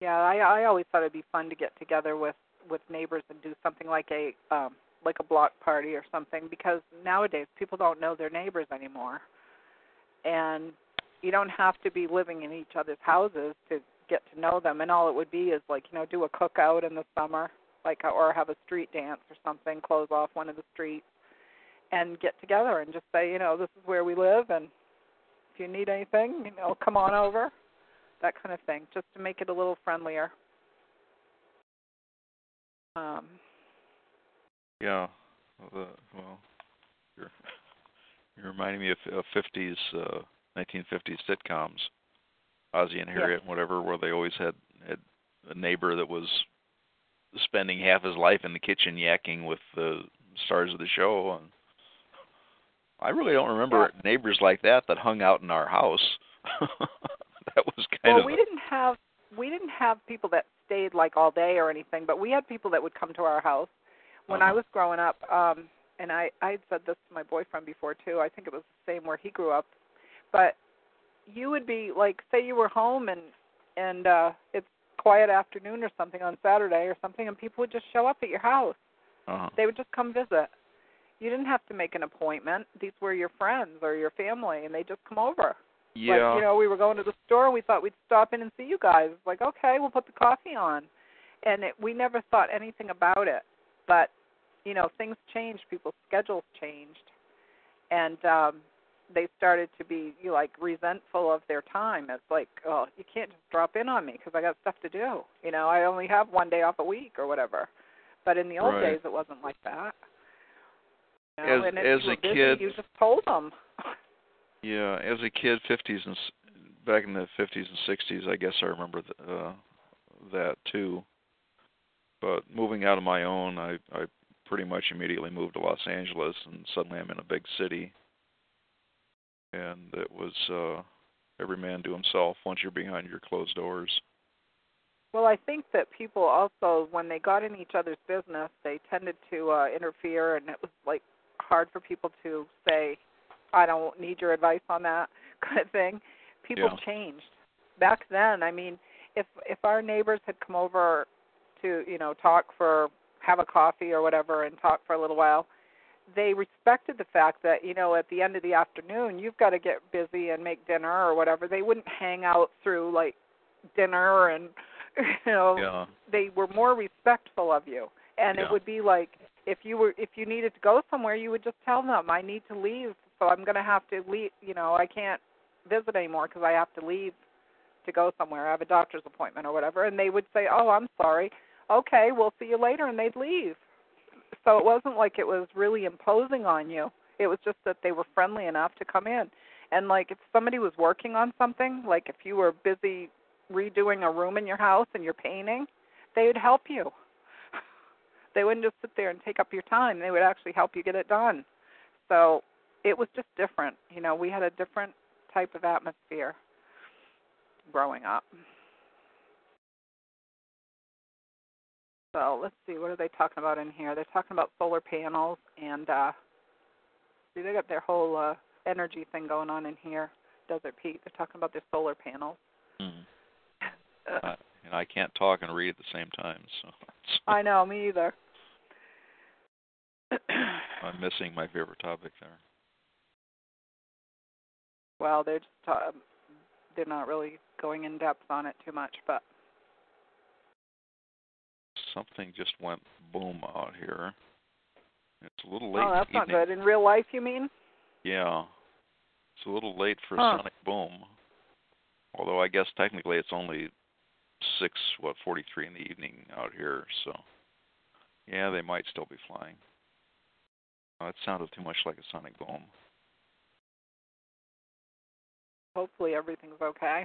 yeah, I I always thought it'd be fun to get together with with neighbors and do something like a um like a block party or something because nowadays people don't know their neighbors anymore. And you don't have to be living in each other's houses to get to know them and all it would be is like, you know, do a cookout in the summer like or have a street dance or something, close off one of the streets and get together and just say, you know, this is where we live and if you need anything, you know, come on over. That kind of thing, just to make it a little friendlier. Um Yeah. Well, The, well, you're *laughs* you're reminding me of, of 50s, uh, 1950s sitcoms, Ozzie and Yeah. Harriet, and whatever, where they always had had a neighbor that was spending half his life in the kitchen yakking with the stars of the show. And I really don't remember neighbors like that that hung out in our house. *laughs* that was kind well, of we a- didn't have we didn't have people that stayed like all day or anything, but we had people that would come to our house when I Uh-huh. was growing up. Um and I I had said this to my boyfriend before too. I think it was the same where he grew up. But you would be like say you were home and and uh it's quiet afternoon or something on Saturday or something and people would just show up at your house. uh-huh. They would just come visit. You didn't have to make an appointment. These were your friends or your family and they just come over. Yeah. Like, you know, we were going to the store and we thought we'd stop in and see you guys. Like, okay, we'll put the coffee on. And it, we never thought anything about it. But, you know, things changed, people's schedules changed. And um they started to be you know, like resentful of their time. It's like, oh, you can't just drop in on me because I got stuff to do. You know, I only have one day off a week or whatever. But in the old Right. days, it wasn't like that. You know, As- and if as you were a busy, kid- you just told them. *laughs* Yeah, as a kid, 50s and back in the 50s and 60s, I guess I remember th- uh, that too. but moving out of my own, I I pretty much immediately moved to Los Angeles, and suddenly I'm in a big city. And it was uh, every man to himself once you're behind your closed doors. Well, I think that people also, when they got in each other's business, they tended to uh, interfere, and it was like hard for people to say, "I don't need your advice on that," *laughs* kind of thing. People Yeah. changed. Back then, I mean, if if our neighbors had come over to you know talk for have a coffee or whatever and talk for a little while, they respected the fact that you know at the end of the afternoon you've got to get busy and make dinner or whatever. They wouldn't hang out through like dinner and *laughs* you know Yeah. they were more respectful of you and Yeah. it would be like if you were if you needed to go somewhere you would just tell them i need to leave so i'm going to have to leave you know i can't visit anymore because i have to leave to go somewhere i have a doctor's appointment or whatever and they would say oh i'm sorry okay we'll see you later and they'd leave so it wasn't like it was really imposing on you it was just that they were friendly enough to come in and like if somebody was working on something like if you were busy redoing a room in your house and you're painting, they would help you. *laughs* They wouldn't just sit there and take up your time. They would actually help you get it done. So it was just different. You know, we had a different type of atmosphere growing up. So let's see, what are they talking about in here? They're talking about solar panels and uh see they got their whole uh energy thing going on in here. Desert Pete. They're talking about their solar panels. *laughs* Mm. Uh, and I can't talk and read at the same time, *laughs* so I know, me either. I'm missing my favorite topic there. Well, they're just uh, they're not really going in depth on it too much, but Something just went boom out here. It's a little late. oh, that's not good. In real life, you mean? Yeah. It's a little late for Huh. Sonic Boom. Although I guess technically it's only six what forty three in the evening out here, so yeah, they might still be flying. Oh, it sounded too much like a Sonic Boom. Hopefully, everything's okay.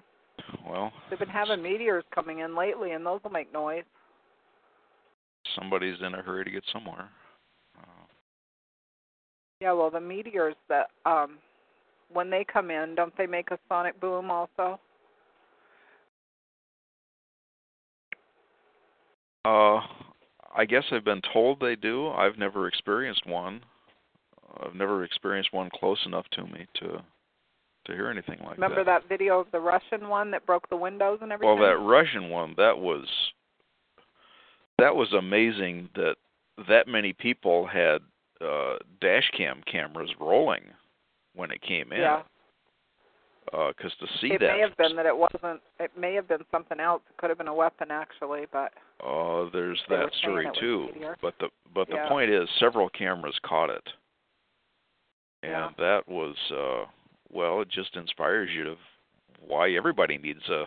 Well, They've been having meteors coming in lately, and those will make noise. somebody's in a hurry to get somewhere. Uh, Yeah, well, the meteors that um when they come in, don't they make a sonic boom also? Uh, I guess I've been told they do. I've never experienced one. I've never experienced one close enough to me to to hear anything like Remember that video of the Russian one that broke the windows and everything? Well, that Russian one, that was that was amazing that that many people had uh dash cam cameras rolling when it came in. Yeah. Uh 'cause to see it that it may have been that it wasn't. It may have been something else. It could have been a weapon, actually, but Oh, there's that story too. But the but Yeah. the point is several cameras caught it. And Yeah. that was uh well, it just inspires you to why everybody needs a,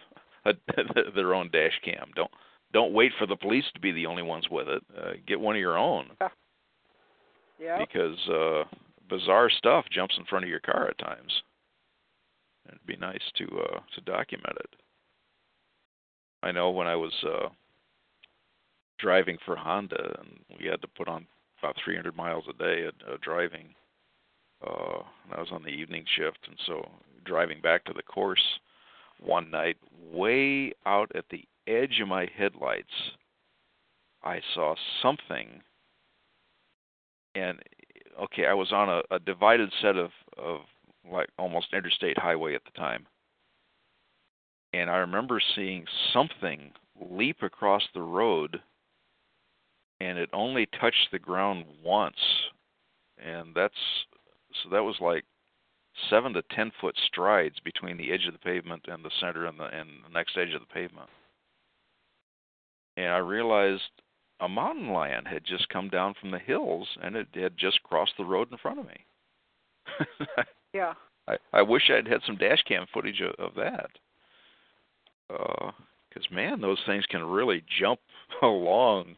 a *laughs* their own dash cam. Don't don't wait for the police to be the only ones with it. Uh, get one of your own *laughs* yeah. because uh bizarre stuff jumps in front of your car at times. It'd be nice to uh to document it. I know when I was uh driving for Honda and we had to put on about 300 miles a day at uh, driving uh I was on the evening shift and so driving back to the course one night way out at the edge of my headlights I saw something and okay, I was on a, a divided set of of like almost interstate highway at the time. And I remember seeing something leap across the road and it only touched the ground once. And that's so that was like seven to ten foot strides between the edge of the pavement and the center and the and the next edge of the pavement. And I realized a mountain lion had just come down from the hills and it had just crossed the road in front of me. *laughs* Yeah. I, I wish I'd had some dash cam footage of, of that. Uh, because, man, those things can really jump *laughs* along.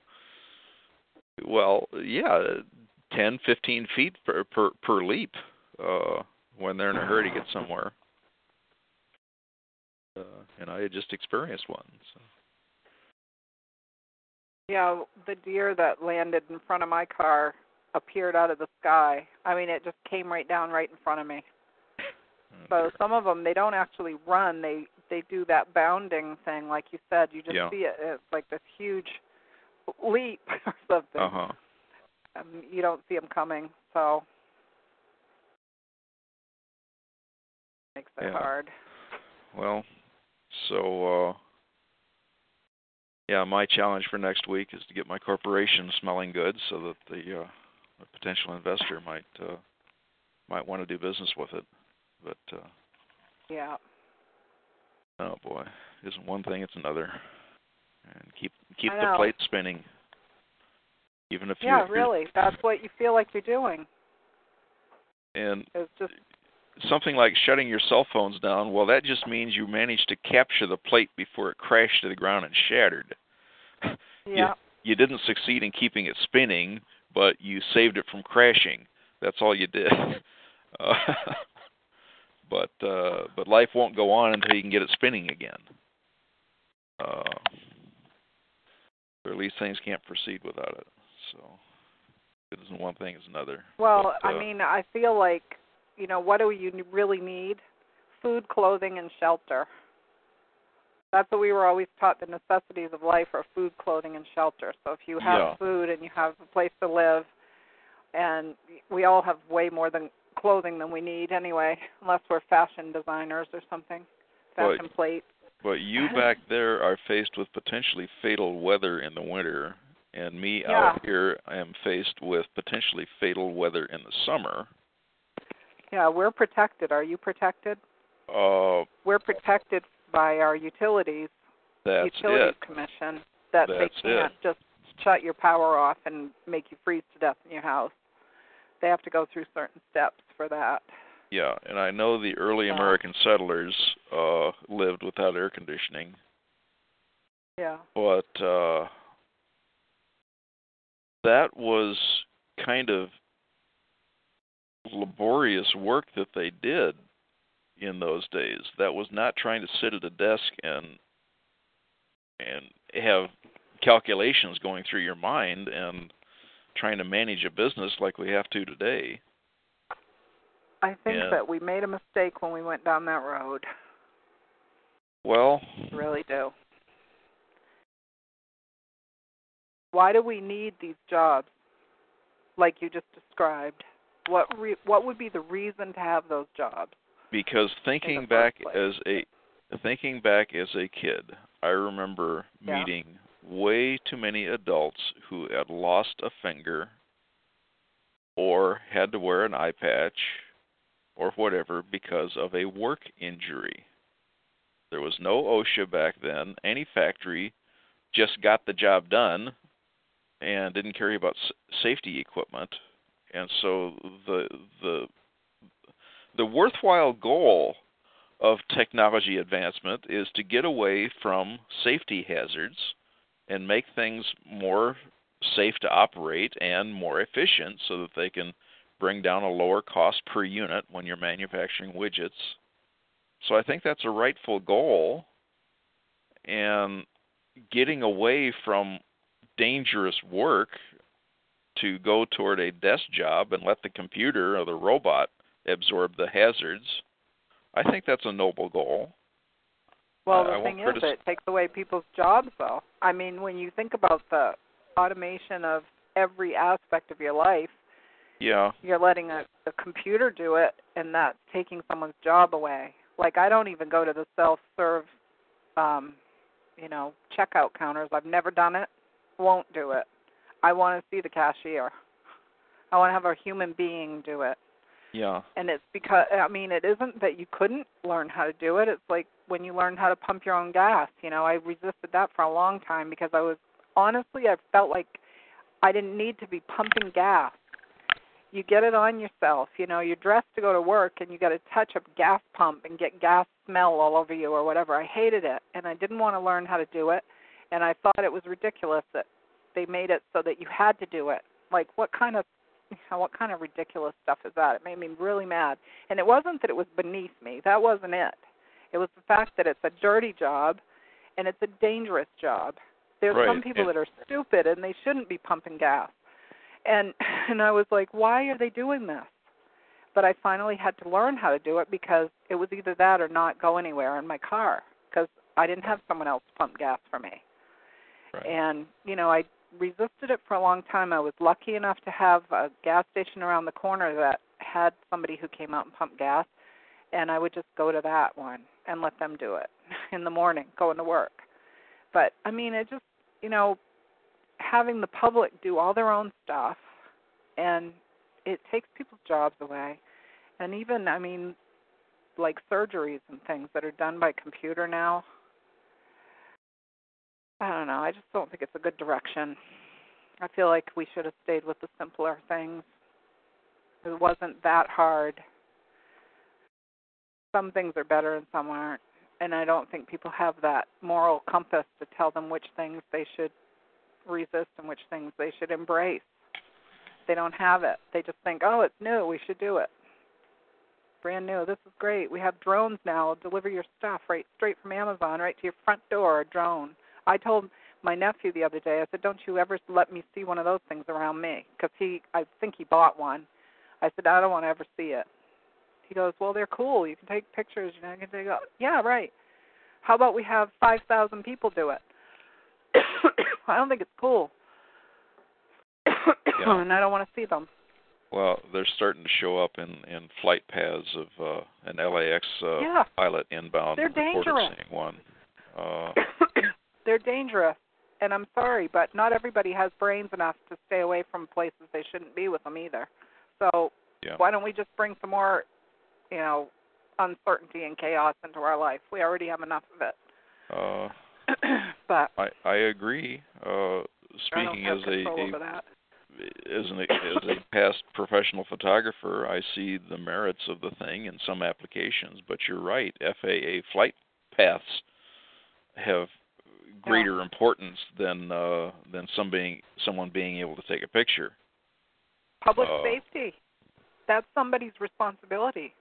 Well, yeah, 10, 15 feet per, per, per leap uh, when they're in a hurry to get somewhere. Uh, and I had just experienced one. So. Yeah, the deer that landed in front of my car appeared out of the sky. I mean, it just came right down right in front of me. *laughs* So some of them they don't actually run; they they do that bounding thing, like you said. You just Yeah. see it; it's like this huge leap *laughs* or something. Uh huh. Um, you don't see them coming, so makes it Yeah. hard. Well, so uh yeah, my challenge for next week is to get my corporation smelling good so that the uh a potential investor might uh might want to do business with it. But uh Yeah. oh boy, isn't one thing it's another. And keep keep the plate spinning. Even if Yeah, you're- really. That's what you feel like you're doing. and It's just something like shutting your cell phones down, well that just means you managed to capture the plate before it crashed to the ground and shattered. *laughs* yeah. you didn't succeed in keeping it spinning, but you saved it from crashing. That's all you did. *laughs* Uh, *laughs* but uh, but life won't go on until you can get it spinning again. Uh, or at least things can't proceed without it. So it isn't one thing, it's another. Well, But, I uh, mean, I feel like, you know, what do you really need? Food, clothing, and shelter. That's what we were always taught. The necessities of life are food, clothing, and shelter. So if you have Yeah. food and you have a place to live, and we all have way more than clothing than we need anyway, *laughs* unless we're fashion designers or something, fashion plate. But you *laughs* back there are faced with potentially fatal weather in the winter, and me Yeah. out here I am faced with potentially fatal weather in the summer. Yeah, we're protected. Are you protected? Uh, We're protected by our utilities that's utilities it. commission that they That's can't just shut your power off and make you freeze to death in your house. They have to go through certain steps for that. Yeah, and I know the early. American settlers uh lived without air conditioning, Yeah. but uh that was kind of laborious work that they did in those days. That was not trying to sit at a desk and and have calculations going through your mind and trying to manage a business like we have to today. I think Yeah. that we made a mistake when we went down that road. Well, I really do. Why do we need these jobs like you just described? What re- what would be the reason to have those jobs? because thinking back place. as a thinking back as a kid, I remember Yeah. meeting way too many adults who had lost a finger or had to wear an eye patch or whatever because of a work injury. There was no OSHA back then. Any factory just got the job done and didn't care about safety equipment. And so the the the worthwhile goal of technology advancement is to get away from safety hazards and make things more safe to operate and more efficient so that they can bring down a lower cost per unit when you're manufacturing widgets. So I think that's a rightful goal and getting away from dangerous work to go toward a desk job and let the computer or the robot absorb the hazards. I think that's a noble goal. Well, the thing is, it takes away people's jobs, though. I mean, when you think about the automation of every aspect of your life, Yeah, you're letting a, a computer do it, and that's taking someone's job away. Like, I don't even go to the self-serve, um, you know, checkout counters. I've never done it. Won't do it. I want to see the cashier. I want to have a human being do it. yeah, and it's because I mean it isn't that you couldn't learn how to do it. It's like when you learn how to pump your own gas. You know, I resisted that for a long time because I was honestly I felt like I didn't need to be pumping gas. You get it on yourself. You know, you're dressed to go to work and you got to touch a gas pump and get gas smell all over you or whatever. I hated it and I didn't want to learn how to do it and I thought it was ridiculous that they made it so that you had to do it. Like what kind of you *laughs* know, what kind of ridiculous stuff is that? It made me really mad. And it wasn't that it was beneath me. That wasn't it. It was the fact that it's a dirty job and it's a dangerous job. There's Right, some people that are stupid and they shouldn't be pumping gas. And *laughs* and I was like, why are they doing this? But I finally had to learn how to do it because it was either that or not go anywhere in my car because I didn't have someone else pump gas for me. Right. And you know, I resisted it for a long time. I was lucky enough to have a gas station around the corner that had somebody who came out and pumped gas, and I would just go to that one and let them do it *laughs* in the morning going to work. But I mean, it just you know, having the public do all their own stuff, and it takes people's jobs away. And even I mean, like surgeries and things that are done by computer now. I don't know. I just don't think it's a good direction. I feel like we should have stayed with the simpler things. It wasn't that hard. Some things are better and some aren't. And I don't think people have that moral compass to tell them which things they should resist and which things they should embrace. They don't have it. They just think, oh, it's new. We should do it. Brand new. This is great. We have drones now. Deliver your stuff right straight from Amazon, right to your front door. A drone. I told my nephew the other day. I said, "Don't you ever let me see one of those things around me?" Because he, I think he bought one. I said, "I don't want to ever see it." He goes, "Well, they're cool. You can take pictures. You know, you can take." Yeah, right. How about we have five thousand people do it? *coughs* I don't think it's cool, *coughs* Yeah. and I don't want to see them. Well, they're starting to show up in in flight paths of uh, an LAX uh, Yeah. pilot inbound. They're dangerous. seeing one. Uh, *coughs* they're dangerous. And I'm sorry, but not everybody has brains enough to stay away from places they shouldn't be with them either. So yeah. why don't we just bring some more, you know, uncertainty and chaos into our life? We already have enough of it. Uh, *clears throat* but I I agree. Uh, speaking as a, a as an as a past professional photographer, I see the merits of the thing in some applications. But you're right. FAA flight paths have greater importance than uh, than some being someone being able to take a picture. Public uh, safety. That's somebody's responsibility.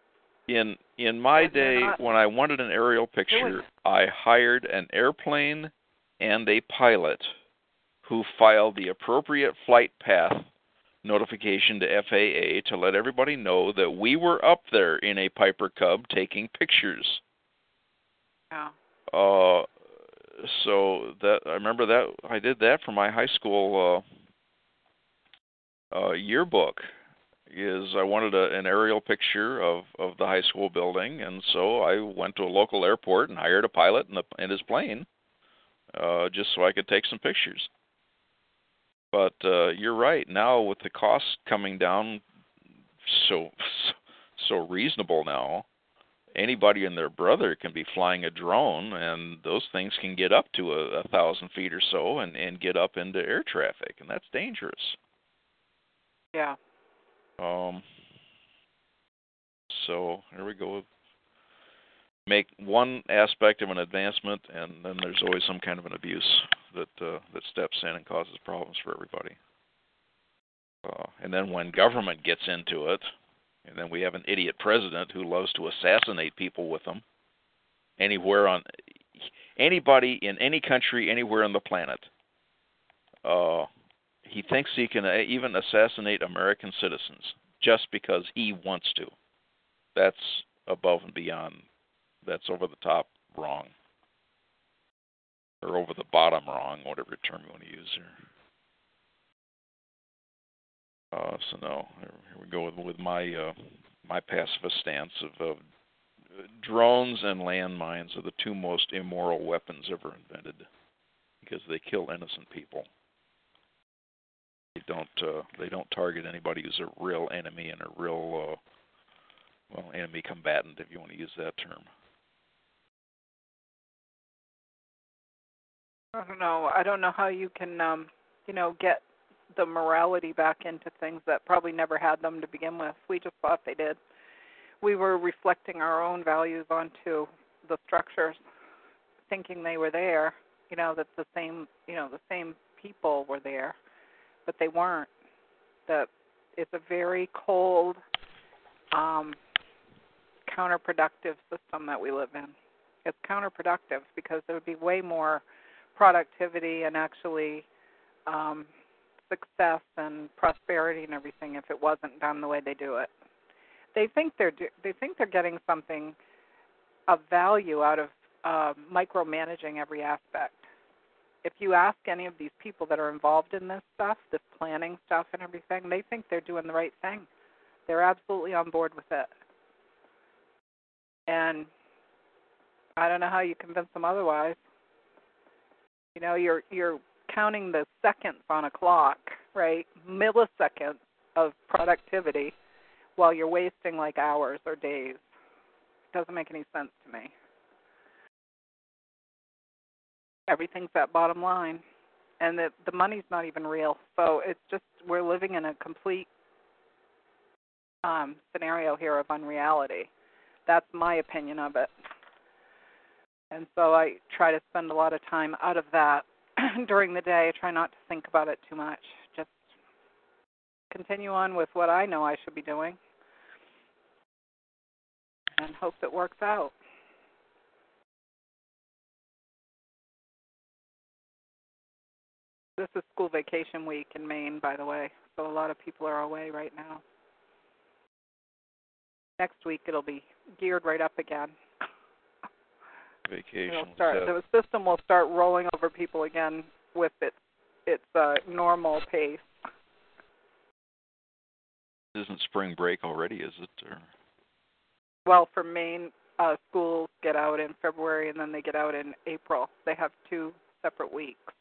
In in my And day, when I wanted an aerial picture. I hired an airplane and a pilot who filed the appropriate flight path notification to FAA to let everybody know that we were up there in a Piper Cub taking pictures. Yeah. Uh, so that I remember that I did that for my high school uh, uh, yearbook. Is I wanted a, an aerial picture of of the high school building, and so I went to a local airport and hired a pilot in, the, in his plane, uh, just so I could take some pictures. But uh, you're right. Now with the costs coming down so so reasonable now, anybody and their brother can be flying a drone, and those things can get up to a, a thousand feet or so, and and get up into air traffic, and that's dangerous. Yeah. Um. So here we go. Make one aspect of an advancement, and then there's always some kind of an abuse that uh, that steps in and causes problems for everybody. Uh, and then when government gets into it, and then we have an idiot president who loves to assassinate people with them anywhere on anybody in any country anywhere on the planet. Uh, he thinks he can uh, even assassinate American citizens just because he wants to. That's above and beyond. That's over the top wrong. Or over the bottom wrong, whatever term you want to use here. Uh, so no, here, we go with, with my uh, my pacifist stance of uh, drones and landmines are the two most immoral weapons ever invented because they kill innocent people. They don't uh, they don't target anybody who's a real enemy and a real uh, well enemy combatant if you want to use that term. I don't know. I don't know how you can, um, you know, get the morality back into things that probably never had them to begin with. We just thought they did. We were reflecting our own values onto the structures, thinking they were there. You know that the same, you know, the same people were there, but they weren't. That it's a very cold, um, counterproductive system that we live in. It's counterproductive because there would be way more productivity and actually um, success and prosperity and everything if it wasn't done the way they do it. They think they're do, they think they're getting something of value out of uh, micromanaging every aspect. If you ask any of these people that are involved in this stuff, this planning stuff and everything, they think they're doing the right thing. They're absolutely on board with it. And I don't know how you convince them otherwise. You know, you're you're counting the seconds on a clock, right? Milliseconds of productivity while you're wasting like hours or days. It doesn't make any sense to me. Everything's that bottom line. And the the money's not even real. So it's just we're living in a complete um scenario here of unreality. That's my opinion of it. And so I try to spend a lot of time out of that *clears throat* during the day. I try not to think about it too much. Just continue on with what I know I should be doing and hope it works out. This is school vacation week in Maine, by the way, so a lot of people are away right now. Next week it'll be geared right up again. Vacation. It'll start set. the system will start rolling over people again with its its uh, normal pace. Isn't spring break already? Is it? Or Well, for Maine, uh, schools get out in February and then they get out in April. They have two separate weeks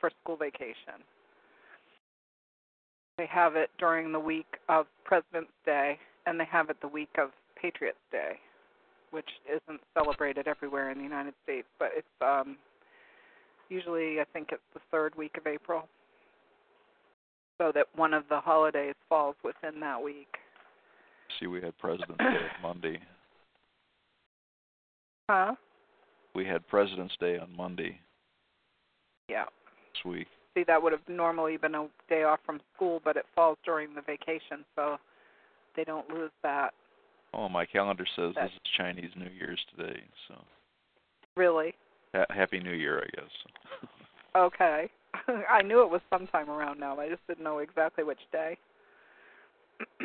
for school vacation. They have it during the week of President's Day and they have it the week of Patriots Day, which isn't celebrated everywhere in the United States, but it's um usually I think it's the third week of April. So that one of the holidays falls within that week. see, we had President's Day on Monday. Huh? We had President's Day on Monday Yeah. this week. see that would have normally been a day off from school, but it falls during the vacation, so they don't lose that. Oh, my calendar says this is Chinese New Year's today. So Really? ha- Happy New Year, I guess. *laughs* Okay. *laughs* I knew it was sometime around now. I just didn't know exactly which day. *clears throat*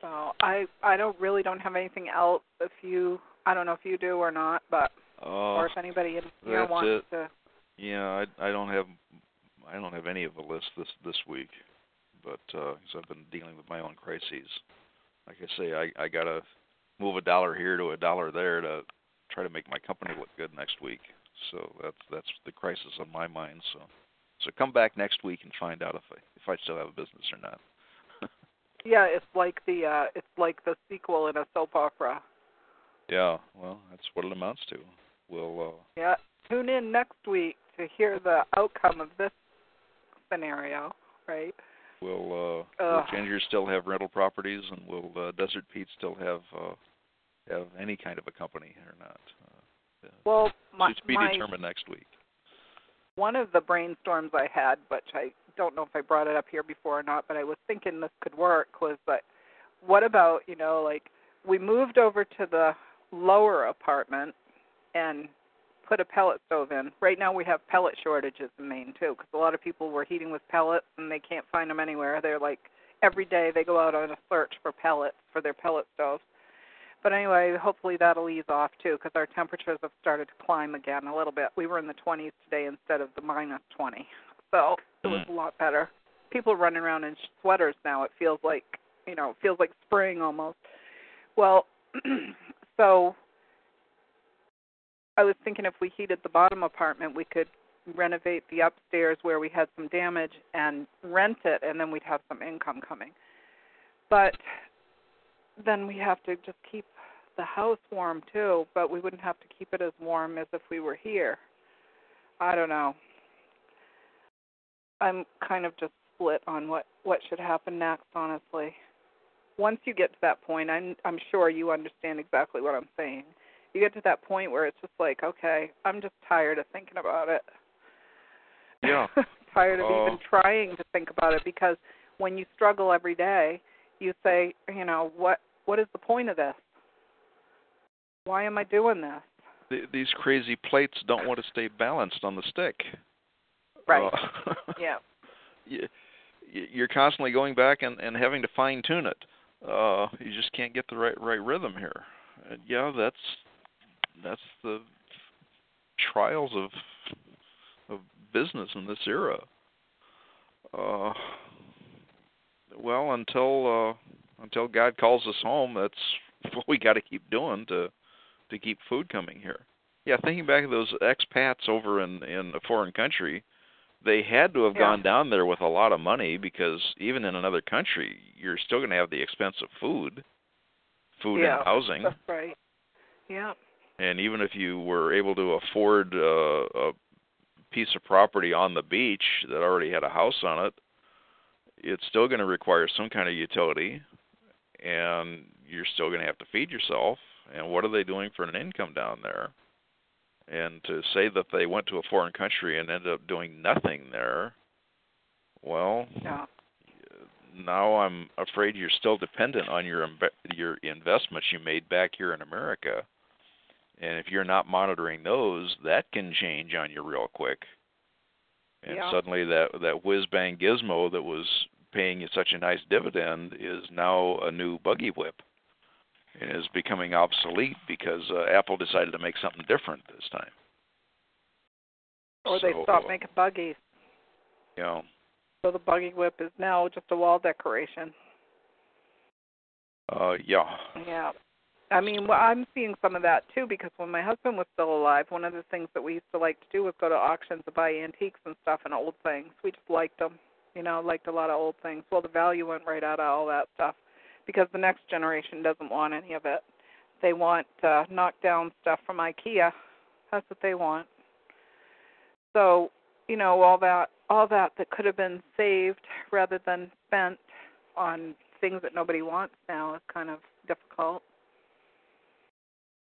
so I I don't really don't have anything else. If you I don't know if you do or not, but Oh, or if anybody in here wants it. to. yeah, I I don't have I don't have any of the list this this week, but uh, because I've been dealing with my own crises. Like I say, I I gotta move a dollar here to a dollar there to try to make my company look good next week. So that's that's the crisis on my mind. So so come back next week and find out if I if I still have a business or not. *laughs* Yeah, it's like the uh it's like the sequel in a soap opera. Yeah, well, that's what it amounts to. We'll uh, Yeah. Tune in next week to hear the outcome of this scenario, right? Will uh, will Ginger still have rental properties, and will uh, Desert Pete still have uh, have any kind of a company or not? Uh, Well, my, to be my determined next week. one of the brainstorms I had, which I don't know if I brought it up here before or not, but I was thinking this could work was that what about, you know, like we moved over to the lower apartment and put a pellet stove in. Right now we have pellet shortages in Maine too because a lot of people were heating with pellets and they can't find them anywhere. They're like every day they go out on a search for pellets for their pellet stoves. But anyway, hopefully that'll ease off too because our temperatures have started to climb again a little bit. We were in the 20s today instead of the minus 20. So it was a lot better. People running around in sweaters now. It feels like, you know, it feels like spring almost. Well, *clears throat* so I was thinking if we heated the bottom apartment, we could renovate the upstairs where we had some damage and rent it, and then we'd have some income coming. But then we have to just keep the house warm too, but we wouldn't have to keep it as warm as if we were here. I don't know. I'm kind of just split on what what should happen next, honestly. Once you get to that point, I'm I'm sure you understand exactly what I'm saying. You get to that point where it's just like, okay, I'm just tired of thinking about it. Yeah. *laughs* tired of Oh. even trying to think about it because when you struggle every day, you say, you know, what what is the point of this? Why am I doing this? Th- these crazy plates don't want to stay balanced on the stick. Right. Uh, *laughs* *laughs* yeah. you, you're constantly going back and, and having to fine tune it. Uh, you just can't get the right right rhythm here. And yeah, that's that's the trials of of business in this era. Uh, well, until uh, until God calls us home, that's *laughs* what we got to keep doing to to keep food coming here. Yeah, thinking back of those expats over in in a foreign country, they had to have Yeah. gone down there with a lot of money because even in another country, you're still going to have the expense of food, food yeah. and housing. That's right. Yeah. And even if you were able to afford uh, a piece of property on the beach that already had a house on it, it's still going to require some kind of utility, and you're still going to have to feed yourself. And what are they doing for an income down there? And to say that they went to a foreign country and ended up doing nothing there, well, Yeah. now I'm afraid you're still dependent on your your investments you made back here in America. And if you're not monitoring those, that can change on you real quick. And Yeah. suddenly that that whiz bang gizmo that was paying you such a nice dividend is now a new buggy whip and is becoming obsolete because uh, Apple decided to make something different this time. Or they So, stopped making buggies. You know, So the buggy whip is now just a wall decoration. uh, yeah, Yeah. I mean, well, I'm seeing some of that too because when my husband was still alive, one of the things that we used to like to do was go to auctions to buy antiques and stuff and old things. We just liked them, you know, liked a lot of old things. Well, the value went right out of all that stuff because the next generation doesn't want any of it. They want uh, knockdown stuff from IKEA. That's what they want. So, you know, all that all that that could have been saved rather than spent on things that nobody wants now is kind of difficult.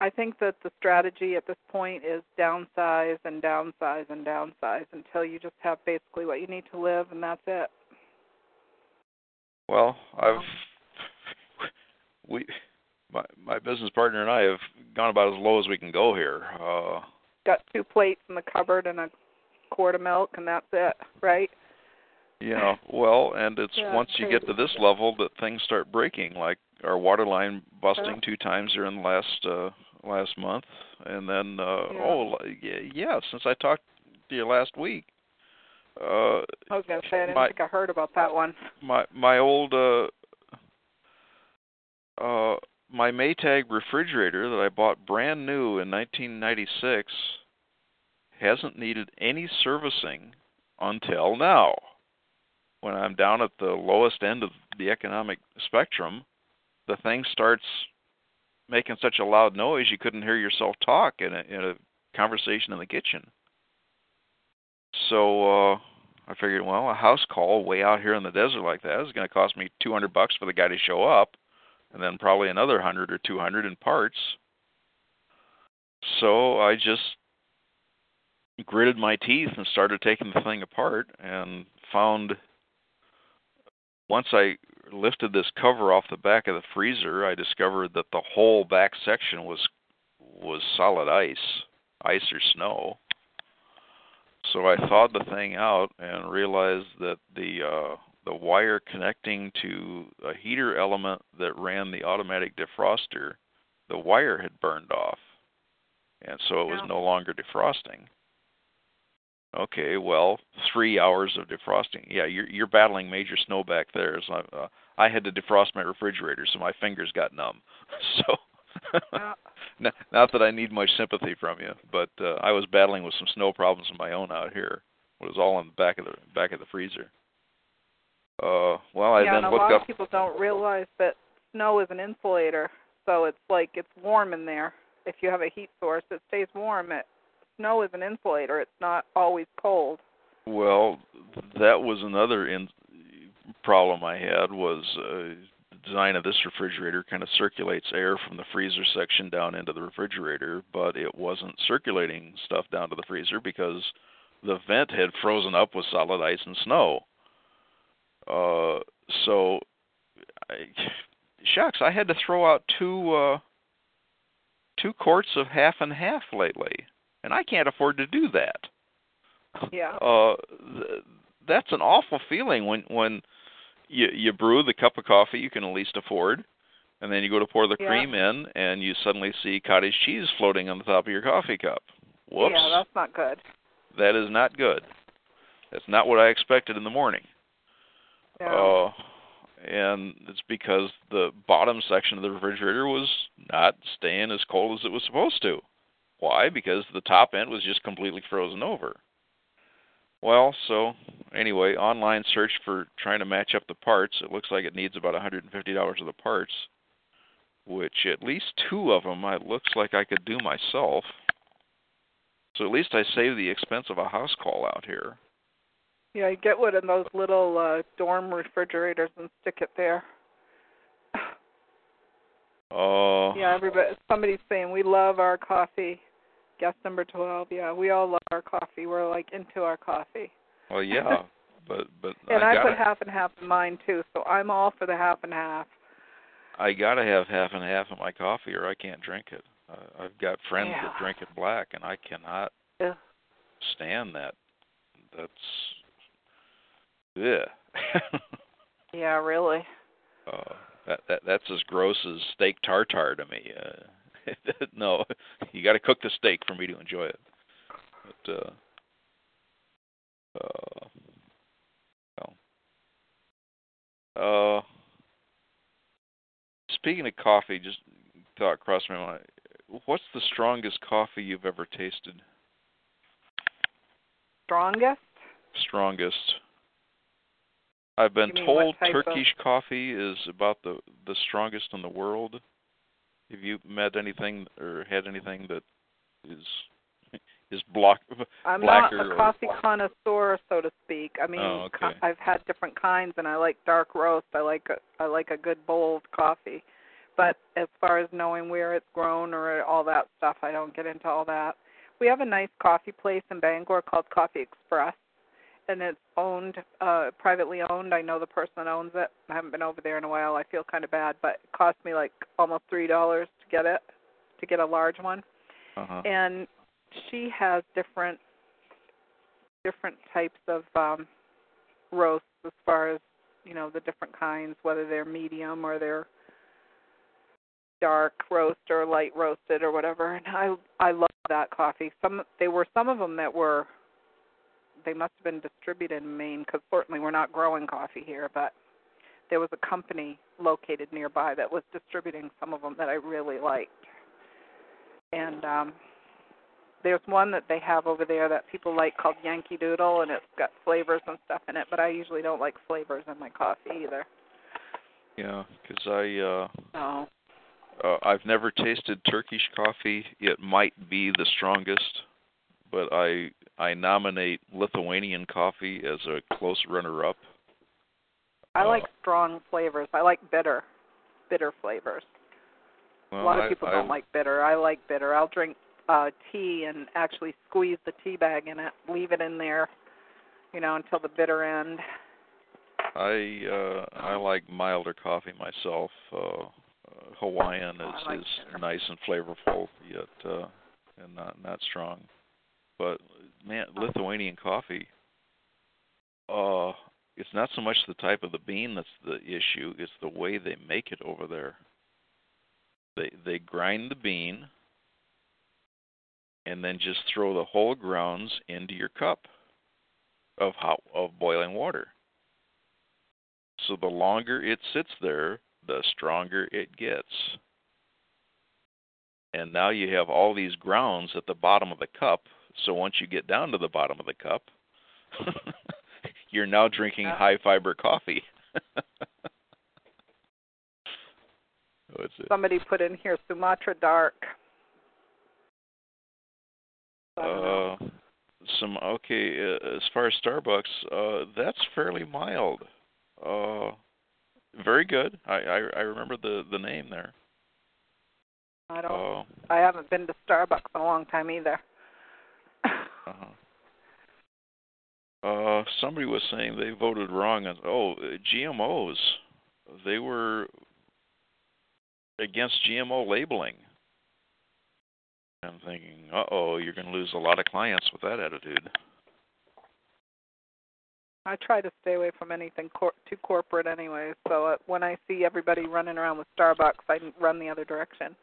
I think that the strategy at this point is downsize and downsize and downsize until you just have basically what you need to live and that's it. Well, I've we my my business partner and I have gone about as low as we can go here. Uh Got two plates in the cupboard and a quart of milk and that's it, right? you know, well, and it's Yeah, once you get to this level that things start breaking like our water line busting two times here in the last uh last month and then uh Yeah. oh yeah, yeah, since I talked to you last week. Uh I was gonna say I didn't My- think I heard about that one. my my old uh uh my Maytag refrigerator that I bought brand new in 1996 hasn't needed any servicing until now. When I'm down at the lowest end of the economic spectrum, the thing starts making such a loud noise you couldn't hear yourself talk in a in a conversation in the kitchen. So uh I figured, well, a house call way out here in the desert like that is going to cost me 200 bucks for the guy to show up, and then probably another 100 or 200 in parts. So I just gritted my teeth and started taking the thing apart and found once I lifted this cover off the back of the freezer, I discovered that the whole back section was was solid ice, ice or snow. So I thawed the thing out and realized that the uh, the wire connecting to a heater element that ran the automatic defroster, the wire had burned off, and so it was no longer defrosting. Okay, well, three hours of defrosting. Yeah, you're you're battling major snow back there. So I, uh, I had to defrost my refrigerator, so my fingers got numb. *laughs* So. Yeah. *laughs* N- Not that I need much sympathy from you, but uh, I was battling with some snow problems of my own out here. It was all in the back of the back of the freezer. Uh, well, I yeah, then and a lot up. of people don't realize that snow is an insulator. So it's like it's warm in there. If you have a heat source, it stays warm. It snow is an insulator. It's not always cold. Well, that was another in- problem I had was uh, the design of this refrigerator kind of circulates air from the freezer section down into the refrigerator, but it wasn't circulating stuff down to the freezer because the vent had frozen up with solid ice and snow. Uh, so I, shucks, I had to throw out two uh two quarts of half and half lately, and I can't afford to do that. Yeah. *laughs* Uh, th- that's an awful feeling when when you you brew the cup of coffee you can at least afford, and then you go to pour the Yeah. cream in, and you suddenly see cottage cheese floating on the top of your coffee cup. Whoops, Yeah, that's not good. that is not good. That's not what I expected in the morning. No. Uh, and it's because the bottom section of the refrigerator was not staying as cold as it was supposed to. Why? Because the top end was just completely frozen over. Well, so anyway, online search for trying to match up the parts. It looks like it needs about $150 of the parts, which at least two of them it looks like I could do myself. So at least I save the expense of a house call out here. Yeah, you get one of those little uh dorm refrigerators and stick it there. Uh, Yeah, everybody. Somebody's saying we love our coffee. Guest number twelve. Yeah, we all love our coffee. We're like into our coffee. Well, yeah, *laughs* but but And I I, put half and half in mine too, so I'm all for the half and half. I gotta have half and half of my coffee, or I can't drink it. Uh, I've got friends Yeah. that drink it black, and I cannot Ugh. stand that. That's yeah. *laughs* Yeah, really. uh, that that that's as gross as steak tartare to me. Uh, *laughs* no, you got to cook the steak for me to enjoy it. But uh, uh, well, uh, speaking of coffee, just thought crossed my mind. What's the strongest coffee you've ever tasted? Strongest? Strongest. I've been You mean what told type of- Turkish coffee is about the the strongest in the world. Have you met anything or had anything that is is block I'm blacker not a coffee connoisseur, so to speak. I mean, Oh, co- I've had different kinds, and I like dark roast. I like a, I like a good bold coffee. But as far as knowing where it's grown or all that stuff, I don't get into all that. We have a nice coffee place in Bangor called Coffee Express, and it's owned, uh, privately owned. I know the person that owns it. I haven't been over there in a while. I feel kind of bad, but it cost me like almost three dollars to get it, to get a large one uh-huh. and she has different different types of um roasts as far as you know the different kinds whether they're medium or they're dark roast or light roasted or whatever and i i love that coffee some they were some of them that were they must have been distributed in maine because certainly we're not growing coffee here but there was a company located nearby that was distributing some of them that i really liked and um there's one that they have over there that people like called Yankee Doodle, and it's got flavors and stuff in it. But I usually don't like flavors in my coffee either. Yeah, because I uh, So uh I've never tasted Turkish coffee. It might be the strongest, but I I nominate Lithuanian coffee as a close runner-up. I Uh, like strong flavors. I like bitter, bitter flavors. Well, a lot I, of people I, don't like bitter. I like bitter. I'll drink uh tea and actually squeeze the tea bag in it, leave it in there, you know, until the bitter end. I uh I like milder coffee myself. Uh, uh Hawaiian is I like is bitter. nice and flavorful yet uh and not not strong. But man, Lithuanian coffee uh it's not so much the type of the bean that's the issue, it's the way they make it over there. They they grind the bean and then just throw the whole grounds into your cup of hot of boiling water. So the longer it sits there, the stronger it gets. And now you have all these grounds at the bottom of the cup. So once you get down to the bottom of the cup, *laughs* you're now drinking Yeah. high fiber coffee. *laughs* What's it? Somebody put in here Sumatra Dark. I don't know. Uh, some okay. Uh, as far as Starbucks, uh, that's fairly mild. Uh, very good. I, I I remember the the name there. I don't. Uh, I haven't been to Starbucks in a long time either. Uh-huh. Uh, somebody was saying they voted wrong on oh GMOs. They were against GMO labeling. I'm thinking, uh oh, you're going to lose a lot of clients with that attitude. I try to stay away from anything cor- too corporate anyway. So uh, when I see everybody running around with Starbucks, I run the other direction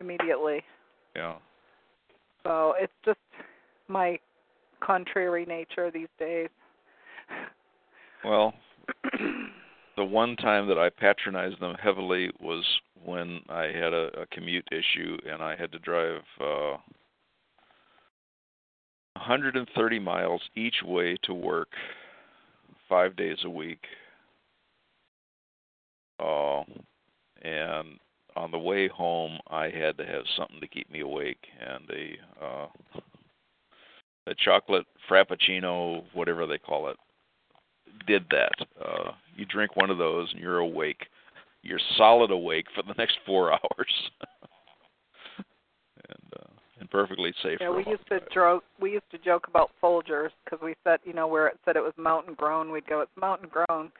immediately. Yeah. So it's just my contrary nature these days. Well, *clears throat* the one time that I patronized them heavily was when I had a, a commute issue and I had to drive uh 130 miles each way to work 5 days a week. Uh and on the way home I had to have something to keep me awake and a uh a chocolate frappuccino whatever they call it did that. Uh, you drink one of those and you're awake. You're solid awake for the next four *laughs* hours, and uh, and perfectly safe. Yeah, we used to joke. We used to joke about Folgers because we said, you know, where it said it was mountain grown, we'd go, it's mountain grown.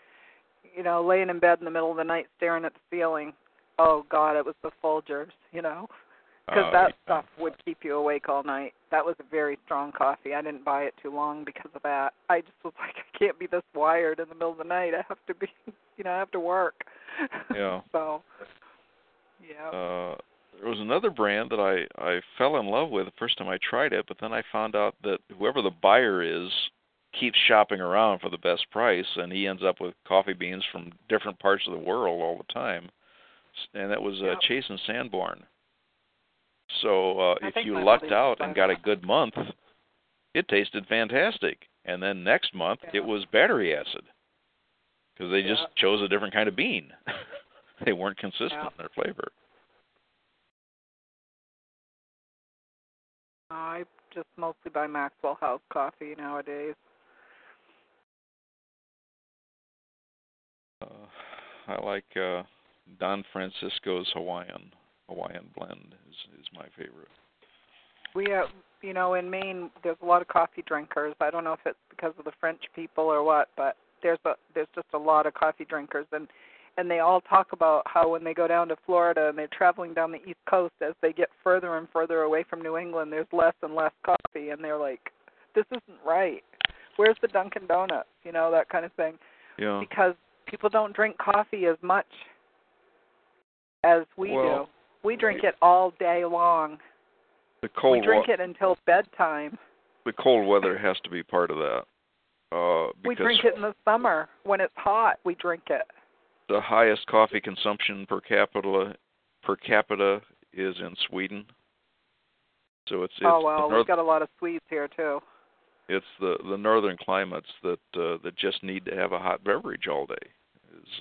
You know, laying in bed in the middle of the night, staring at the ceiling. Oh God, it was the Folgers. You know, because Uh, that yeah. stuff would keep you awake all night. That was a very strong coffee. I didn't buy it too long because of that. I just was *laughs* like, I can't be this wired in the middle of the night. I have to be, *laughs* you know, I have to work. *laughs* Yeah. so, yeah. Uh, there was another brand that I I fell in love with the first time I tried it, but then I found out that whoever the buyer is keeps shopping around for the best price, and he ends up with coffee beans from different parts of the world all the time. And that was uh, Yep. Chase and Sanborn. So uh, I if you lucked out and got a good month, it tasted fantastic. And then next month Yeah. it was battery acid because they just chose a different kind of bean. *laughs* they weren't consistent Yeah. in their flavor. I just mostly buy Maxwell House coffee nowadays. Uh, I like uh, Don Francisco's Hawaiian Hawaiian blend is my favorite. We have, you know, in Maine, there's a lot of coffee drinkers. I don't know if it's because of the French people or what, but there's a there's just a lot of coffee drinkers, and and they all talk about how when they go down to Florida and they're traveling down the East Coast, as they get further and further away from New England, there's less and less coffee, and they're like, this isn't right. Where's the Dunkin' Donuts? You know, that kind of thing. Yeah. because people don't drink coffee as much as we Well, do. We drink it all day long. The cold we drink wa- it until bedtime. the cold weather has to be part of that. Uh, We drink it in the summer when it's hot. We drink it. the highest coffee consumption per capita per capita is in Sweden. So it's it's oh well, north, we've got a lot of Swedes here too. it's the the northern climates that uh, that just need to have a hot beverage all day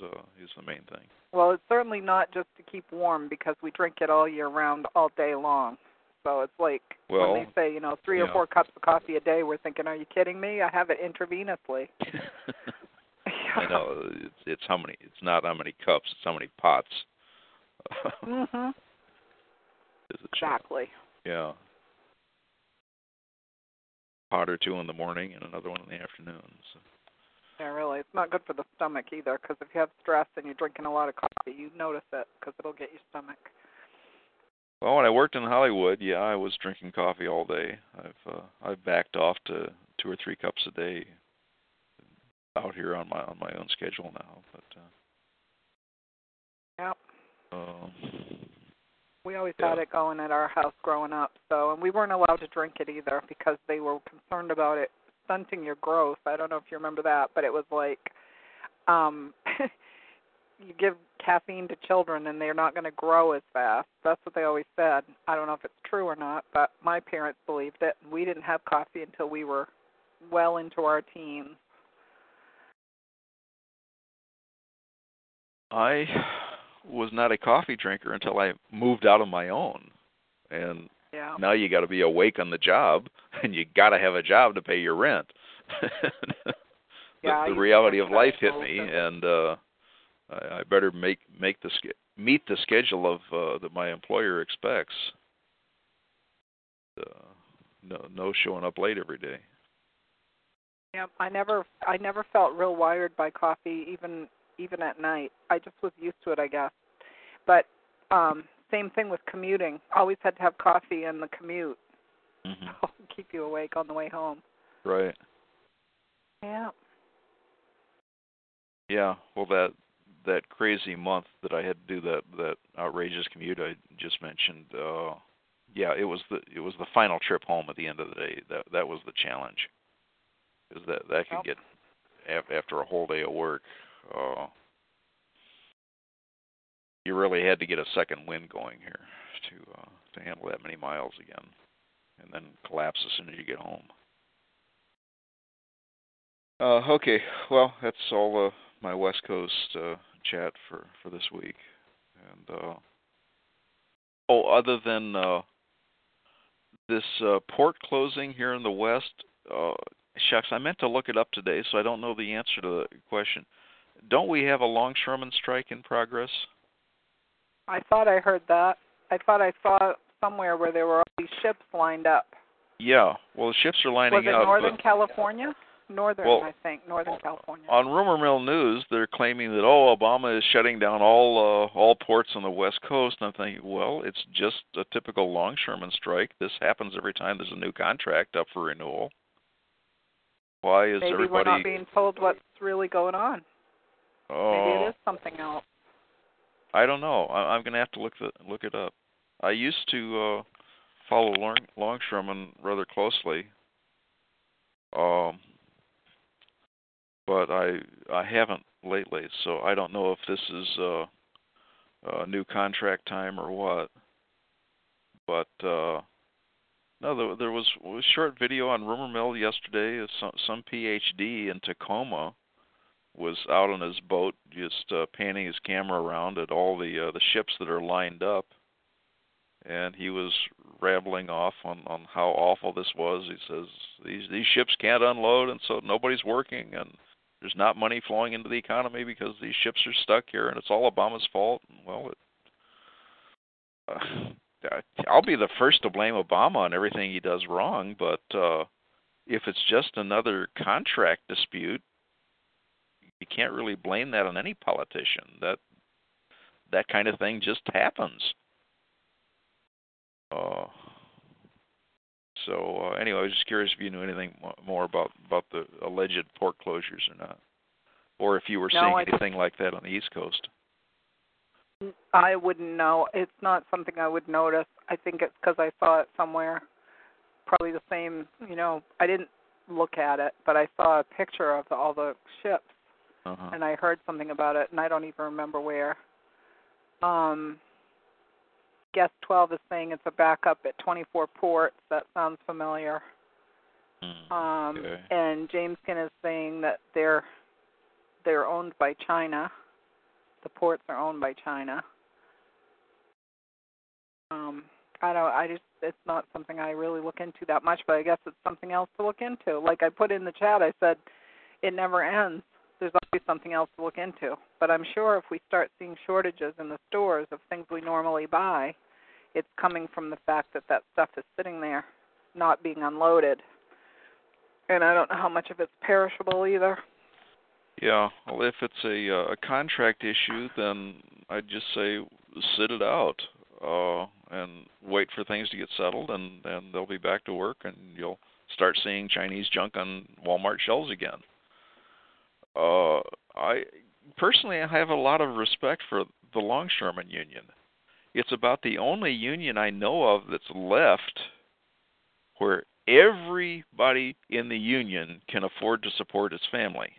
uh, is the main thing. Well, it's certainly not just to keep warm because we drink it all year round, all day long. So it's like Well, when they say, you know, three or four cups of coffee a day, we're thinking, are you kidding me? I have it intravenously. *laughs* I know it's it's how many it's not how many cups, it's how many pots. *laughs* mhm. Exactly. Yeah. Pot or two in the morning and another one in the afternoon. So. Yeah, really. It's not good for the stomach either because if you have stress and you're drinking a lot of coffee, you notice it because it'll get your stomach. Well, when I worked in Hollywood, yeah, I was drinking coffee all day. I've uh, I've backed off to two or three cups a day out here on my on my own schedule now. But uh, um, We always Yeah. had it going at our house growing up, so and we weren't allowed to drink it either because they were concerned about it stunting your growth. I don't know if you remember that, but it was like um *laughs* you give caffeine to children and they're not going to grow as fast. That's what they always said. I don't know if it's true or not, but my parents believed it. We didn't have coffee until we were well into our teens. I was not a coffee drinker until I moved out on my own, and Yeah. now you got to be awake on the job, *laughs* and you got to have a job to pay your rent. *laughs* the, Yeah, the reality of life hit me, and uh I, I better make make the meet the schedule of uh, that my employer expects. Uh, no, no showing up late every day. Yeah, I never I never felt real wired by coffee even even at night. I just was used to it, I guess. But um same thing with commuting. Always had to have coffee in the commute. *laughs* hmm keep you awake on the way home. Right. Yeah. Yeah. Well, that that crazy month that I had to do that that outrageous commute I just mentioned. uh Yeah, it was the it was the final trip home at the end of the day. That that was the challenge. Is that that could Yep. get after a whole day of work. Uh, you really had to get a second wind going here to uh, to handle that many miles again, and then collapse as soon as you get home. Uh, okay, well, that's all uh, my West Coast uh, chat for for this week. And uh, oh, other than uh, this uh, port closing here in the West, uh, shucks, I meant to look it up today, so I don't know the answer to the question. Don't we have a longshoreman strike in progress? I thought I heard that. I thought I saw somewhere where there were all these ships lined up. Yeah. Well, the ships are lining up. Was it. Northern but California? Northern, Well, I think. Northern California. on Rumor Mill News, they're claiming that oh, Obama is shutting down all uh, all ports on the West Coast. And I'm thinking, well, it's just a typical longshoreman strike. This happens every time there's a new contract up for renewal. Why is Maybe everybody? we're not being told what's really going on. oh, Maybe it is something else. I don't know. I, I'm going to have to look the, look it up. I used to uh, follow long, longshoremen rather closely, um, but I I haven't lately. So I don't know if this is uh, a new contract time or what. But uh, no, there, there was a short video on Rumor Mill yesterday. Some some PhD in Tacoma was out on his boat, just uh, panning his camera around at all the uh, the ships that are lined up, and he was rambling off on on how awful this was. He says these these ships can't unload, and so nobody's working, and there's not money flowing into the economy because these ships are stuck here, and it's all Obama's fault. Well, it, uh, *sighs* I'll be the first to blame Obama on everything he does wrong, but uh, if it's just another contract dispute you can't really blame that on any politician. That that kind of thing just happens. Uh, so uh, anyway, I was just curious if you knew anything more about about the alleged port closures or not, or if you were No, seeing I- anything like that on the East Coast. I wouldn't know. It's not something I would notice. I think it's because I saw it somewhere. Probably the same, you know, I didn't look at it, but I saw a picture of the, all the ships Uh-huh. and I heard something about it, and I don't even remember where. Um, guest 12 is saying it's a backup at 24 ports. That sounds familiar. Hmm. Um, Okay. And Jameskin is saying that they're they're owned by China. The ports are owned by China. Um, I don't. I just it's not something I really look into that much, but I guess it's something else to look into. Like I put in the chat, I said it never ends. There's always something else to look into. But I'm sure if we start seeing shortages in the stores of things we normally buy, it's coming from the fact that that stuff is sitting there, not being unloaded. And I don't know how much of it's perishable either. Yeah. Well, if it's a uh, a contract issue, then I'd just say sit it out uh, and wait for things to get settled, and and they'll be back to work, and you'll start seeing Chinese junk on Walmart shelves again. Uh, I personally I have a lot of respect for the Longshoremen Union. It's about the only union I know of that's left where everybody in the union can afford to support its family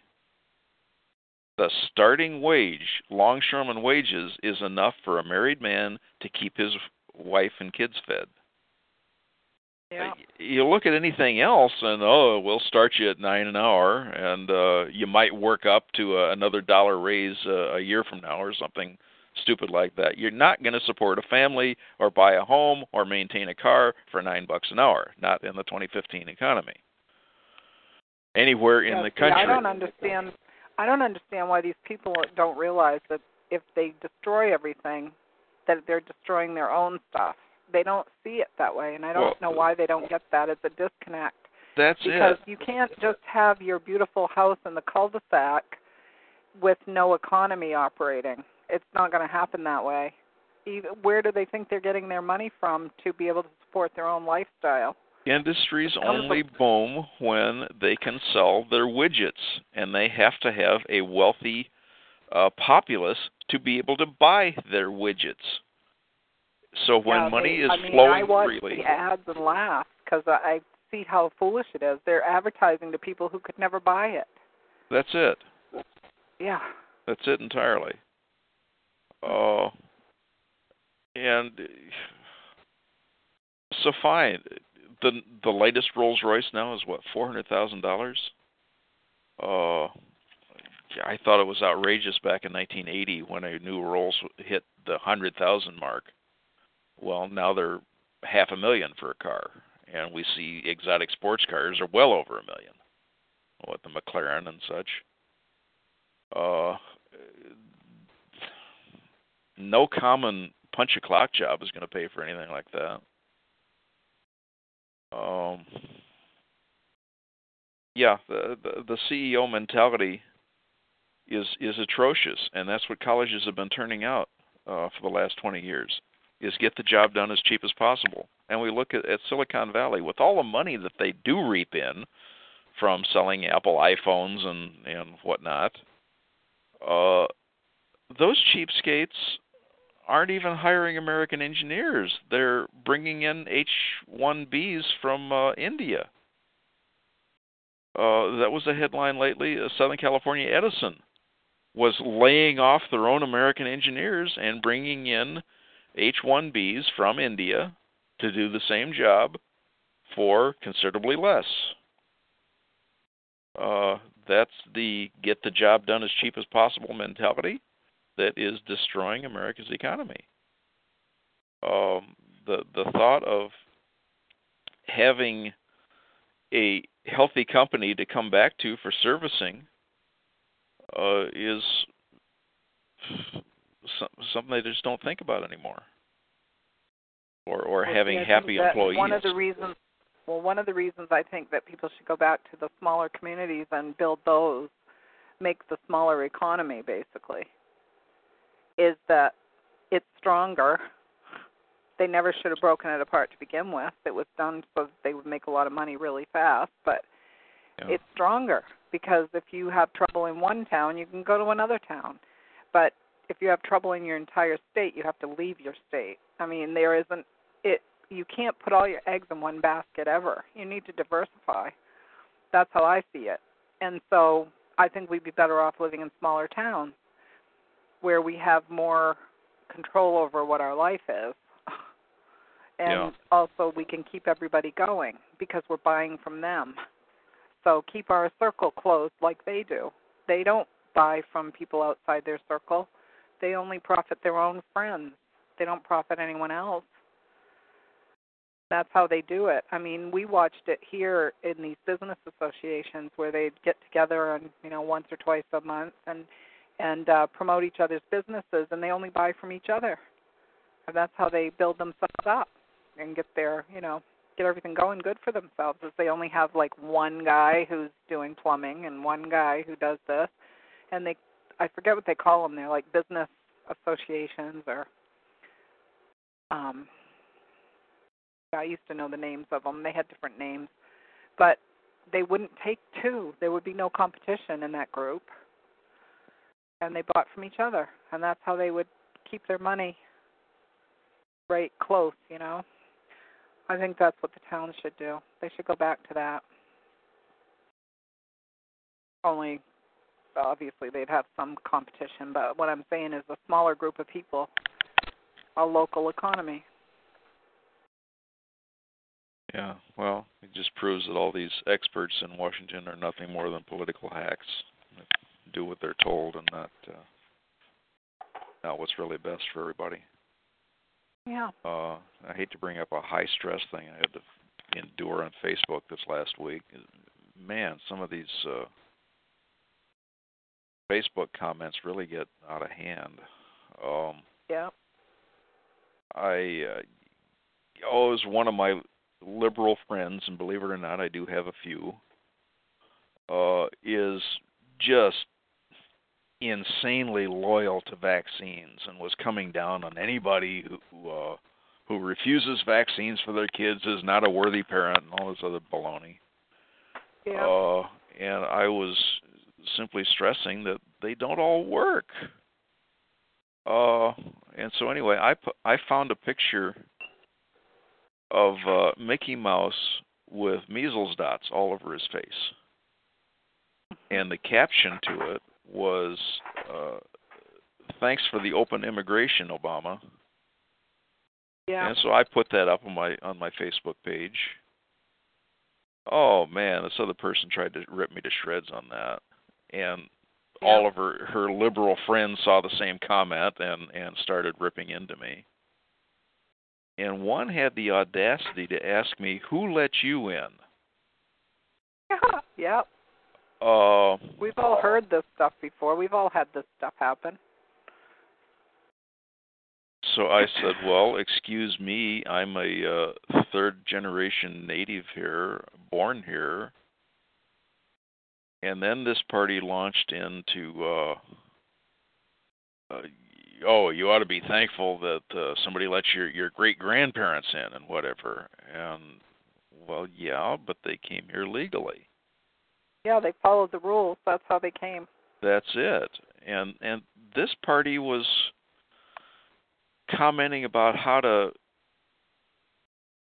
the starting wage, longshoreman wages, is enough for a married man to keep his wife and kids fed. Yeah. You look at anything else, and oh, we'll start you at nine an hour, and uh, you might work up to a, another dollar raise uh, a year from now, or something stupid like that. You're not going to support a family, or buy a home, or maintain a car for nine bucks an hour. Not in the 2015 economy. Anywhere in Yeah, the country. I don't understand. I don't understand why these people don't realize that if they destroy everything, that they're destroying their own stuff. They don't see it that way, and I don't Well, know why they don't get that. It's a disconnect That's because it. you can't just have your beautiful house in the cul-de-sac with no economy operating. It's not going to happen that way. even where do they think they're getting their money from to be able to support their own lifestyle? Industries only boom when they can sell their widgets, and they have to have a wealthy uh, populace to be able to buy their widgets. So when Yeah, money they, is I mean, flowing I watch freely, the ads and laugh because I I see how foolish it is. They're advertising to people who could never buy it. that's it. Yeah. That's it entirely. Uh, and so fine. The the latest Rolls Royce now is what four hundred thousand dollars. Uh, I thought it was outrageous back in 1980 when a new Rolls hit the hundred thousand mark. Well, now they're half a million for a car, and we see exotic sports cars are well over a million. What the McLaren and such. Uh, no common punch a clock job is going to pay for anything like that. Um, yeah, the, the the CEO mentality is is atrocious, and that's what colleges have been turning out uh, for the last 20 years. Is get the job done as cheap as possible. And we look at, at Silicon Valley with all the money that they do reap in from selling Apple iPhones and and whatnot. Uh, those cheapskates aren't even hiring American engineers. They're bringing in H-1Bs from uh, India. Uh, that was a headline lately. Uh, Southern California Edison was laying off their own American engineers and bringing in H-1Bs from India to do the same job for considerably less. Uh, that's the get the job done as cheap as possible mentality that is destroying America's economy. Um, the the thought of having a healthy company to come back to for servicing uh, is something they just don't think about anymore, or or Well, having see, happy employees. One of the reasons, well, one of the reasons I think that people should go back to the smaller communities and build those, make the smaller economy basically, is that it's stronger. They never should have broken it apart to begin with. It was done so that they would make a lot of money really fast, but Yeah. it's stronger because if you have trouble in one town, you can go to another town. But if you have trouble in your entire state, you have to leave your state. I mean, there isn't it you can't put all your eggs in one basket ever. You need to diversify. That's how I see it. And so I think we'd be better off living in smaller towns where we have more control over what our life is. *laughs* And Yeah. also we can keep everybody going because we're buying from them. So keep our circle closed like they do. They don't buy from people outside their circle. They only profit their own friends. They don't profit anyone else. That's how they do it. I mean, we watched it here in these business associations where they'd get together and you know once or twice a month and and uh, promote each other's businesses, and they only buy from each other. And that's how they build themselves up and get their you know get everything going good for themselves. Is they only have like one guy who's doing plumbing and one guy who does this, and they I forget what they call them. They're like business associations or um I used to know the names of them. They had different names, but they wouldn't take two. There would be no competition in that group, and they bought from each other, and that's how they would keep their money right close. You know, I think that's what the towns should do. They should go back to that. Only, obviously, they'd have some competition, but what I'm saying is a smaller group of people, a local economy. Yeah, well, it just proves that all these experts in Washington are nothing more than political hacks. that Do what they're told and not uh, not what's really best for everybody. Yeah. Uh, I hate to bring up a high stress thing I had to endure on Facebook this last week. Man, some of these uh, Facebook comments really get out of hand. Um, Yeah. I uh, oh, as one of my liberal friends, and believe it or not, I do have a few, uh, is just insanely loyal to vaccines and was coming down on anybody who who, uh, who refuses vaccines for their kids is not a worthy parent and all this other baloney. Yeah. Uh, and I was simply stressing that they don't all work. Uh, and so anyway, I I found a picture of uh, Mickey Mouse with measles dots all over his face, and the caption to it was, uh, "Thanks for the open immigration, Obama." yeah. And so I put that up on my on my Facebook page. Oh man, this other person tried to rip me to shreds on that, and all of her her liberal friends saw the same comment and and started ripping into me. And one had the audacity to ask me, "Who let you in?" *laughs* yep. Uh, We've all heard this stuff before. We've all had this stuff happen. So I said, "Well, excuse me, I'm a uh, third generation native here, born here." And then this party launched into, uh, uh, "Oh, you ought to be thankful that uh, somebody let your your great grandparents in and whatever." And well, yeah, but they came here legally. Yeah, they followed the rules. That's how they came. That's it. And and this party was commenting about how to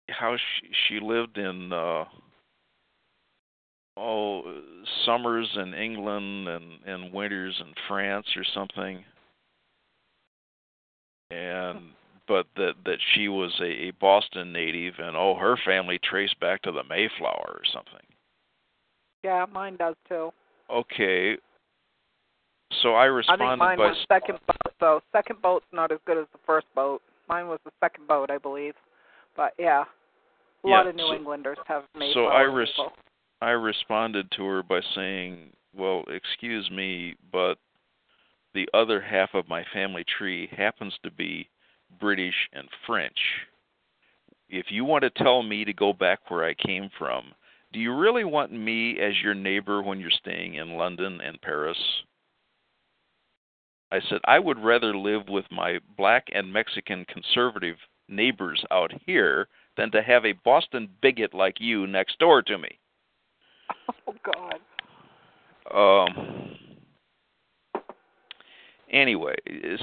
how she she lived in uh oh summers in England and and winters in France or something and but that that she was a, a Boston native and oh her family traced back to the Mayflower or something Yeah, mine does too. okay so I responded I think mine by was second boat, though. Second boat's not as good as the first boat. Mine was the second boat, I believe. But yeah, a lot of New so- Englanders have made. so I res- people. I responded to her by saying, "Well, excuse me, but the other half of my family tree happens to be British and French. If you want to tell me to go back where I came from, do you really want me as your neighbor when you're staying in London and Paris?" I said, "I would rather live with my black and Mexican conservative neighbors out here than to have a Boston bigot like you next door to me." *laughs* Oh God. um anyway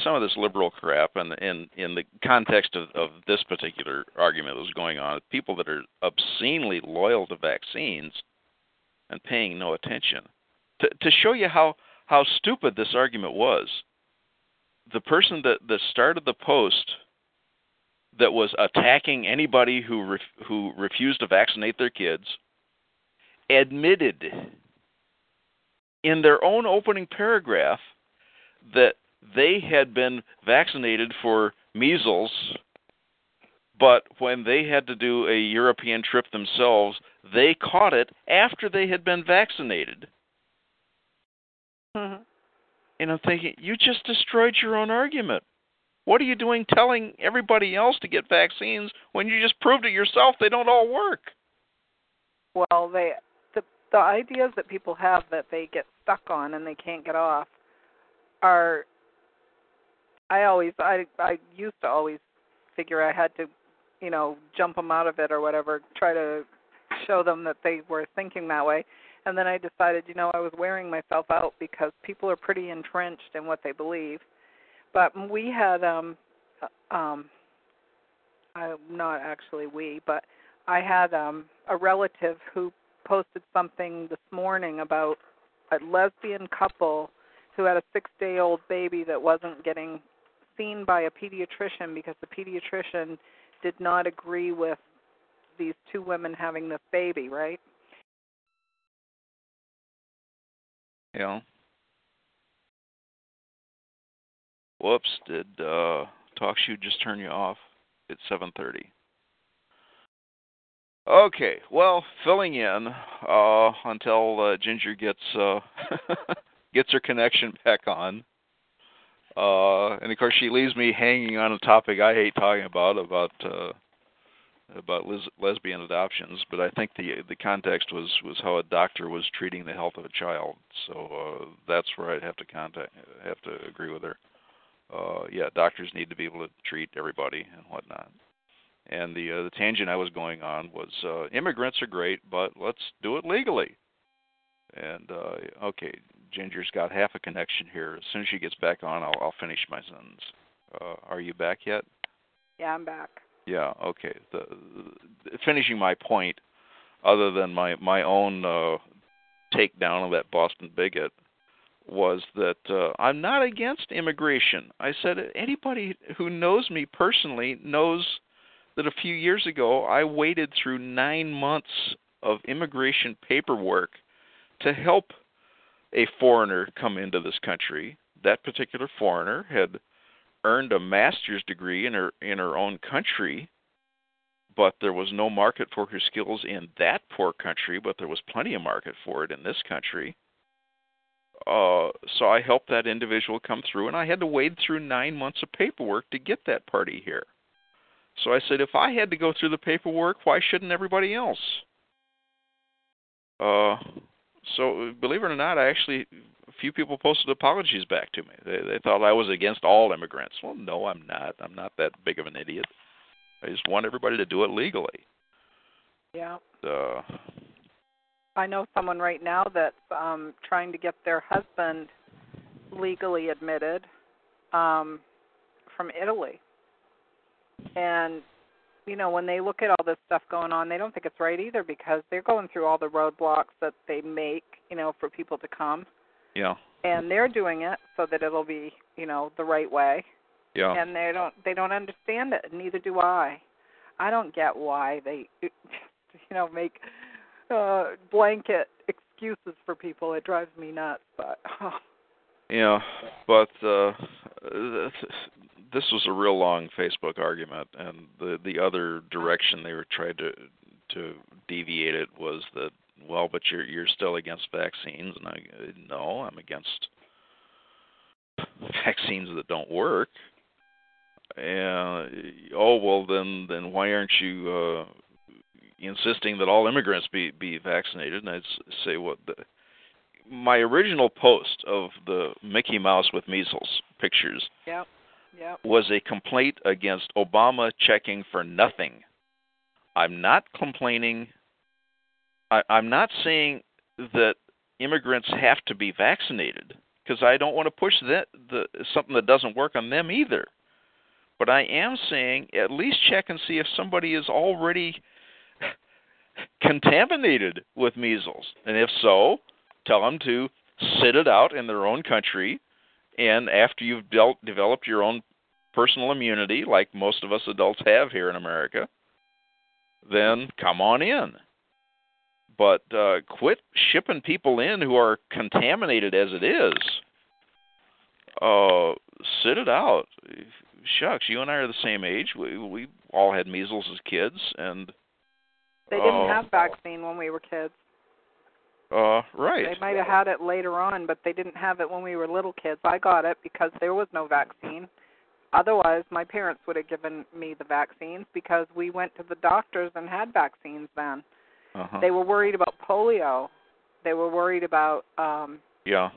some of this liberal crap and in in the context of of this particular argument that was going on people that are obscenely loyal to vaccines and paying no attention to to show you how how stupid this argument was the person that that started the post that was attacking anybody who ref, who refused to vaccinate their kids admitted in their own opening paragraph that they had been vaccinated for measles, but when they had to do a European trip themselves, they caught it after they had been vaccinated. Mhm. And I'm thinking, you just destroyed your own argument. What are you doing telling everybody else to get vaccines when you just proved it yourself they don't all work? Well, they the ideas that people have that they get stuck on and they can't get off are. I always I I used to always figure I had to, you know, jump them out of it or whatever, try to show them that they were thinking that way. And then I decided, you know, I was wearing myself out because people are pretty entrenched in what they believe. But we had um uh, um I not actually we, but I had um a relative who posted something this morning about a lesbian couple who had a 6-day-old baby that wasn't getting seen by a pediatrician because the pediatrician did not agree with these two women having this baby, right? Know. Whoops, did uh TalkShoe just turn you off? It's 7:30. Okay, well, filling in uh until uh, Ginger gets uh *laughs* gets her connection back on. Uh and of course she leaves me hanging on a topic I hate talking about about uh about les- lesbian adoptions, but I think the the context was was how a doctor was treating the health of a child. So uh, that's where I'd have to contact have to agree with her. Yeah, doctors need to be able to treat everybody and whatnot. And the uh, the tangent I was going on was uh, immigrants are great, but let's do it legally. And uh, okay, Ginger's got half a connection here. As soon as she gets back on, I'll, I'll finish my sentence. Uh, are you back yet? Yeah, I'm back. Yeah. Okay. The, the finishing my point, other than my my own uh, takedown of that Boston bigot, was that uh, I'm not against immigration. I said anybody who knows me personally knows that a few years ago I waited through nine months of immigration paperwork to help a foreigner come into this country. That particular foreigner had earned a master's degree in her in her own country, but there was no market for her skills in that poor country, but there was plenty of market for it in this country. Uh, so I helped that individual come through, and I had to wade through nine months of paperwork to get that party here. So I said, if I had to go through the paperwork, why shouldn't everybody else? Uh, so believe it or not, I actually a few people posted apologies back to me. They they thought I was against all immigrants. Well, no, I'm not. I'm not that big of an idiot. I just want everybody to do it legally. Yeah. Uh, I know someone right now that's um trying to get their husband legally admitted um from Italy. And you know, when they look at all this stuff going on, they don't think it's right either because they're going through all the roadblocks that they make, you know, for people to come. yeah, And they're doing it so that it'll be, you know, the right way. yeah. And they don't they don't understand it, neither do I. I don't get why they *laughs* you know, make uh blanket excuses for people. It drives me nuts, but *laughs* oh, Yeah, but uh this was a real long Facebook argument, and the the other direction they were trying to to deviate it was that well, but you're you're still against vaccines, and I no, I'm against vaccines that don't work. And oh well, then then why aren't you uh, insisting that all immigrants be be vaccinated? And I'd say what the my original post of the Mickey Mouse with measles pictures yep. Yep. was a complaint against Obama checking for nothing. I'm not complaining. I, I'm not saying that immigrants have to be vaccinated because I don't want to push that the something that doesn't work on them either. But I am saying at least check and see if somebody is already *laughs* contaminated with measles, and if so, tell them to sit it out in their own country and after you've dealt, developed your own personal immunity, like most of us adults have here in America, then come on in. But uh, quit shipping people in who are contaminated as it is. Uh, sit it out. Shucks, you and I are the same age. We we all had measles as kids, and They didn't Oh. have vaccine when we were kids. Uh, right. They might have had it later on, but they didn't have it when we were little kids. I got it because there was no vaccine. Otherwise, my parents would have given me the vaccines because we went to the doctors and had vaccines then. Uh-huh. They were worried about polio. They were worried about um yeah.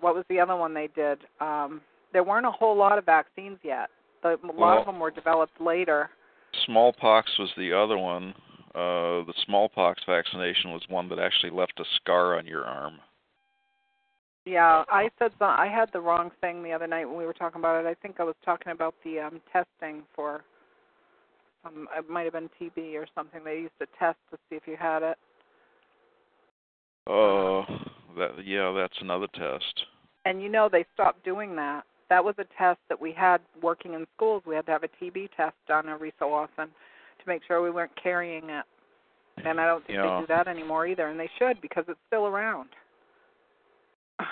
what was the other one they did? Um there weren't a whole lot of vaccines yet. The, a lot Well- of them were developed later. Smallpox was the other one. Uh, the smallpox vaccination was one that actually left a scar on your arm. Yeah, I said the, I had the wrong thing the other night when we were talking about it. I think I was talking about the um testing for um it might have been TB or something. They used to test to see if you had it. Uh, that yeah, that's another test. And you know they stopped doing that. That was a test that we had working in schools. We had to have a TB test done every so often to make sure we weren't carrying it. And I don't think Yeah. they do that anymore either, and they should because it's still around. *sighs*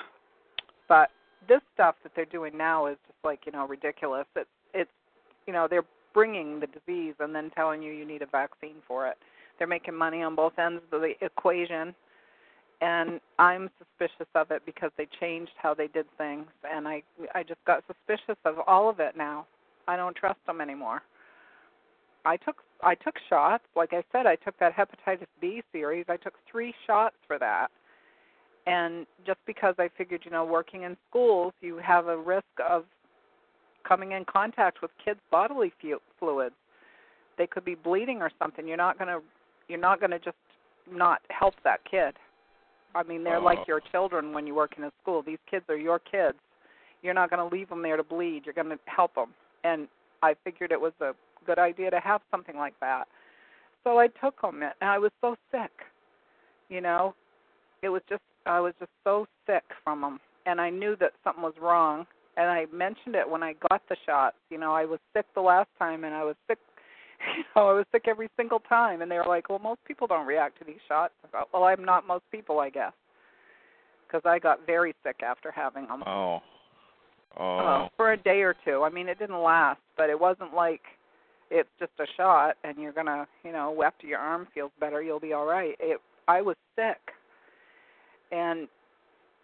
But this stuff that they're doing now is just like you know ridiculous. It's it's you know they're bringing the disease and then telling you you need a vaccine for it. They're making money on both ends of the equation, and I'm suspicious of it because they changed how they did things, and I I just got suspicious of all of it now. I don't trust them anymore. I took I took shots, like I said, I took that hepatitis B series. I took three shots for that, and just because I figured, you know, working in schools, you have a risk of coming in contact with kids' bodily fu- fluids. They could be bleeding or something. You're not going to you're not going to just not help that kid. I mean, they're like oh. your children when you work in a school. These kids are your kids. You're not going to leave them there to bleed. You're going to help them. And I figured it was a good idea to have something like that. So I took them, and I was so sick. You know, it was just I was just so sick from them, and I knew that something was wrong. And I mentioned it when I got the shots. You know, I was sick the last time, and I was sick. *laughs* You know, I was sick every single time, and they were like, "Well, most people don't react to these shots." I thought, "Well, I'm not most people, I guess," because I got very sick after having them Oh. Oh. uh, for a day or two. I mean, it didn't last, but it wasn't like it's just a shot and you're gonna, you know, after your arm feels better, you'll be all right. It, I was sick, and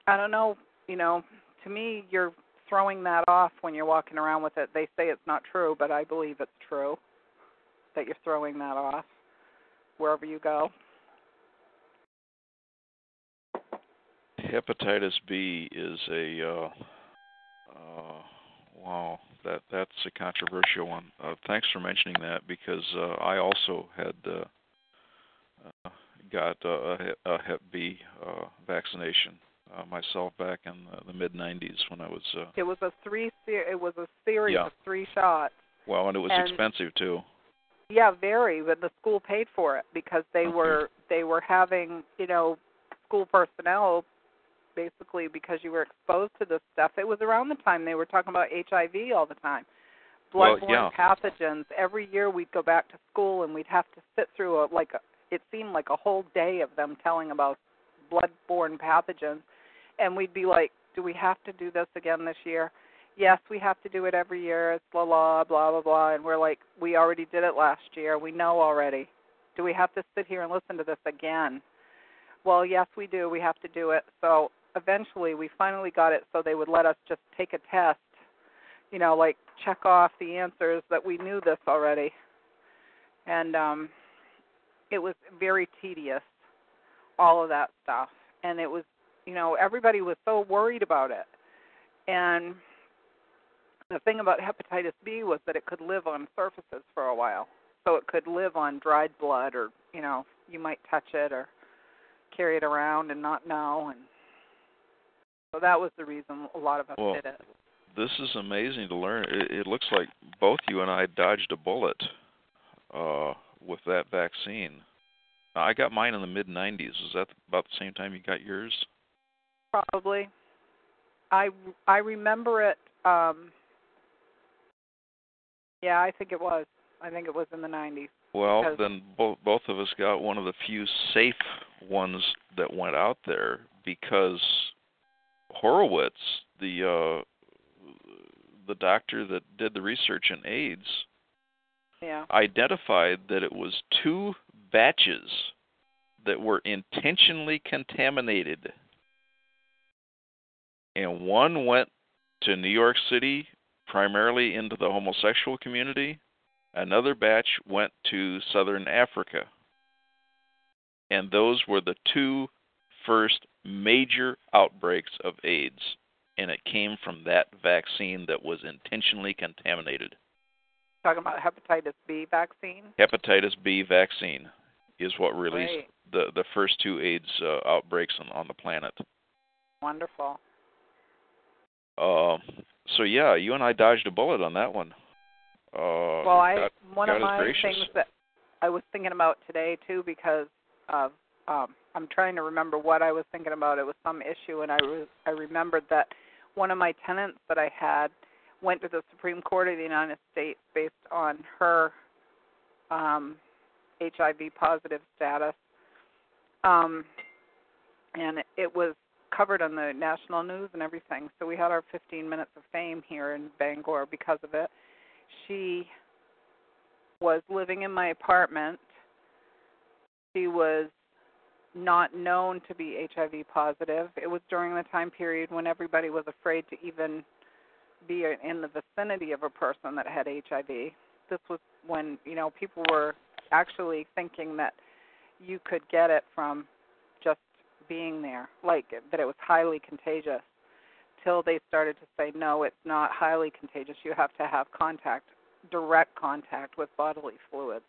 I don't know, you know, to me, you're throwing that off when you're walking around with it. They say it's not true, but I believe it's true that you're throwing that off wherever you go. hepatitis B is a uh, uh, wow that that's a controversial one. Uh, thanks for mentioning that because uh, I also had uh, uh, got a, Hep- a Hep B uh, vaccination uh, myself back in the, the mid '90s when I was uh, It was a three. ser- It was a series Yeah. of three shots. well, and it was And- expensive too. Yeah, very. But the school paid for it because they Okay. were they were having you know school personnel basically because you were exposed to this stuff. It was around the time they were talking about HIV all the time, Well, bloodborne yeah. pathogens. Every year we'd go back to school and we'd have to sit through a like a, it seemed like a whole day of them telling about bloodborne pathogens, and we'd be like, "Do we have to do this again this year?" Yes, we have to do it every year. It's blah blah blah blah blah, and we're like, "We already did it last year. We know already. Do we have to sit here and listen to this again?" Well, yes, we do. We have to do it. So eventually, we finally got it so they would let us just take a test. You know, like check off the answers that we knew this already. And um it was very tedious all of that stuff. And it was, you know, everybody was so worried about it. And the thing about hepatitis B was that it could live on surfaces for a while. So it could live on dried blood or, you know, you might touch it or carry it around and not know and so that was the reason a lot of us Well, did it. This is amazing to learn. It, it looks like both you and I dodged a bullet uh, with that vaccine. I got mine in the mid '90s. Was that about the same time you got yours? Probably. I I remember it um yeah, I think it was. I think it was in the 90s. Well, then both both of us got one of the few safe ones that went out there because Horowitz, the uh, the doctor that did the research in AIDS, Yeah. identified that it was two batches that were intentionally contaminated. And one went to New York City, primarily into the homosexual community. Another batch went to southern Africa. And those were the two first major outbreaks of AIDS. And it came from that vaccine that was intentionally contaminated. Talking about hepatitis B vaccine. hepatitis B vaccine is what released Great. the the first two AIDS uh, outbreaks on, on the planet. Wonderful. Uh, so yeah, you and I dodged a bullet on that one. Uh, well, I God- one God of my gracious. things that I was thinking about today too because of um I'm trying to remember what I was thinking about. It was some issue and I re- I remembered that one of my tenants that I had went to the Supreme Court of the United States based on her um HIV positive status. Um and it was covered on the national news and everything. So we had our 15 minutes of fame here in Bangor because of it. She was living in my apartment. She was not known to be HIV positive. It was during the time period when everybody was afraid to even be in the vicinity of a person that had HIV. This was when, you know, people were actually thinking that you could get it from just being there, like that it was highly contagious. Till they started to say, no, it's not highly contagious. You have to have contact, direct contact with bodily fluids.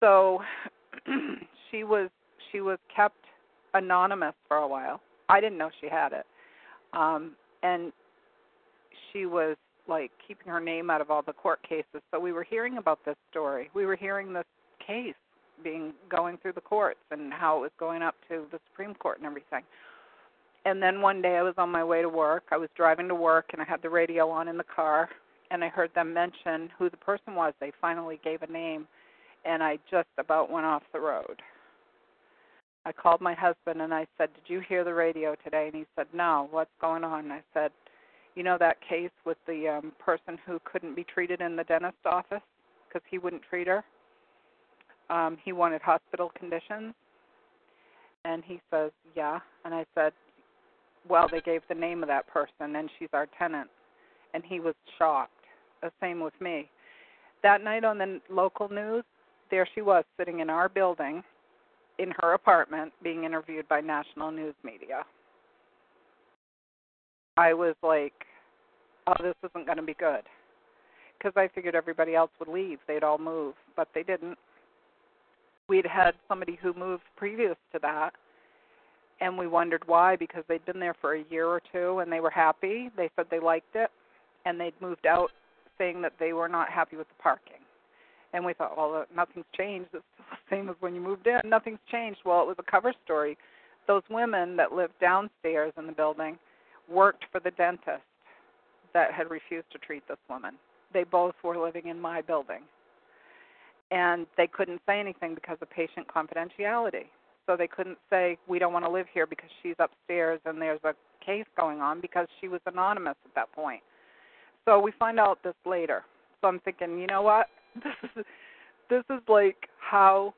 So *clears throat* she was she was kept anonymous for a while. I didn't know she had it, um, and she was like keeping her name out of all the court cases. So we were hearing about this story. We were hearing this case being going through the courts and how it was going up to the Supreme Court and everything. And then one day I was on my way to work. I was driving to work and I had the radio on in the car and I heard them mention who the person was. They finally gave a name and I just about went off the road. I called my husband and I said, "Did you hear the radio today?" And he said, "No. What's going on?" And I said, "You know that case with the um person who couldn't be treated in the dentist office because he wouldn't treat her? Um he wanted hospital conditions." And he says, "Yeah." And I said, "Well, they gave the name of that person and she's our tenant." And he was shocked. The same with me. That night on the local news, there she was sitting in our building in her apartment being interviewed by national news media. I was like, oh, this isn't going to be good. Because I figured everybody else would leave. They'd all move, but they didn't. We'd had somebody who moved previous to that, and we wondered why because they'd been there for a year or two and they were happy. They said they liked it, and they'd moved out saying that they were not happy with the parking. And we thought, well, uh, nothing's changed. It's the *laughs* same as when you moved in. Nothing's changed. Well, it was a cover story. Those women that lived downstairs in the building worked for the dentist that had refused to treat this woman. They both were living in my building. And they couldn't say anything because of patient confidentiality. So they couldn't say, we don't want to live here because she's upstairs and there's a case going on because she was anonymous at that point. So we find out this later. So I'm thinking, you know what? *laughs* This is this is like how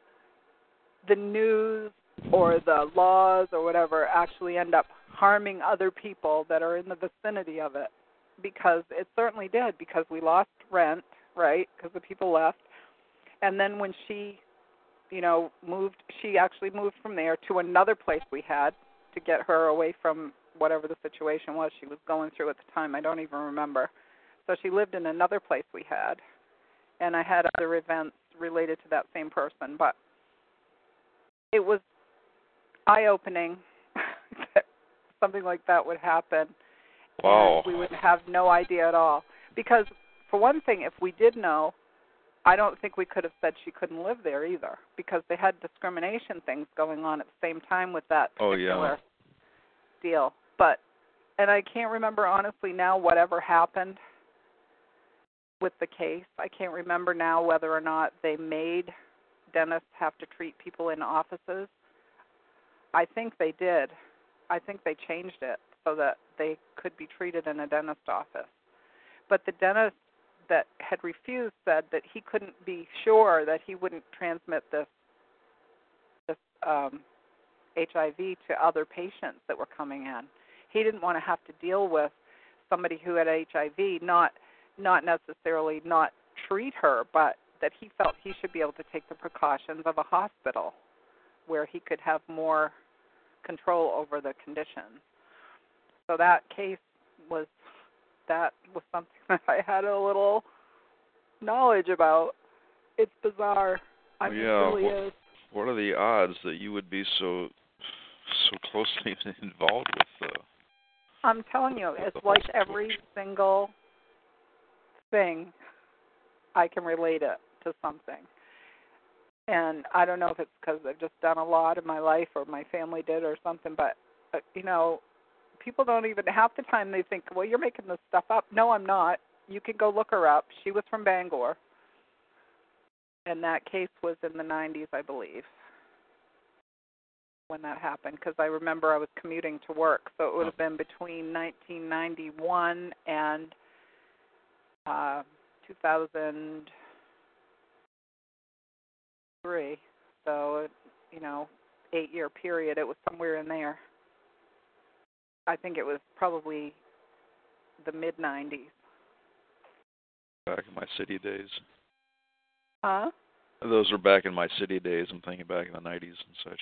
the news or the laws or whatever actually end up harming other people that are in the vicinity of it. Because it certainly did because we lost rent right because the people left. And then when she you know moved she actually moved from there to another place we had to get her away from whatever the situation was she was going through at the time. I don't even remember. So she lived in another place we had and i had other events related to that same person but it was eye opening *laughs* that something like that would happen Wow. we would have no idea at all. Because for one thing, if we did know, I don't think we could have said she couldn't live there either, because they had discrimination things going on at the same time with that Oh, yeah. particular deal. But and I can't remember honestly now whatever happened with the case. I can't remember now whether or not they made dentists have to treat people in offices. I think they did. I think they changed it so that they could be treated in a dentist office. But the dentist that had refused said that he couldn't be sure that he wouldn't transmit this this um, HIV to other patients that were coming in. He didn't want to have to deal with somebody who had HIV, not not necessarily not treat her, but that he felt he should be able to take the precautions of a hospital where he could have more control over the conditions. So that case was that was something *laughs* that I had a little knowledge about. It's bizarre. I mean, Yeah, really What are the odds that you would be so so closely *laughs* involved with uh I'm telling you, it's like every single thing I can relate it to something. And I don't know if it's because I've just done a lot in my life or my family did or something, but uh, you know, people don't even half the time they think, "Well, you're making this stuff up." No, I'm not. You can go look her up. She was from Bangor. And that case was in the 90s, I believe. When that happened because I remember I was commuting to work, so it would have been between 1991 and uh 2003. So, you know, 8-year period. It was somewhere in there. I think it was probably the mid 90s. back in my city days? Huh? Those were back in my city days. I'm thinking back in the 90s and such.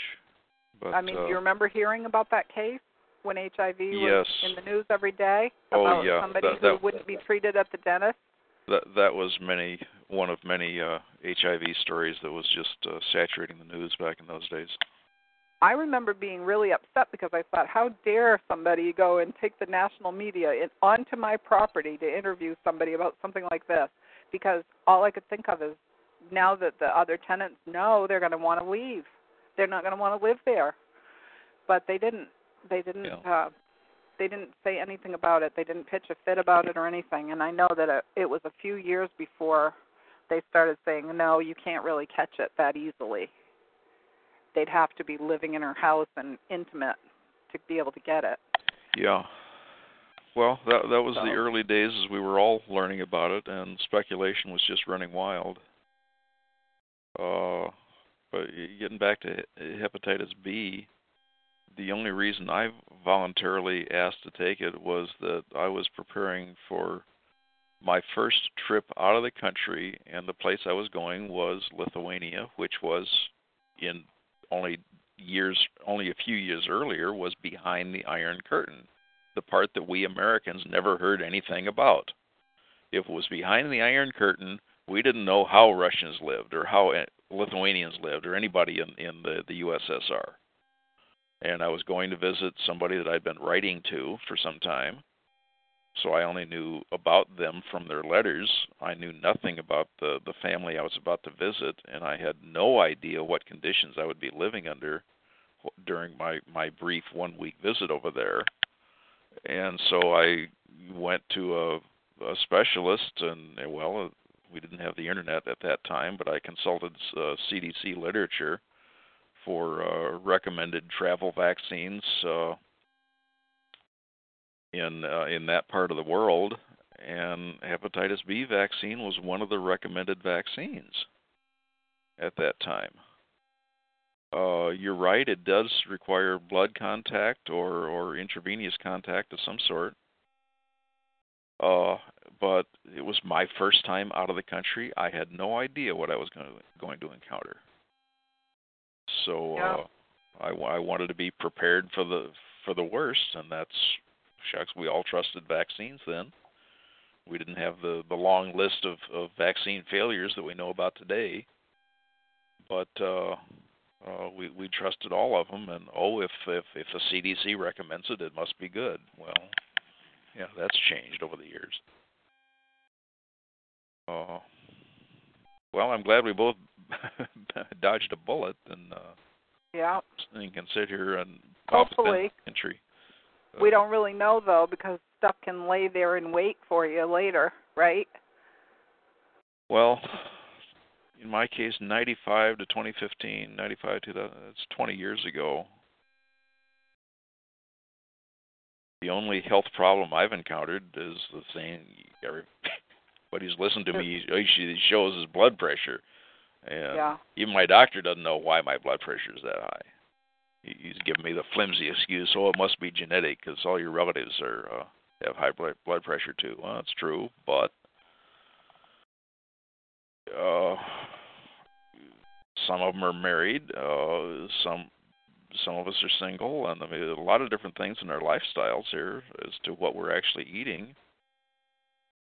But I mean, uh, do you remember hearing about that case when HIV was Yes. in the news every day Oh, about yeah, somebody that- who wouldn't be treated at the dentist? that that was many one of many uh, HIV stories that was just uh, saturating the news back in those days. I remember being really upset because I thought, how dare somebody go and take the national media in, onto my property to interview somebody about something like this? Because all I could think of is now that the other tenants know, they're going to want to leave. They're not going to want to live there. But they didn't. They didn't. Yeah. Uh, they didn't say anything about it. They didn't pitch a fit about it or anything. And I know that it, it was a few years before they started saying, no, you can't really catch it that easily they'd have to be living in her house and intimate to be able to get it. Yeah. Well, that that was the early days as we were all learning about it, and speculation was just running wild. Uh, but getting back to hepatitis B, the only reason I voluntarily asked to take it was that I was preparing for my first trip out of the country, and the place I was going was Lithuania, which was in only years, only a few years earlier, was behind the Iron Curtain, the part that we Americans never heard anything about. If it was behind the Iron Curtain, we didn't know how Russians lived or how eh, Lithuanians lived or anybody in in the the USSR. And I was going to visit somebody that I'd been writing to for some time. So I only knew about them from their letters. I knew nothing about the the family I was about to visit, and I had no idea what conditions I would be living under during my my brief one week visit over there. And so I went to a, a specialist, and well, we didn't have the internet at that time, but I consulted uh, CDC literature for uh, recommended travel vaccines. Uh, in uh, in that part of the world, and hepatitis B vaccine was one of the recommended vaccines at that time. Uh, you're right; it does require blood contact or or intravenous contact of some sort. Uh, but it was my first time out of the country. I had no idea what I was going to, going to encounter. So Yeah. uh, I, I wanted to be prepared for the for the worst, and that's shucks. We all trusted vaccines then. We didn't have the the long list of of vaccine failures that we know about today. But uh, uh, we we trusted all of them, and oh, if if if the CDC recommends it, it must be good. Well, yeah, that's changed over the years. Uh, well, I'm glad we both *laughs* dodged a bullet and uh, Yeah. and can sit here and Hopefully. entry. We don't really know though because stuff can lay there and wait for you later, right? Well, in my case, 95 to 2015, 95 to the, it's 20 years ago. The only health problem I've encountered is the thing *laughs* everybody's listened to me he shows his blood pressure, and Yeah. even my doctor doesn't know why my blood pressure is that high. He's giving me the flimsy excuse, oh, it must be genetic because all your relatives are uh, have high blood blood pressure too. Well, that's true, but uh, some of them are married. Uh, some some of us are single, and I mean, a lot of different things in our lifestyles here as to what we're actually eating.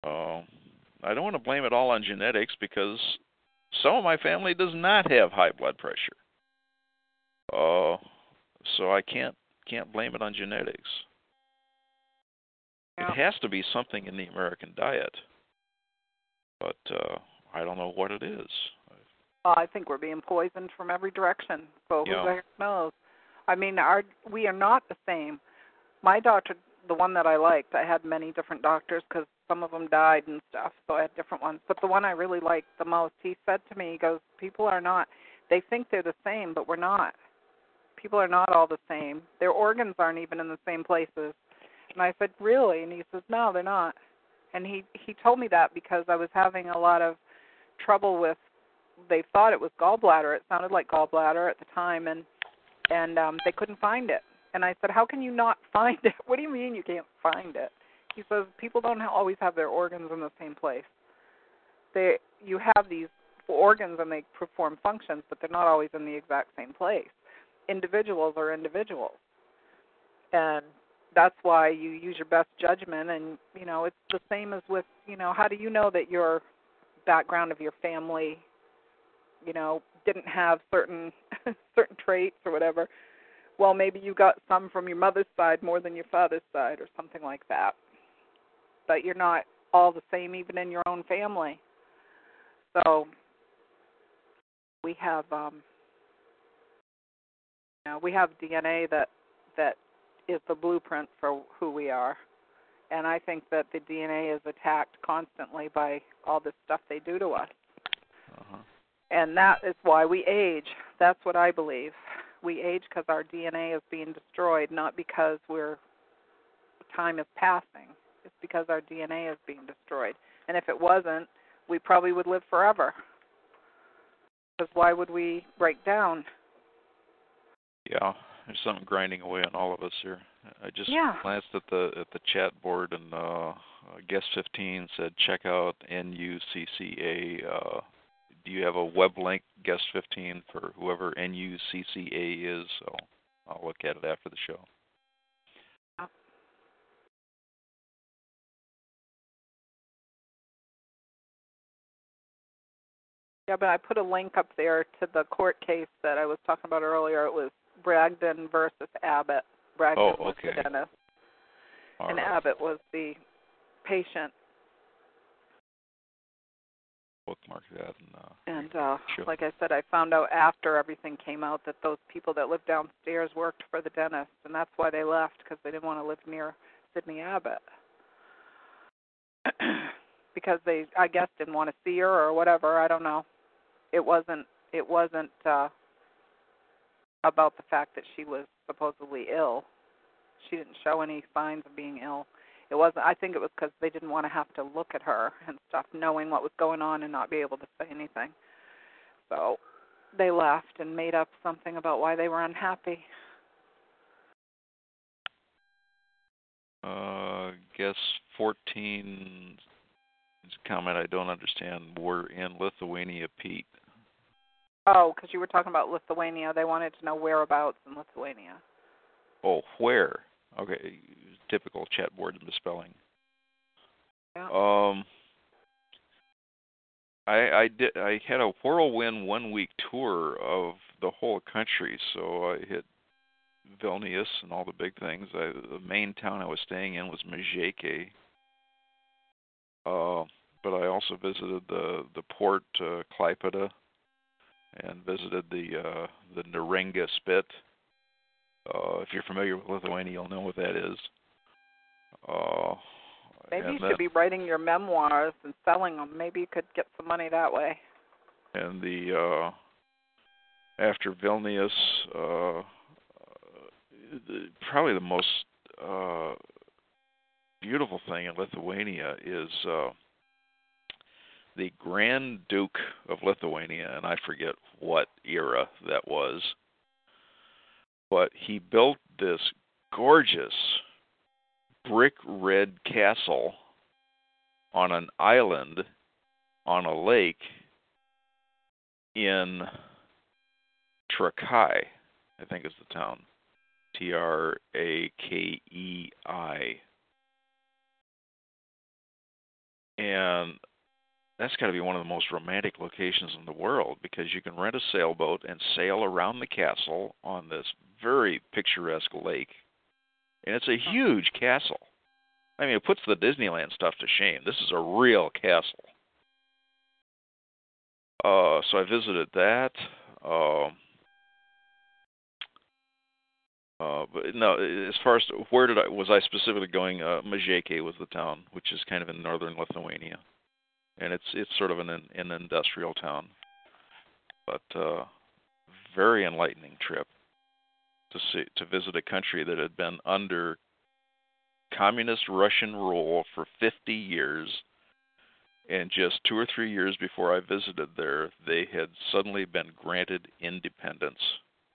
Uh, I don't want to blame it all on genetics because some of my family does not have high blood pressure. Uh, so I can't can't blame it on genetics. Yeah. It has to be something in the American diet, but uh, I don't know what it is. Well, I think we're being poisoned from every direction. So Yeah. who the heck knows? I mean, our we are not the same. My doctor, the one that I liked, I had many different doctors because some of them died and stuff, so I had different ones. But the one I really liked the most, he said to me, he goes, "People are not. They think they're the same, but we're not. People are not all the same. Their organs aren't even in the same places." And I said, "Really?" And he says, "No, they're not." And he he told me that because I was having a lot of trouble with they thought it was gallbladder. It sounded like gallbladder at the time, and and um, they couldn't find it. And I said, "How can you not find it? *laughs* What do you mean you can't find it?" He says, "People don't always have their organs in the same place. They you have these organs and they perform functions, but they're not always in the exact same place. individuals are individuals. And that's why you use your best judgment and you know, it's the same as with, you know, how do you know that your background of your family, you know, didn't have certain *laughs* certain traits or whatever? Well, maybe you got some from your mother's side more than your father's side or something like that. But you're not all the same even in your own family. So we have um you know, we have DNA that that is the blueprint for who we are. And I think that the DNA is attacked constantly by all this stuff they do to us. Uh-huh. And that is why we age. That's what I believe. We age because our DNA is being destroyed, not because we're time is passing. Because our DNA is being destroyed. And if it wasn't, we probably would live forever. Because why would we break down? Yeah, there's something grinding away on all of us here. I just Yeah. glanced at the at the chat board and uh, uh guest 15 said check out NUCCA. Uh, do you have a web link, guest 15, for whoever NUCCA is? So I'll look at it after the show. Yeah, but I put a link up there to the court case that I was talking about earlier. It was Bragdon versus Abbott. Bragdon Oh, was okay. the dentist, All and right. Abbott was the patient. bookmark that and uh, And uh Sure. like I said, I found out after everything came out that those people that lived downstairs worked for the dentist, and that's why they left because they didn't want to live near Sidney Abbott. *clears throat* because they, I guess, didn't want to see her or whatever. I don't know. It wasn't. It wasn't uh about the fact that she was supposedly ill. She didn't show any signs of being ill. It wasn't. I think it was because they didn't want to have to look at her and stuff, knowing what was going on and not be able to say anything. So they left and made up something about why they were unhappy. Uh, guess 14 comment I don't understand. We're in Lithuania, Pete. Oh, because you were talking about Lithuania. They wanted to know whereabouts in Lithuania. Oh, where? Okay, typical chat board misspelling. Yeah. Um, I I did I had a whirlwind one week tour of the whole country, so I hit Vilnius and all the big things. I, the main town I was staying in was Mazeikiai. Uh, but I also visited the the port uh, Klaipeda and visited the uh, the Neringa Spit. Uh, if you're familiar with Lithuania, you'll know what that is. Uh, Maybe you should be writing your memoirs and selling them. Maybe you could get some money that way. and the uh after Vilnius uh the, probably the most uh beautiful thing in Lithuania is uh the Grand Duke of Lithuania and I forget what era that was but he built this gorgeous brick red castle on an island on a lake in Trakai, I think is the town. T R A K E I. And that's got to be one of the most romantic locations in the world because you can rent a sailboat and sail around the castle on this very picturesque lake. And it's a huge castle. I mean, it puts the Disneyland stuff to shame. This is a real castle. Uh, so I visited that. Um, uh, but no, as far as where did I was I specifically going? Uh, Mazeikiai was the town, which is kind of in northern Lithuania, and it's it's sort of an an industrial town, but uh, very enlightening trip to see to visit a country that had been under communist Russian rule for 50 years and just two or three years before I visited there, they had suddenly been granted independence,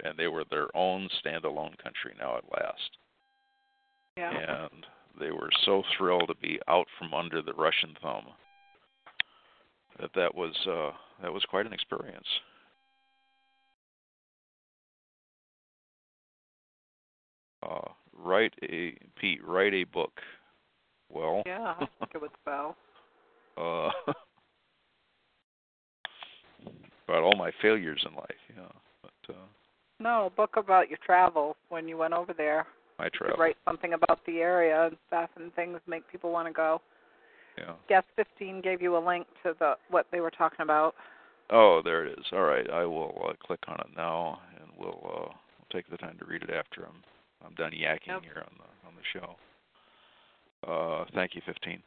and they were their own standalone country now at last. Yeah. And they were so thrilled to be out from under the Russian thumb that that was uh, that was quite an experience. Uh, write a Pete, write a book. Well, Yeah, I think it would *laughs* spell. uh, *laughs* about all my failures in life. Yeah, but uh, No, a book about your travels when you went over there. Could travel. write something about the area and stuff and things make people want to go. Yeah. Guest 15 gave you a link to the what they were talking about. Oh, there it is. All right, I will uh, click on it now, and we'll uh, we'll take the time to read it after I'm I'm done yakking Yep. here on the on the show. Uh, thank you, 15.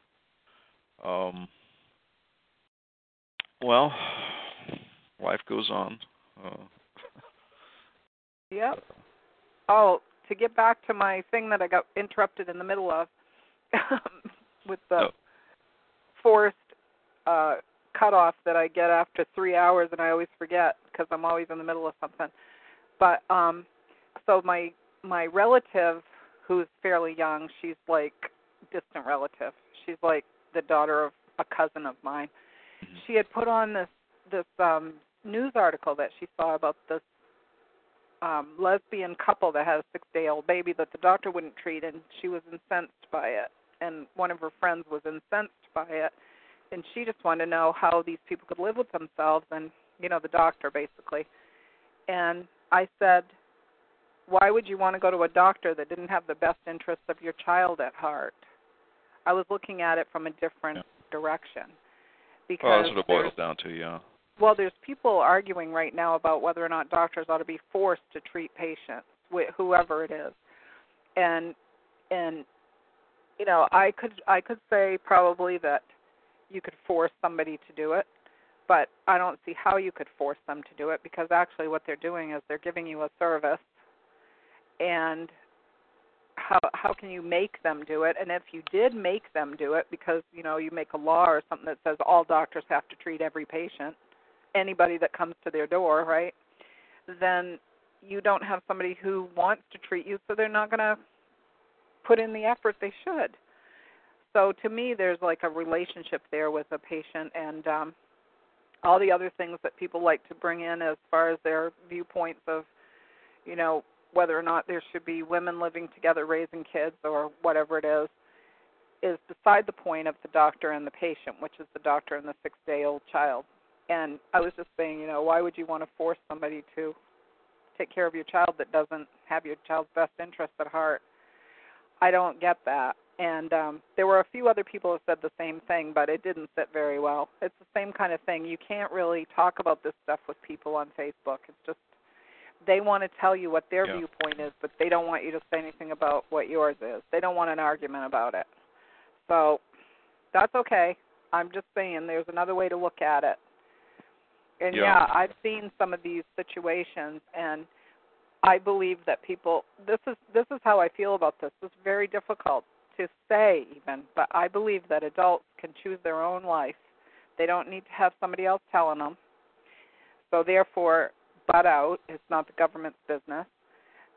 Um, well, life goes on. Uh, Yep. Oh, to get back to my thing that I got interrupted in the middle of *laughs* with the Oh. Forced uh cutoff that I get after three hours, and I always forget because I'm always in the middle of something. But um, so my my relative, who's fairly young, she's like distant relative. She's like the daughter of a cousin of mine. Mhm. She had put on this this um news article that she saw about this um lesbian couple that had a six day old baby that the doctor wouldn't treat and she was incensed by it and one of her friends was incensed by it and she just wanted to know how these people could live with themselves and you know the doctor basically and i said why would you want to go to a doctor that didn't have the best interests of your child at heart i was looking at it from a different Yeah. direction well, because that's what it boils down to. Yeah. well, there's people arguing right now about whether or not doctors ought to be forced to treat patients, whoever it is, and and you know, I could I could say probably that you could force somebody to do it, but I don't see how you could force them to do it because actually what they're doing is they're giving you a service, and how how can you make them do it? And if you did make them do it because you know you make a law or something that says all doctors have to treat every patient, anybody that comes to their door, right? Then you don't have somebody who wants to treat you, so they're not going to put in the effort they should. So to me, there's like a relationship there with a patient and um, all the other things that people like to bring in as far as their viewpoints of, you know, whether or not there should be women living together raising kids or whatever it is, is beside the point of the doctor and the patient, which is the doctor and the six day old child. And I was just saying, you know, why would you want to force somebody to take care of your child that doesn't have your child's best interest at heart? I don't get that. And um there were a few other people who said the same thing, but it didn't sit very well. It's the same kind of thing. You can't really talk about this stuff with people on Facebook. It's just they want to tell you what their Yeah. viewpoint is, but they don't want you to say anything about what yours is. They don't want an argument about it. So that's okay. I'm just saying there's another way to look at it. And Yeah. yeah, I've seen some of these situations and I believe that people this is this is how I feel about this. It's very difficult to say even, but I believe that adults can choose their own life. They don't need to have somebody else telling them. So therefore, butt out. It's not the government's business.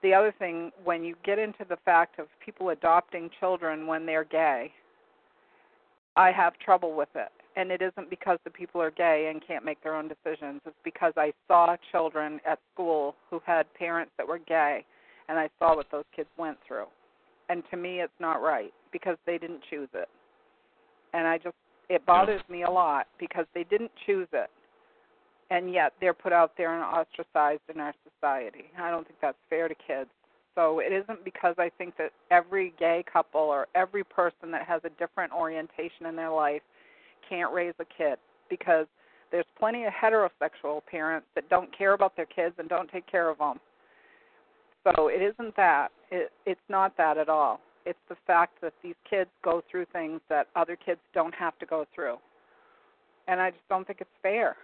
The other thing, when you get into the fact of people adopting children when they're gay, I have trouble with it. And it isn't because the people are gay and can't make their own decisions. It's because I saw children at school who had parents that were gay, and I saw what those kids went through. And to me, it's not right because they didn't choose it. And I just, it bothers me a lot because they didn't choose it. And yet they're put out there and ostracized in our society. I don't think that's fair to kids. So it isn't because I think that every gay couple or every person that has a different orientation in their life can't raise a kid because there's plenty of heterosexual parents that don't care about their kids and don't take care of them. So it isn't that. It, it's not that at all. It's the fact that these kids go through things that other kids don't have to go through. And I just don't think it's fair.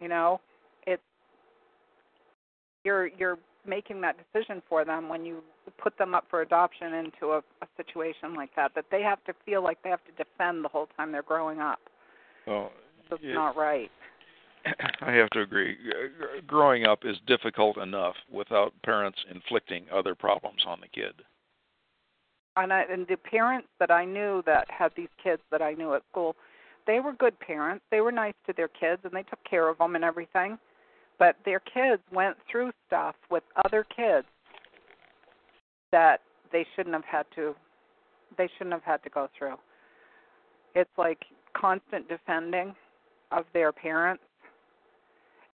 You know, it's you're you're making that decision for them when you put them up for adoption into a, a situation like that that they have to feel like they have to defend the whole time they're growing up. Well, it's yeah, not right. *clears throat* I have to agree. Growing up is difficult enough without parents inflicting other problems on the kid. and I, and the parents that I knew that had these kids that I knew at school, they were good parents. They were nice to their kids and they took care of them and everything. But their kids went through stuff with other kids that they shouldn't have had to they shouldn't have had to go through. It's like constant defending of their parents.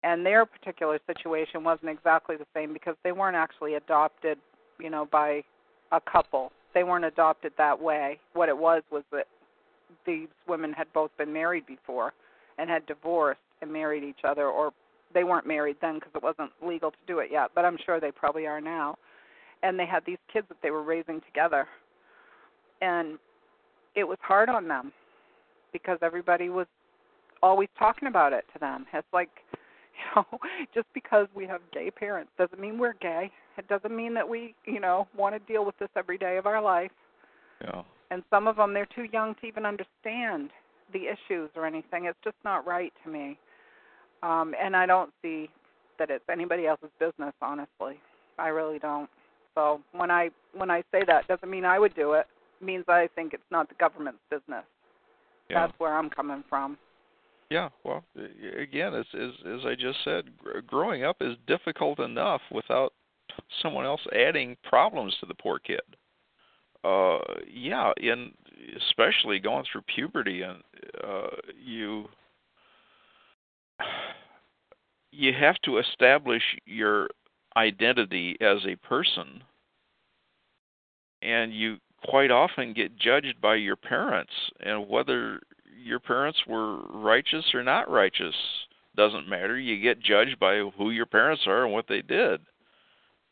And their particular situation wasn't exactly the same because they weren't actually adopted, you know, by a couple. They weren't adopted that way. What it was was that these women had both been married before and had divorced and married each other or they weren't married then because it wasn't legal to do it yet, but I'm sure they probably are now. And they had these kids that they were raising together. And it was hard on them because everybody was always talking about it to them. It's like, *laughs* you know, just because we have gay parents doesn't mean we're gay. It doesn't mean that we, you know, want to deal with this every day of our life. Yeah. And some of them they're too young to even understand the issues or anything. It's just not right to me. Um and I don't see that it's anybody else's business, honestly. I really don't. So when I when I say that doesn't mean I would do it. it means I think it's not the government's business. Yeah. That's where I'm coming from. Yeah, well, again, as as as I just said, growing up is difficult enough without someone else adding problems to the poor kid. Uh, yeah, and especially going through puberty, and uh, you you have to establish your identity as a person, and you quite often get judged by your parents and whether your parents were righteous or not righteous doesn't matter. You get judged by who your parents are and what they did.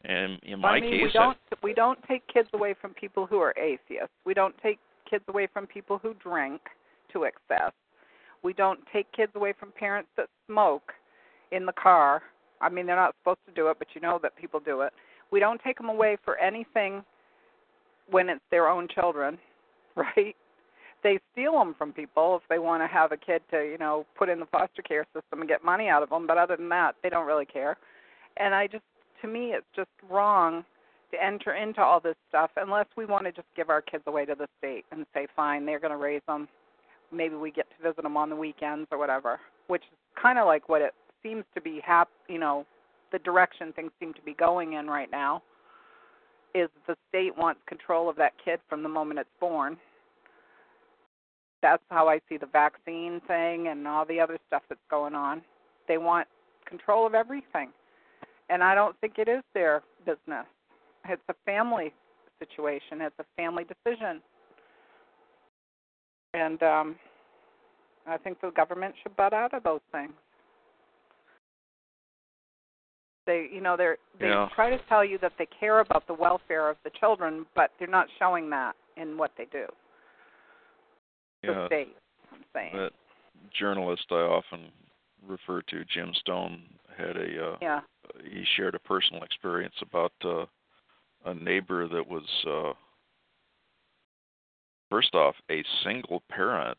And in my I mean, case, we don't we don't take kids away from people who are atheists. We don't take kids away from people who drink to excess. We don't take kids away from parents that smoke in the car. I mean, they're not supposed to do it, but you know that people do it. We don't take them away for anything when it's their own children, *laughs* right? They steal them from people if they want to have a kid to, you know, put in the foster care system and get money out of them. But other than that, they don't really care. And I just, to me, it's just wrong to enter into all this stuff unless we want to just give our kids away to the state and say, fine, they're going to raise them. Maybe we get to visit them on the weekends or whatever, which is kind of like what it seems to be hap- you know, the direction things seem to be going in right now is the state wants control of that kid from the moment it's born. That's how I see the vaccine thing and all the other stuff that's going on. They want control of everything. And I don't think it is their business. It's a family situation, it's a family decision. And um I think the government should butt out of those things. They, you know, they're they Yeah. try to tell you that they care about the welfare of the children, but they're not showing that in what they do. The yeah, state, I'm saying. that journalist I often refer to, Jim Stone, had a uh, yeah. he shared a personal experience about uh, a neighbor that was uh, first off a single parent,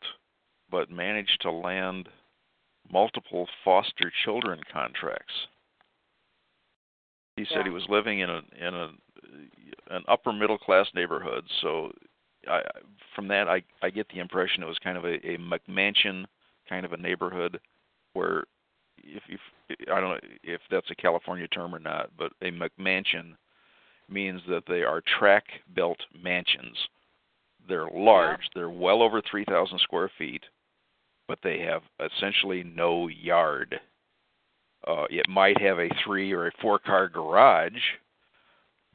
but managed to land multiple foster children contracts. He said Yeah. he was living in a in a an upper middle class neighborhood, so I from that I I get the impression it was kind of a, a McMansion kind of a neighborhood where if if I don't know if that's a California term or not, but a McMansion means that they are track built mansions. They're large. They're well over 3,000 square feet, but they have essentially no yard. Uh, it might have a three or a four car garage,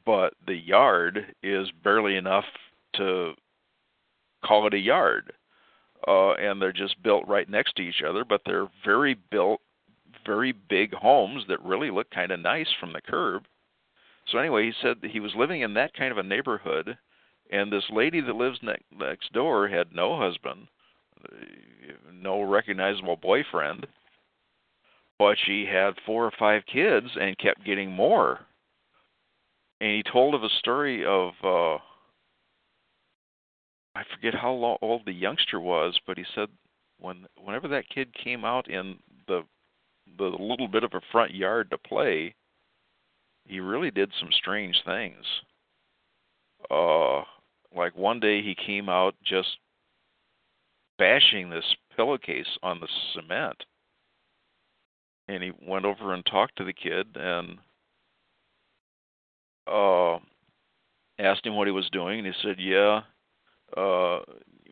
but the yard is barely enough to call it a yard. Uh, and they're just built right next to each other, but they're very built, very big homes that really look kind of nice from the curb. So anyway, he said he was living in that kind of a neighborhood, and this lady that lives ne- next door had no husband, uh, no recognizable boyfriend, but she had four or five kids and kept getting more. And he told of a story of uh I forget how lo- old the youngster was, but he said when whenever that kid came out in the the little bit of a front yard to play, he really did some strange things. Uh like one day he came out just bashing this pillowcase on the cement. And he went over and talked to the kid and uh asked him what he was doing, and he said, "Yeah, uh,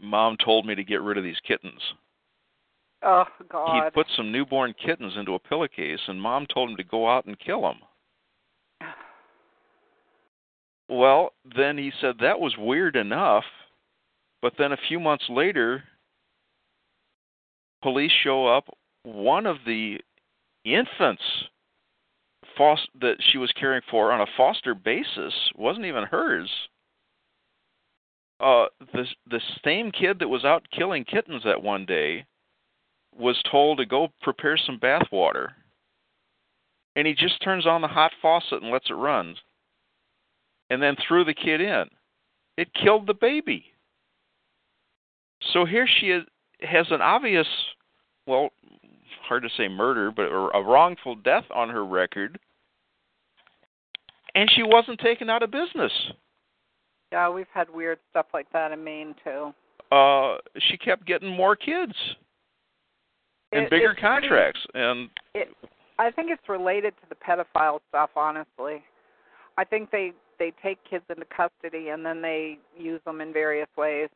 mom told me to get rid of these kittens." Oh god. He put some newborn kittens into a pillowcase, and mom told him to go out and kill them. *sighs* Well, then he said that was weird enough, but then a few months later, police show up. One of the infants fos- that she was caring for on a foster basis wasn't even hers. Uh, the the same kid that was out killing kittens that one day was told to go prepare some bath water, and he just turns on the hot faucet and lets it run, and then threw the kid in. It killed the baby. So here she is, has an obvious, well, hard to say murder, but a wrongful death on her record, and she wasn't taken out of business. Yeah, we've had weird stuff like that in Maine too. Uh, she kept getting more kids and It- bigger it's pretty- contracts, and It, I think it's related to the pedophile stuff. Honestly, I think they they take kids into custody and then they use them in various ways.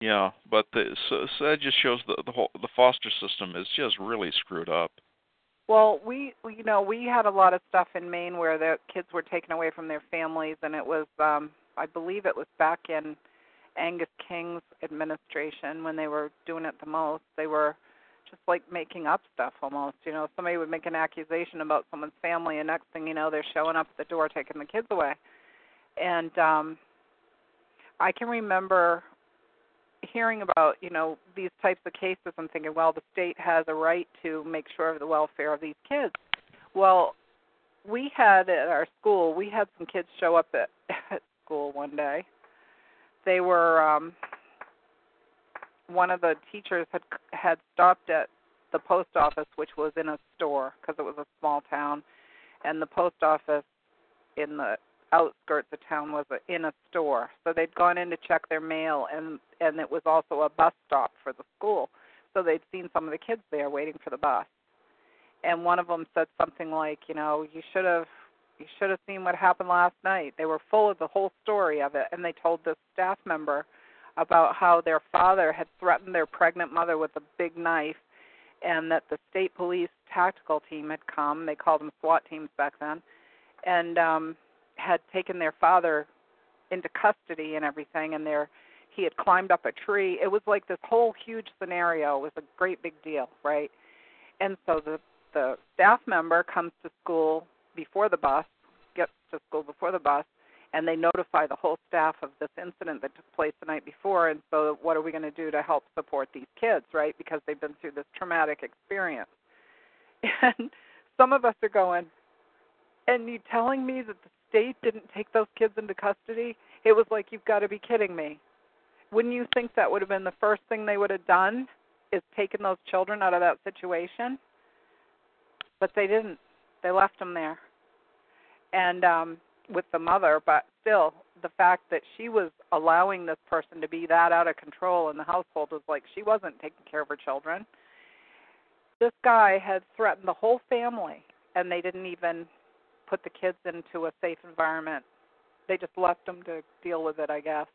Yeah, but the, so, so that just shows the the whole the foster system is just really screwed up. Well, we you know we had a lot of stuff in Maine where the kids were taken away from their families, and it was um I believe it was back in Angus King's administration when they were doing it the most. They were just like making up stuff almost. You know, somebody would make an accusation about someone's family, and next thing you know, they're showing up at the door taking the kids away. And um I can remember hearing about you know these types of cases and thinking, well, the state has a right to make sure of the welfare of these kids. Well, we had at our school, we had some kids show up at, *laughs* at school one day. They were um one of the teachers had had stopped at the post office, which was in a store because it was a small town, and the post office in the outskirts of town was a, in a store. So they'd gone in to check their mail, and and it was also a bus stop for the school. So they'd seen some of the kids there waiting for the bus, and one of them said something like, you know, you should have you should have seen what happened last night. They were full of the whole story of it, and they told this staff member about how their father had threatened their pregnant mother with a big knife and that the state police tactical team had come they called them SWAT teams back then and um had taken their father into custody and everything and their he had climbed up a tree. It was like this whole huge scenario was a great big deal right? And so the the staff member comes to school before the bus gets to school before the bus and they notify the whole staff of this incident that took place the night before and so what are we going to do to help support these kids right? Because they've been through this traumatic experience. *laughs* And some of us are going and you telling me that the state didn't take those kids into custody it was like you've got to be kidding me. Wouldn't you think that would have been the first thing they would have done is taken those children out of that situation? But they didn't. They left them there. And um with the mother, but still, the fact that she was allowing this person to be that out of control in the household was like she wasn't taking care of her children. This guy had threatened the whole family, and they didn't even put the kids into a safe environment. They just left them to deal with it, I guess.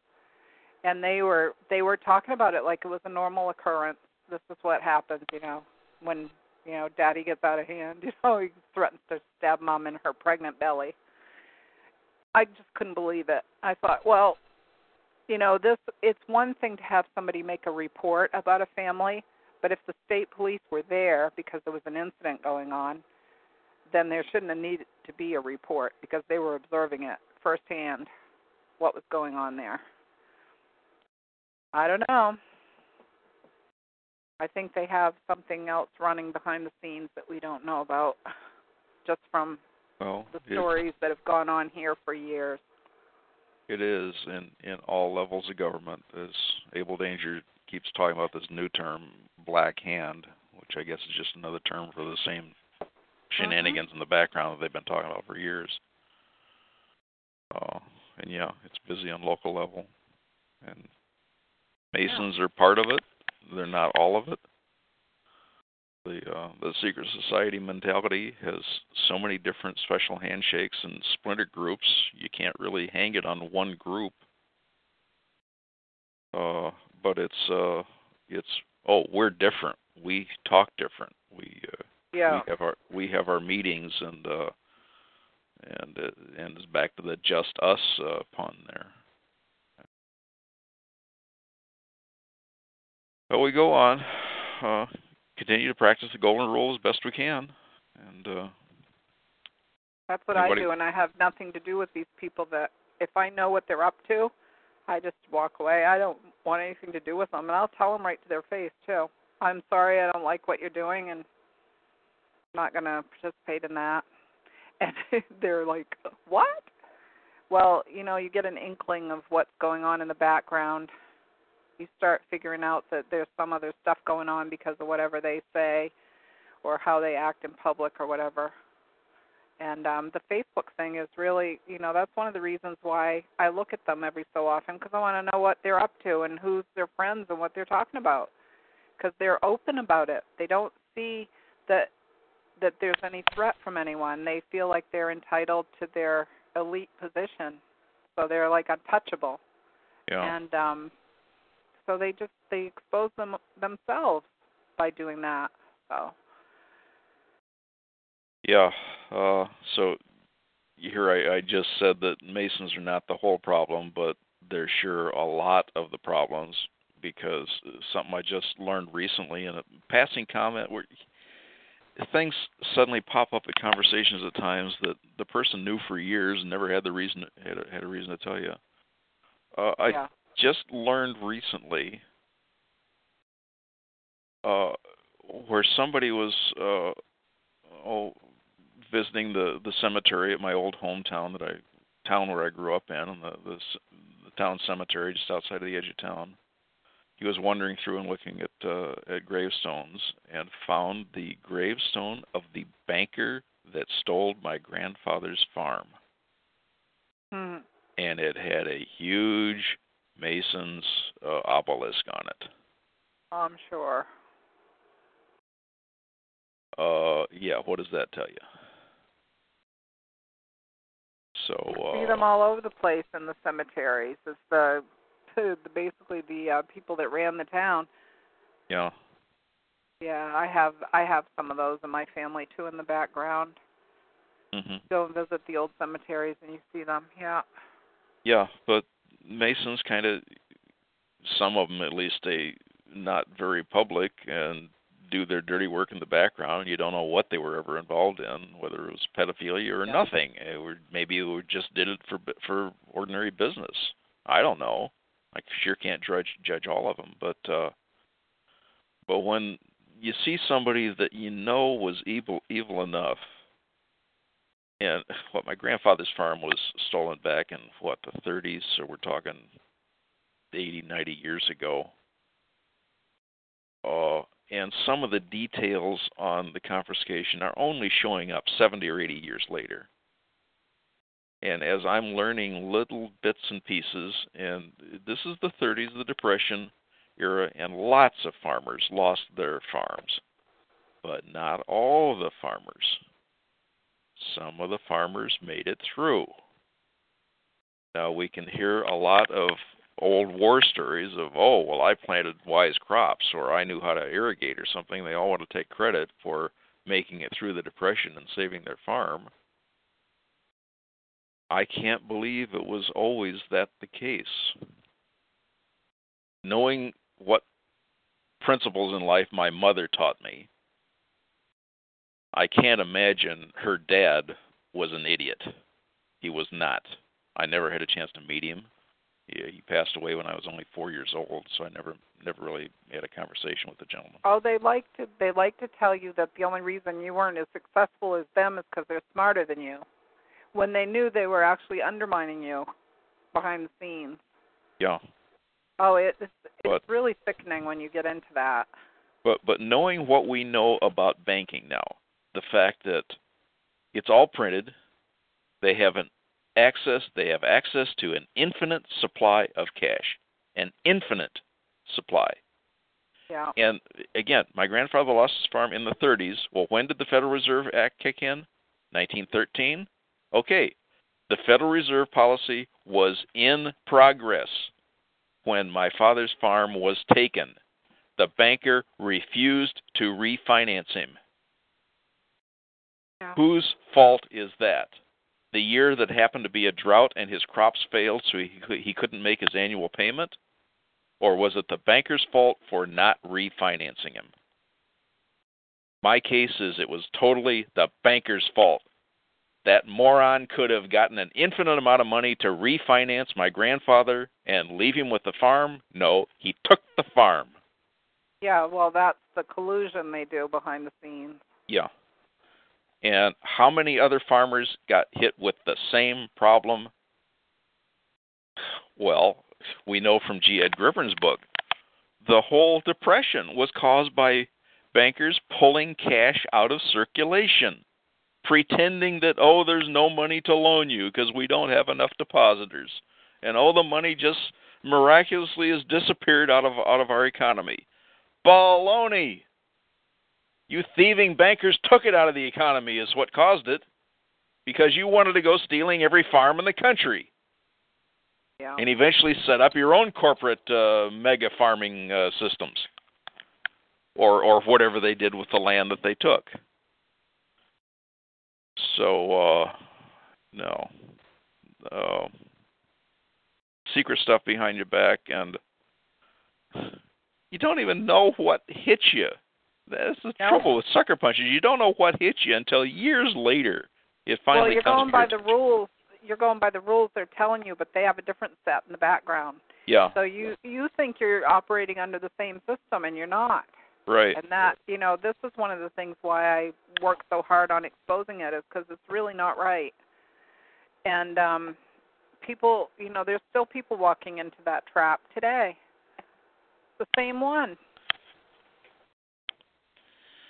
And they were they were talking about it like it was a normal occurrence. This is what happens, you know, when you know daddy gets out of hand. *laughs* You know, he threatens to stab mom in her pregnant belly. I just couldn't believe it. I thought, well, you know, this it's one thing to have somebody make a report about a family, but if the state police were there because there was an incident going on, then there shouldn't have needed to be a report because they were observing it firsthand what was going on there. I don't know. I think they have something else running behind the scenes that we don't know about just from Well, the stories that have gone on here for years. It is in in all levels of government. As Abel Danger keeps talking about this new term, black hand, which I guess is just another term for the same shenanigans in the background that they've been talking about for years. Uh, and yeah, it's busy on local level, and Masons are part of it. They're not all of it. the uh, the secret society mentality has so many different special handshakes and splinter groups. You can't really hang it on one group. Uh, but it's uh, it's oh we're different. We talk different. We uh, Yeah. we have our we have our meetings and uh, and uh, and it's back to the just us uh, pun there. But we go on, uh, continue to practice the golden rule as best we can, and uh, That's what Anybody- I do, and I have nothing to do with these people. That if I know what they're up to, I just walk away. I don't want anything to do with them, and I'll tell them right to their face too. I'm sorry, I don't like what you're doing, and not going to participate in that. *laughs* And *laughs* they're like, "What?" Well, you know, you get an inkling of what's going on in the background. You start figuring out that there's some other stuff going on because of whatever they say or how they act in public or whatever and um the facebook thing is really you know that's one of the reasons why i look at them every so often because i want to know what they're up to and who's their friends and what they're talking about because they're open about it they don't see that that there's any threat from anyone. They feel like they're entitled to their elite position. So they're like untouchable. Yeah, and um so they just they expose them themselves by doing that so. Yeah. Uh, so here I, I just said that Masons are not the whole problem, but they're sure a lot of the problems because something I just learned recently in a passing comment where things suddenly pop up at conversations at times that the person knew for years and never had the reason had a, had a reason to tell you. Uh, I yeah just learned recently uh, where somebody was uh, oh, visiting the the cemetery at my old hometown that I town where I grew up in, and the the, the town cemetery just outside of the edge of town. He was wandering through and looking at uh, at gravestones and found the gravestone of the banker that stole my grandfather's farm, hmm and it had a huge Mason's uh, obelisk on it. i'm sure Uh, yeah. What does that tell you? So uh, see them all over the place in the cemeteries. It's the, the basically the uh, people that ran the town. yeah, Yeah, I have I have some of those in my family too in the background. hmm Go and visit the old cemeteries and you see them. Yeah. yeah. But Masons kind of, some of them at least, they not very public and do their dirty work in the background. You don't know what they were ever involved in, whether it was pedophilia or Yeah. nothing, Eh, or maybe they just did it for for ordinary business. I don't know. I sure can't judge judge all of them, but uh, but when you see somebody that you know was evil evil enough, and what my grandfather's farm was stolen back in what the 30s, so we're talking 80, 90 years ago. Uh, and some of the details on the confiscation are only showing up 70 or 80 years later. And as I'm learning little bits and pieces, and this is the 30s, the Depression era, and lots of farmers lost their farms, but not all the farmers. Some of the farmers made it through. Now we can hear a lot of old war stories of, oh, well, I planted wise crops or I knew how to irrigate or something. They all want to take credit for making it through the Depression and saving their farm. I can't believe it was always that the case. Knowing what principles in life my mother taught me, I can't imagine her dad was an idiot. He was not. I never had a chance to meet him. He, he passed away when I was only four years old, so I never never really had a conversation with the gentleman. Oh, they like to they like to tell you that the only reason you weren't as successful as them is because they're smarter than you, when they knew they were actually undermining you behind the scenes. Yeah, Oh, it, it's But- it's really sickening when you get into that. but but knowing what we know about banking now, the fact that it's all printed, they have an access they have access to an infinite supply of cash, an infinite supply. Yeah. And again, my grandfather lost his farm in the 30s. Well, when did the Federal Reserve Act kick in? 1913. Okay, the Federal Reserve policy was in progress when my father's farm was taken. The banker refused to refinance him. Yeah. Whose fault is that? The year that happened to be a drought and his crops failed, so he he couldn't make his annual payment, or was it the banker's fault for not refinancing him? My case is it was totally the banker's fault. That moron could have gotten an infinite amount of money to refinance my grandfather and leave him with the farm. No, he took the farm. Yeah, well, that's the collusion they do behind the scenes. Yeah. And how many other farmers got hit with the same problem? Well, we know from G. Ed Griffin's book, the whole depression was caused by bankers pulling cash out of circulation, pretending that, oh, there's no money to loan you because we don't have enough depositors. And oh, the money just miraculously has disappeared out of out of our economy. Baloney! You thieving bankers took it out of the economy, is what caused it, because you wanted to go stealing every farm in the country, Yeah. and eventually set up your own corporate uh, mega farming uh, systems, or or whatever they did with the land that they took. So, uh, no, uh, secret stuff behind your back, and you don't even know what hit you. That's the No. trouble with sucker punches. You don't know what hit you until years later. It finally well, you're comes going by the rules. You're going by the rules they're telling you, but they have a different set in the background. Yeah, So you you think you're operating under the same system, and you're not. Right. And that you know, this is one of the things why I work so hard on exposing it is because it's really not right. And um people, you know, there's still people walking into that trap today. The same one.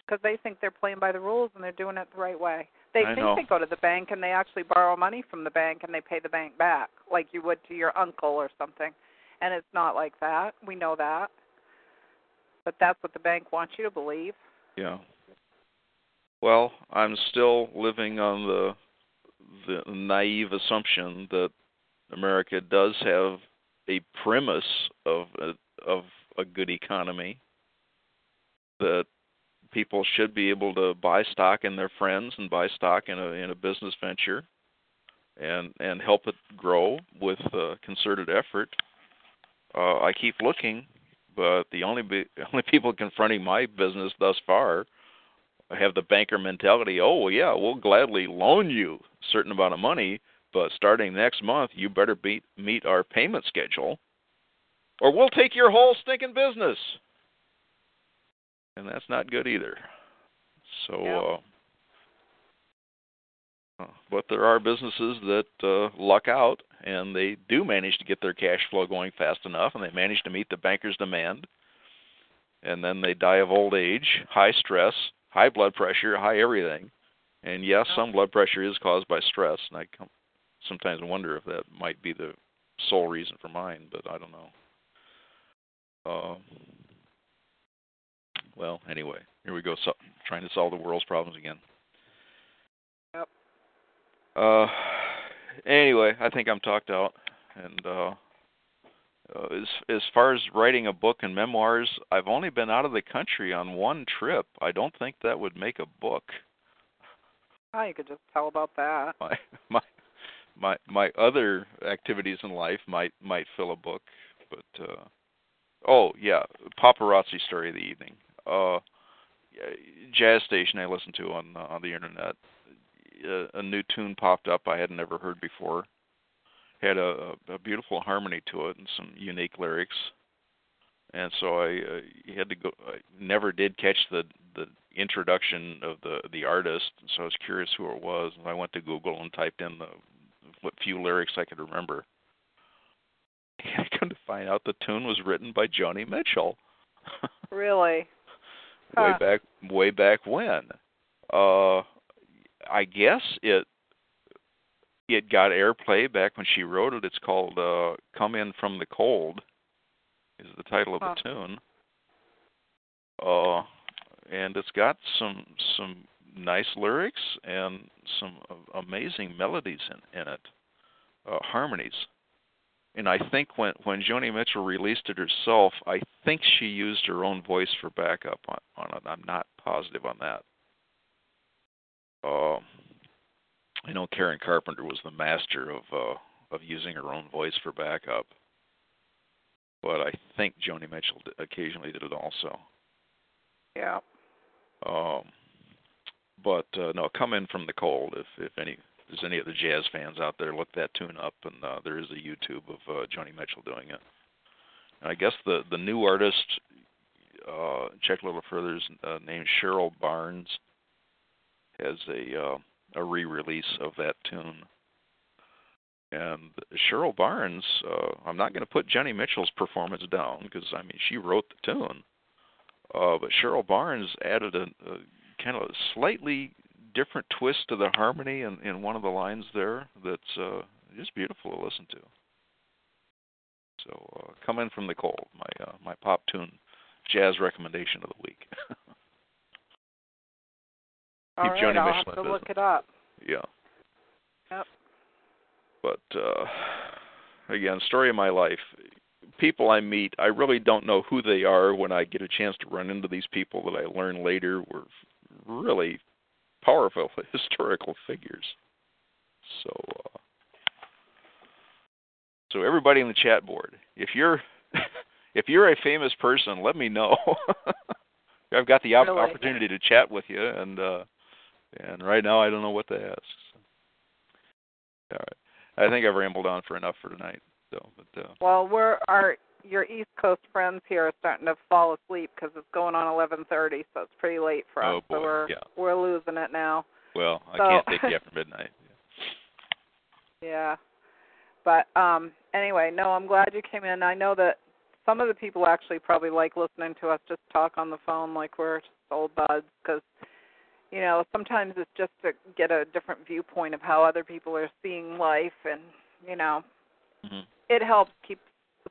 Because they think they're playing by the rules and they're doing it the right way. They I think know. they go to the bank and they actually borrow money from the bank and they pay the bank back, like you would to your uncle or something. And it's not like that. We know that. But that's what the bank wants you to believe. Yeah. Well, I'm still living on the the naive assumption that America does have a premise of a, of a good economy that people should be able to buy stock in their friends and buy stock in a in a business venture and and help it grow with uh, concerted effort. Uh, I keep looking, but the only be, *laughs* only people confronting my business thus far have the banker mentality. Oh well, yeah, we'll gladly loan you a certain amount of money, but starting next month, you better beat, meet our payment schedule, or we'll take your whole stinking business. And that's not good either. So, Yeah. uh, but there are businesses that uh, luck out and they do manage to get their cash flow going fast enough and they manage to meet the banker's demand. And then they die of old age, high stress, high blood pressure, high everything. And yes, some blood pressure is caused by stress, and I sometimes wonder if that might be the sole reason for mine, but I don't know. Uh, well, anyway, here we go, so, trying to solve the world's problems again. Uh, anyway, I think I'm talked out, and uh, uh, as as far as writing a book and memoirs, I've only been out of the country on one trip. I don't think that would make a book. Oh, you could just tell about that. *laughs* My my my my other activities in life might might fill a book, but uh oh yeah, paparazzi story of the evening. Uh jazz station I listen to on on the internet. Uh, a new tune popped up I had never heard before. Had a, a beautiful harmony to it and some unique lyrics. And so I uh, had to go. I never did catch the the introduction of the the artist, so I was curious who it was. And I went to Google and typed in the what few lyrics I could remember. And *laughs* I come to find out the tune was written by Joni Mitchell. *laughs* Really? way Huh. back way back when. Uh I guess it it got airplay back when she wrote it. It's called uh Come In From the Cold is the title of the tune. Uh, and it's got some some nice lyrics and some amazing melodies in in it, uh, harmonies. And I think when when Joni Mitchell released it herself, I think she used her own voice for backup on, on it. I'm not positive on that. Uh, I know Karen Carpenter was the master of uh, of using her own voice for backup, but I think Joni Mitchell occasionally did it also. Yeah. Um, but uh, no, come in from the cold. If if any if there's any of the jazz fans out there, look that tune up, and uh, there is a YouTube of uh, Joni Mitchell doing it. And I guess the the new artist, uh, check a little further, is uh, named Cheryl Barnes, has a uh, a re-release of that tune. And Cheryl Barnes, uh, I'm not going to put Jenny Mitchell's performance down because I mean she wrote the tune, uh, but Cheryl Barnes added a, a kind of a slightly different twist to the harmony in, in one of the lines there that's uh, just beautiful to listen to. So uh, come in from the cold, my uh, my pop tune jazz recommendation of the week. *laughs* All Keep right, Joni I'll Mitchell have to in look it up. Yeah. Yep. But uh again, story of my life. People I meet, I really don't know who they are when I get a chance to run into these people that I learn later were really powerful *laughs* historical figures. So uh so everybody in the chat board, if you're *laughs* if you're a famous person, let me know. *laughs* I've got the op- opportunity to chat with you and uh and right now I don't know what to ask. So. All right. I think I've rambled on for enough for tonight. So, but uh, Well, we're our your East Coast friends here are starting to fall asleep because it's going on 11:30, so it's pretty late for us. Oh, boy, so we're yeah. we're losing it now. well, I So- can't take you *laughs* after midnight. Yeah. But um anyway, no, I'm glad you came in. I know that some of the people actually probably like listening to us just talk on the phone like we're just old buds because you know, sometimes it's just to get a different viewpoint of how other people are seeing life and, you know, hmm it helps keep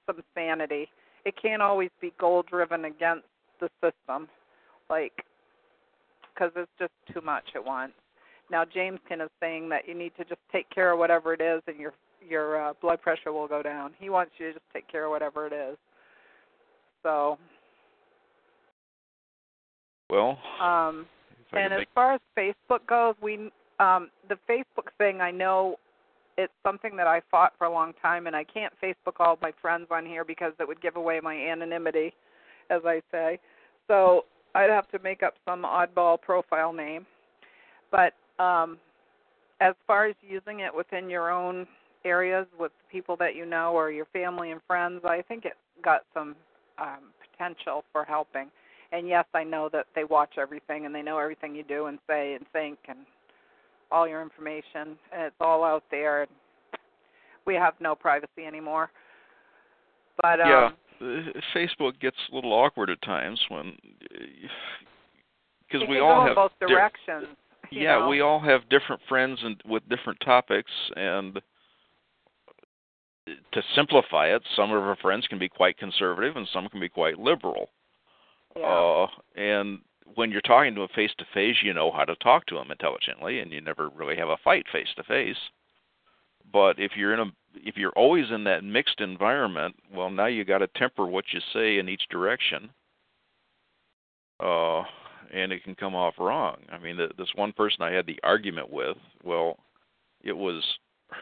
some sanity. It can't always be goal driven against the system, like, because it's just too much at once. Now Jameson is saying that you need to just take care of whatever it is, and your your uh, blood pressure will go down. He wants you to just take care of whatever it is. So, Well, um, I and as make, far as Facebook goes, we um the Facebook thing I know it's something that I fought for a long time and I can't Facebook all my friends on here because it would give away my anonymity as I say. So I'd have to make up some oddball profile name. But um as far as using it within your own areas with people that you know or your family and friends, I think it's got some um potential for helping and yes, I know that they watch everything and they know everything you do and say and think and all your information and it's all out there and we have no privacy anymore. But um yeah, uh, Facebook gets a little awkward at times when because we all have both di- directions. you yeah, know. we all have different friends and with different topics and to simplify it, some of our friends can be quite conservative and some can be quite liberal. Yeah. Uh, and when you're talking to them face to face, you know how to talk to them intelligently, and you never really have a fight face to face. But if you're in a if you're always in that mixed environment, well, now you got to temper what you say in each direction, uh, and it can come off wrong. I mean, the, this one person I had the argument with, well, it was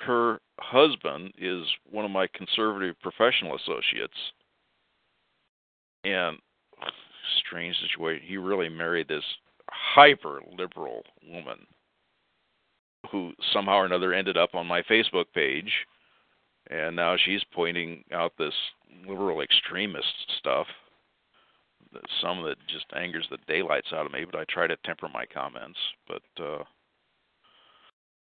her husband is one of my conservative professional associates, and strange situation. He really married this hyper liberal woman who somehow or another ended up on my Facebook page and now she's pointing out this liberal extremist stuff that some that just angers the daylights out of me but I try to temper my comments but uh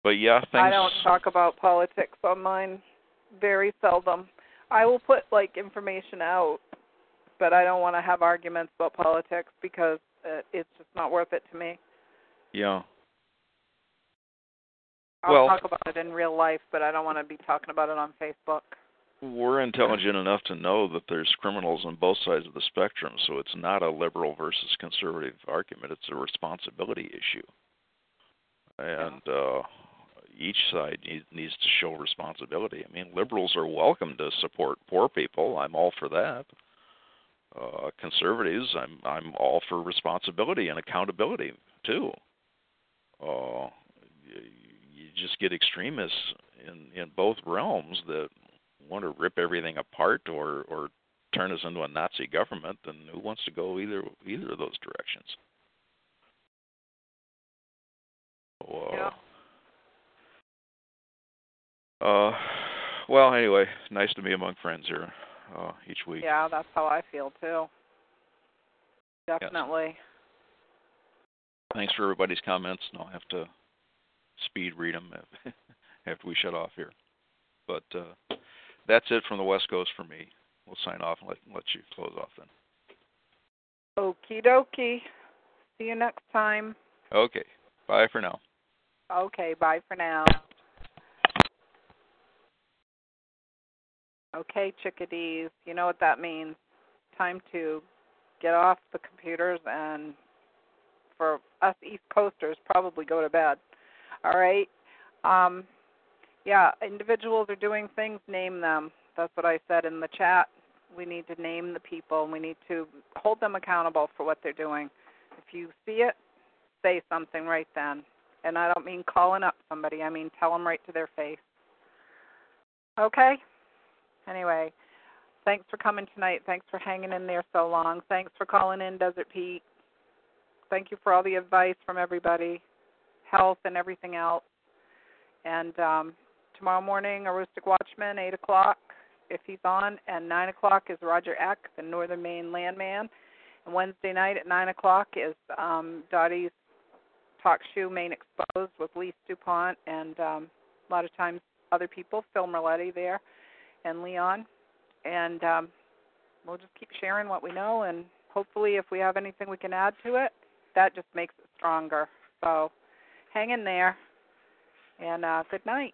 but yeah things I don't talk about politics on mine very seldom. I will put like information out, but I don't want to have arguments about politics because uh, it's just not worth it to me. yeah I'll Well- talk about it in real life, but I don't want to be talking about it on Facebook. we're intelligent enough to know that there's criminals on both sides of the spectrum, so it's not a liberal versus conservative argument. It's a responsibility issue, and uh, each side needs to show responsibility. I mean, liberals are welcome to support poor people. I'm all for that. Uh, conservatives, I'm I'm all for responsibility and accountability too. Uh, you, just get extremists in in both realms that want to rip everything apart or or turn us into a Nazi government, then who wants to go either either of those directions? So, uh, yeah. Uh, well, anyway, nice to be among friends here uh, each week. Yeah, that's how I feel too. Definitely. Yes. Thanks for everybody's comments, and I'll have to speed read them *laughs* after we shut off here. But uh, that's it from the West Coast for me. We'll sign off and let, let you close off then. Okie dokie. See you next time. Okay. Bye for now. Okay. Bye for now. Okay, chickadees. You know what that means. Time to get off the computers and for us East Coasters, probably go to bed. All right. Um, yeah, individuals are doing things, name them. That's what I said in the chat. We need to name the people we need to hold them accountable for what they're doing. If you see it, say something right then. And I don't mean calling up somebody, I mean tell them right to their face. Okay? Anyway, thanks for coming tonight. Thanks for hanging in there so long. Thanks for calling in, Desert Pete. Thank you for all the advice from everybody, health and everything else. And um, tomorrow morning, Aroostook Watchman, 8 o'clock, if he's on, and 9 o'clock is Roger Eck, the Northern Maine landman. And Wednesday night at 9 o'clock is um, Dottie's Talk Shoe Maine Exposed with Lise DuPont and um, a lot of times other people, Phil Merletti there and Leon. And um, we'll just keep sharing what we know, and hopefully, if we have anything we can add to it, that just makes it stronger. So hang in there, and uh, good night.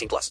18 plus.